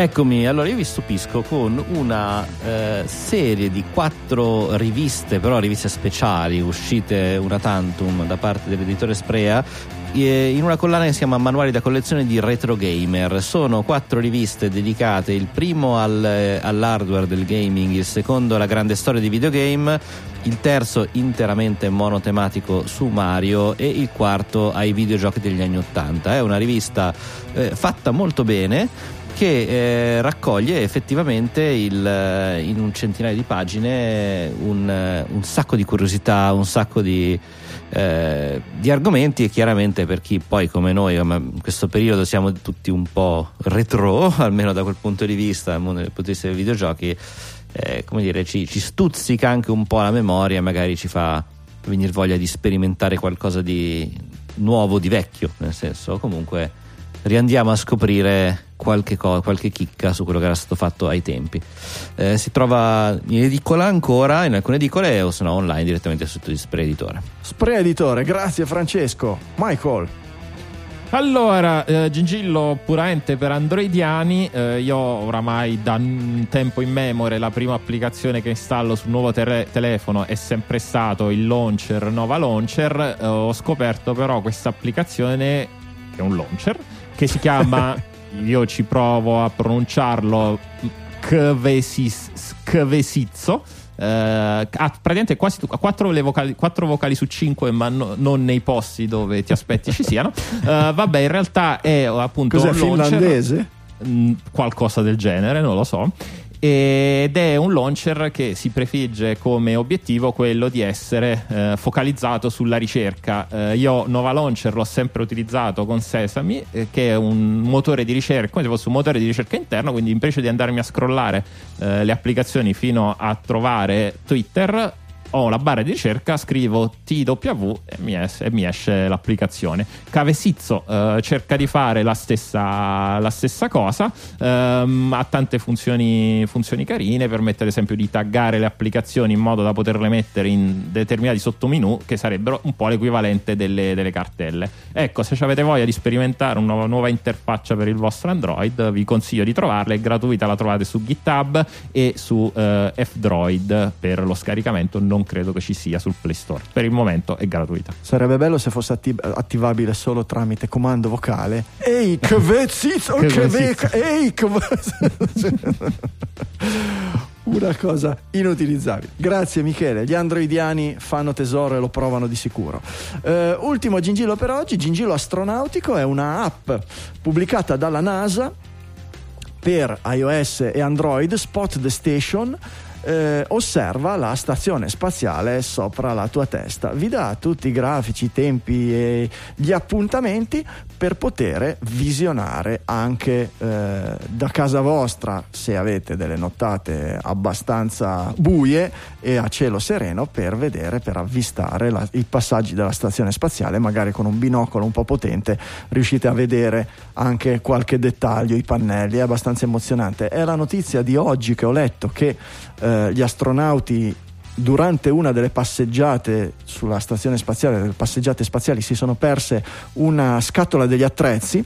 Eccomi, allora io vi stupisco con una eh, serie di quattro riviste, però riviste speciali, uscite una tantum da parte dell'editore Sprea, in una collana che si chiama Manuali da collezione di Retro Gamer. Sono quattro riviste dedicate, il primo al, eh, all'hardware del gaming, il secondo alla grande storia di videogame, il terzo interamente monotematico su Mario e il quarto ai videogiochi degli anni Ottanta. È una rivista eh, fatta molto bene che eh, raccoglie effettivamente il, eh, in un centinaio di pagine un, eh, un sacco di curiosità, un sacco di, eh, di argomenti e chiaramente per chi poi come noi in questo periodo siamo tutti un po' retro, [laughs] almeno da quel punto di vista, dal punto di vista dei videogiochi, eh, come dire, ci, ci stuzzica anche un po' la memoria, magari ci fa venire voglia di sperimentare qualcosa di nuovo, di vecchio, nel senso comunque riandiamo a scoprire qualche, co- qualche chicca su quello che era stato fatto ai tempi. Eh, si trova in edicola ancora, in alcune edicole o se no online direttamente sul sito di Spray Editore. Spray Editore, grazie Francesco. Michael. Allora, eh, Gingillo puramente per androidiani, eh, io oramai da un tempo in memoria la prima applicazione che installo sul nuovo tele- telefono è sempre stato il launcher Nova Launcher, Eh, ho scoperto però questa applicazione che è un launcher che si chiama, [laughs] io ci provo a pronunciarlo, Kvesis- Kvesizzo. Eh, ha praticamente quasi quattro, vocali, quattro vocali su cinque, ma no- non nei posti dove ti aspetti ci siano. Eh, vabbè, in realtà è appunto Cos'è un launcher- finlandese? Mm, qualcosa del genere, non lo so. Ed è un launcher che si prefigge come obiettivo quello di essere eh, focalizzato sulla ricerca. Eh, io Nova Launcher l'ho sempre utilizzato con Sesame, eh, che è un motore di ricerca, come se fosse un motore di ricerca interno, quindi invece di andarmi a scrollare eh, le applicazioni fino a trovare Twitter, ho la barra di ricerca, scrivo TW e mi, es- e mi esce l'applicazione. Cavesizzo eh, cerca di fare la stessa, la stessa cosa, ehm, ha tante funzioni, funzioni carine, permette ad esempio di taggare le applicazioni in modo da poterle mettere in determinati sottomenu che sarebbero un po' l'equivalente delle, delle cartelle. Ecco, se avete voglia di sperimentare una nuova, interfaccia per il vostro Android, vi consiglio di trovarla, è gratuita, la trovate su GitHub e su eh, F-Droid per lo scaricamento, non credo che ci sia sul Play Store. Per il momento è gratuita. Sarebbe bello se fosse atti- attivabile solo tramite comando vocale. Ehi, [laughs] ve- ehi, [laughs] Una cosa inutilizzabile. Grazie Michele, gli androidiani fanno tesoro e lo provano di sicuro. Eh, ultimo Gingillo per oggi, Gingillo Astronautico è una app pubblicata dalla NASA per iOS e Android, Spot the Station, eh, osserva la stazione spaziale sopra la tua testa. Vi dà tutti i grafici, i tempi e gli appuntamenti per poter visionare anche eh, da casa vostra, se avete delle nottate abbastanza buie e a cielo sereno, per vedere, per avvistare la- i passaggi della stazione spaziale, magari con un binocolo un po' potente riuscite a vedere anche qualche dettaglio, i pannelli, è abbastanza emozionante. È la notizia di oggi che ho letto che eh, gli astronauti durante una delle passeggiate sulla stazione spaziale, delle passeggiate spaziali, si sono perse una scatola degli attrezzi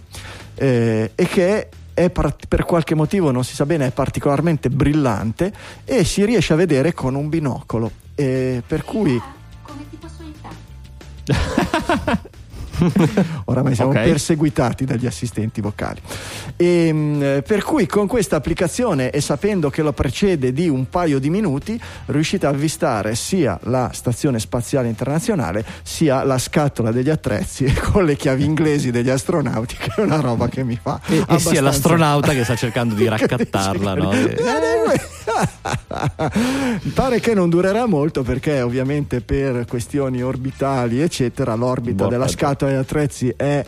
eh, e che è per qualche motivo, non si sa bene, è particolarmente brillante e si riesce a vedere con un binocolo. Eh, per cui Come ti posso aiutare? [laughs] [laughs] Oramai siamo Ok. perseguitati dagli assistenti vocali. E, mh, per cui con questa applicazione e sapendo che lo precede di un paio di minuti, riuscite a avvistare sia la stazione spaziale internazionale sia la scatola degli attrezzi [laughs] con le chiavi inglesi degli astronauti, che è una roba che mi fa. E, e sia l'astronauta che sta [laughs] cercando di raccattarla, no? Eh, Pare che non durerà molto perché ovviamente per questioni orbitali eccetera l'orbita Boh, della eh, scatola di attrezzi è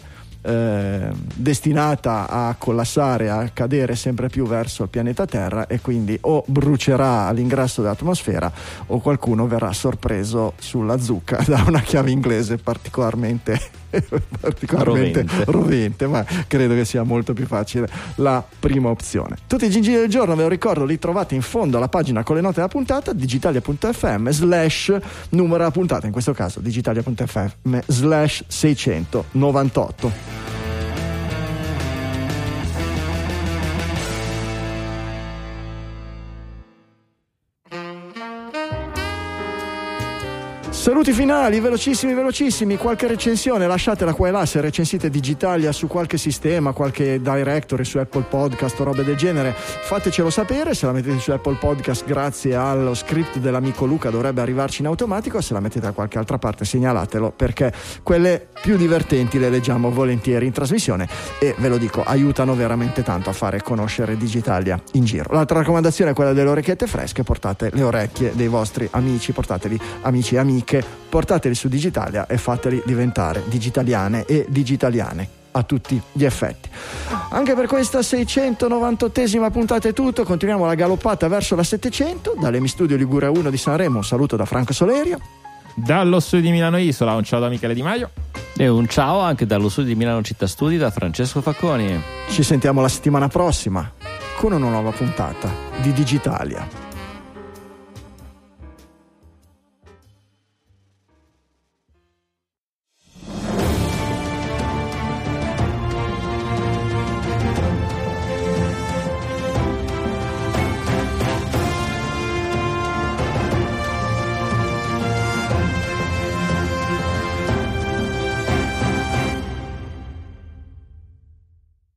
eh, destinata a collassare, a cadere sempre più verso il pianeta Terra e quindi o brucerà all'ingresso dell'atmosfera o qualcuno verrà sorpreso sulla zucca [laughs] da una chiave inglese particolarmente, [laughs] particolarmente Rovente. rovente, ma credo che sia molto più facile la prima opzione. Tutti i gingilli del giorno, ve lo ricordo, li trovate in fondo alla pagina con le note della puntata, digitalia.fm slash numero della puntata, in questo caso digitalia.fm slash 698. Saluti finali, velocissimi, velocissimi. Qualche recensione, lasciatela qua e là. Se recensite Digitalia su qualche sistema, qualche directory su Apple Podcast o robe del genere, fatecelo sapere. Se la mettete su Apple Podcast, grazie allo script dell'amico Luca, dovrebbe arrivarci in automatico. Se la mettete da qualche altra parte, segnalatelo perché quelle più divertenti le leggiamo volentieri in trasmissione e ve lo dico, aiutano veramente tanto a fare conoscere Digitalia in giro. L'altra raccomandazione è quella delle orecchiette fresche. Portate le orecchie dei vostri amici, portateli amici e amiche, portateli su Digitalia e fateli diventare digitaliane e digitaliane a tutti gli effetti. Anche per questa 698esima puntata è tutto, continuiamo la galoppata verso la 700, dall'Emi Studio Liguria 1 di Sanremo, un saluto da Franco Solerio. Dallo studio di Milano Isola, un ciao da Michele Di Maio. E un ciao anche dallo studio di Milano Città Studi da Francesco Facconi. Ci sentiamo la settimana prossima con una nuova puntata di Digitalia.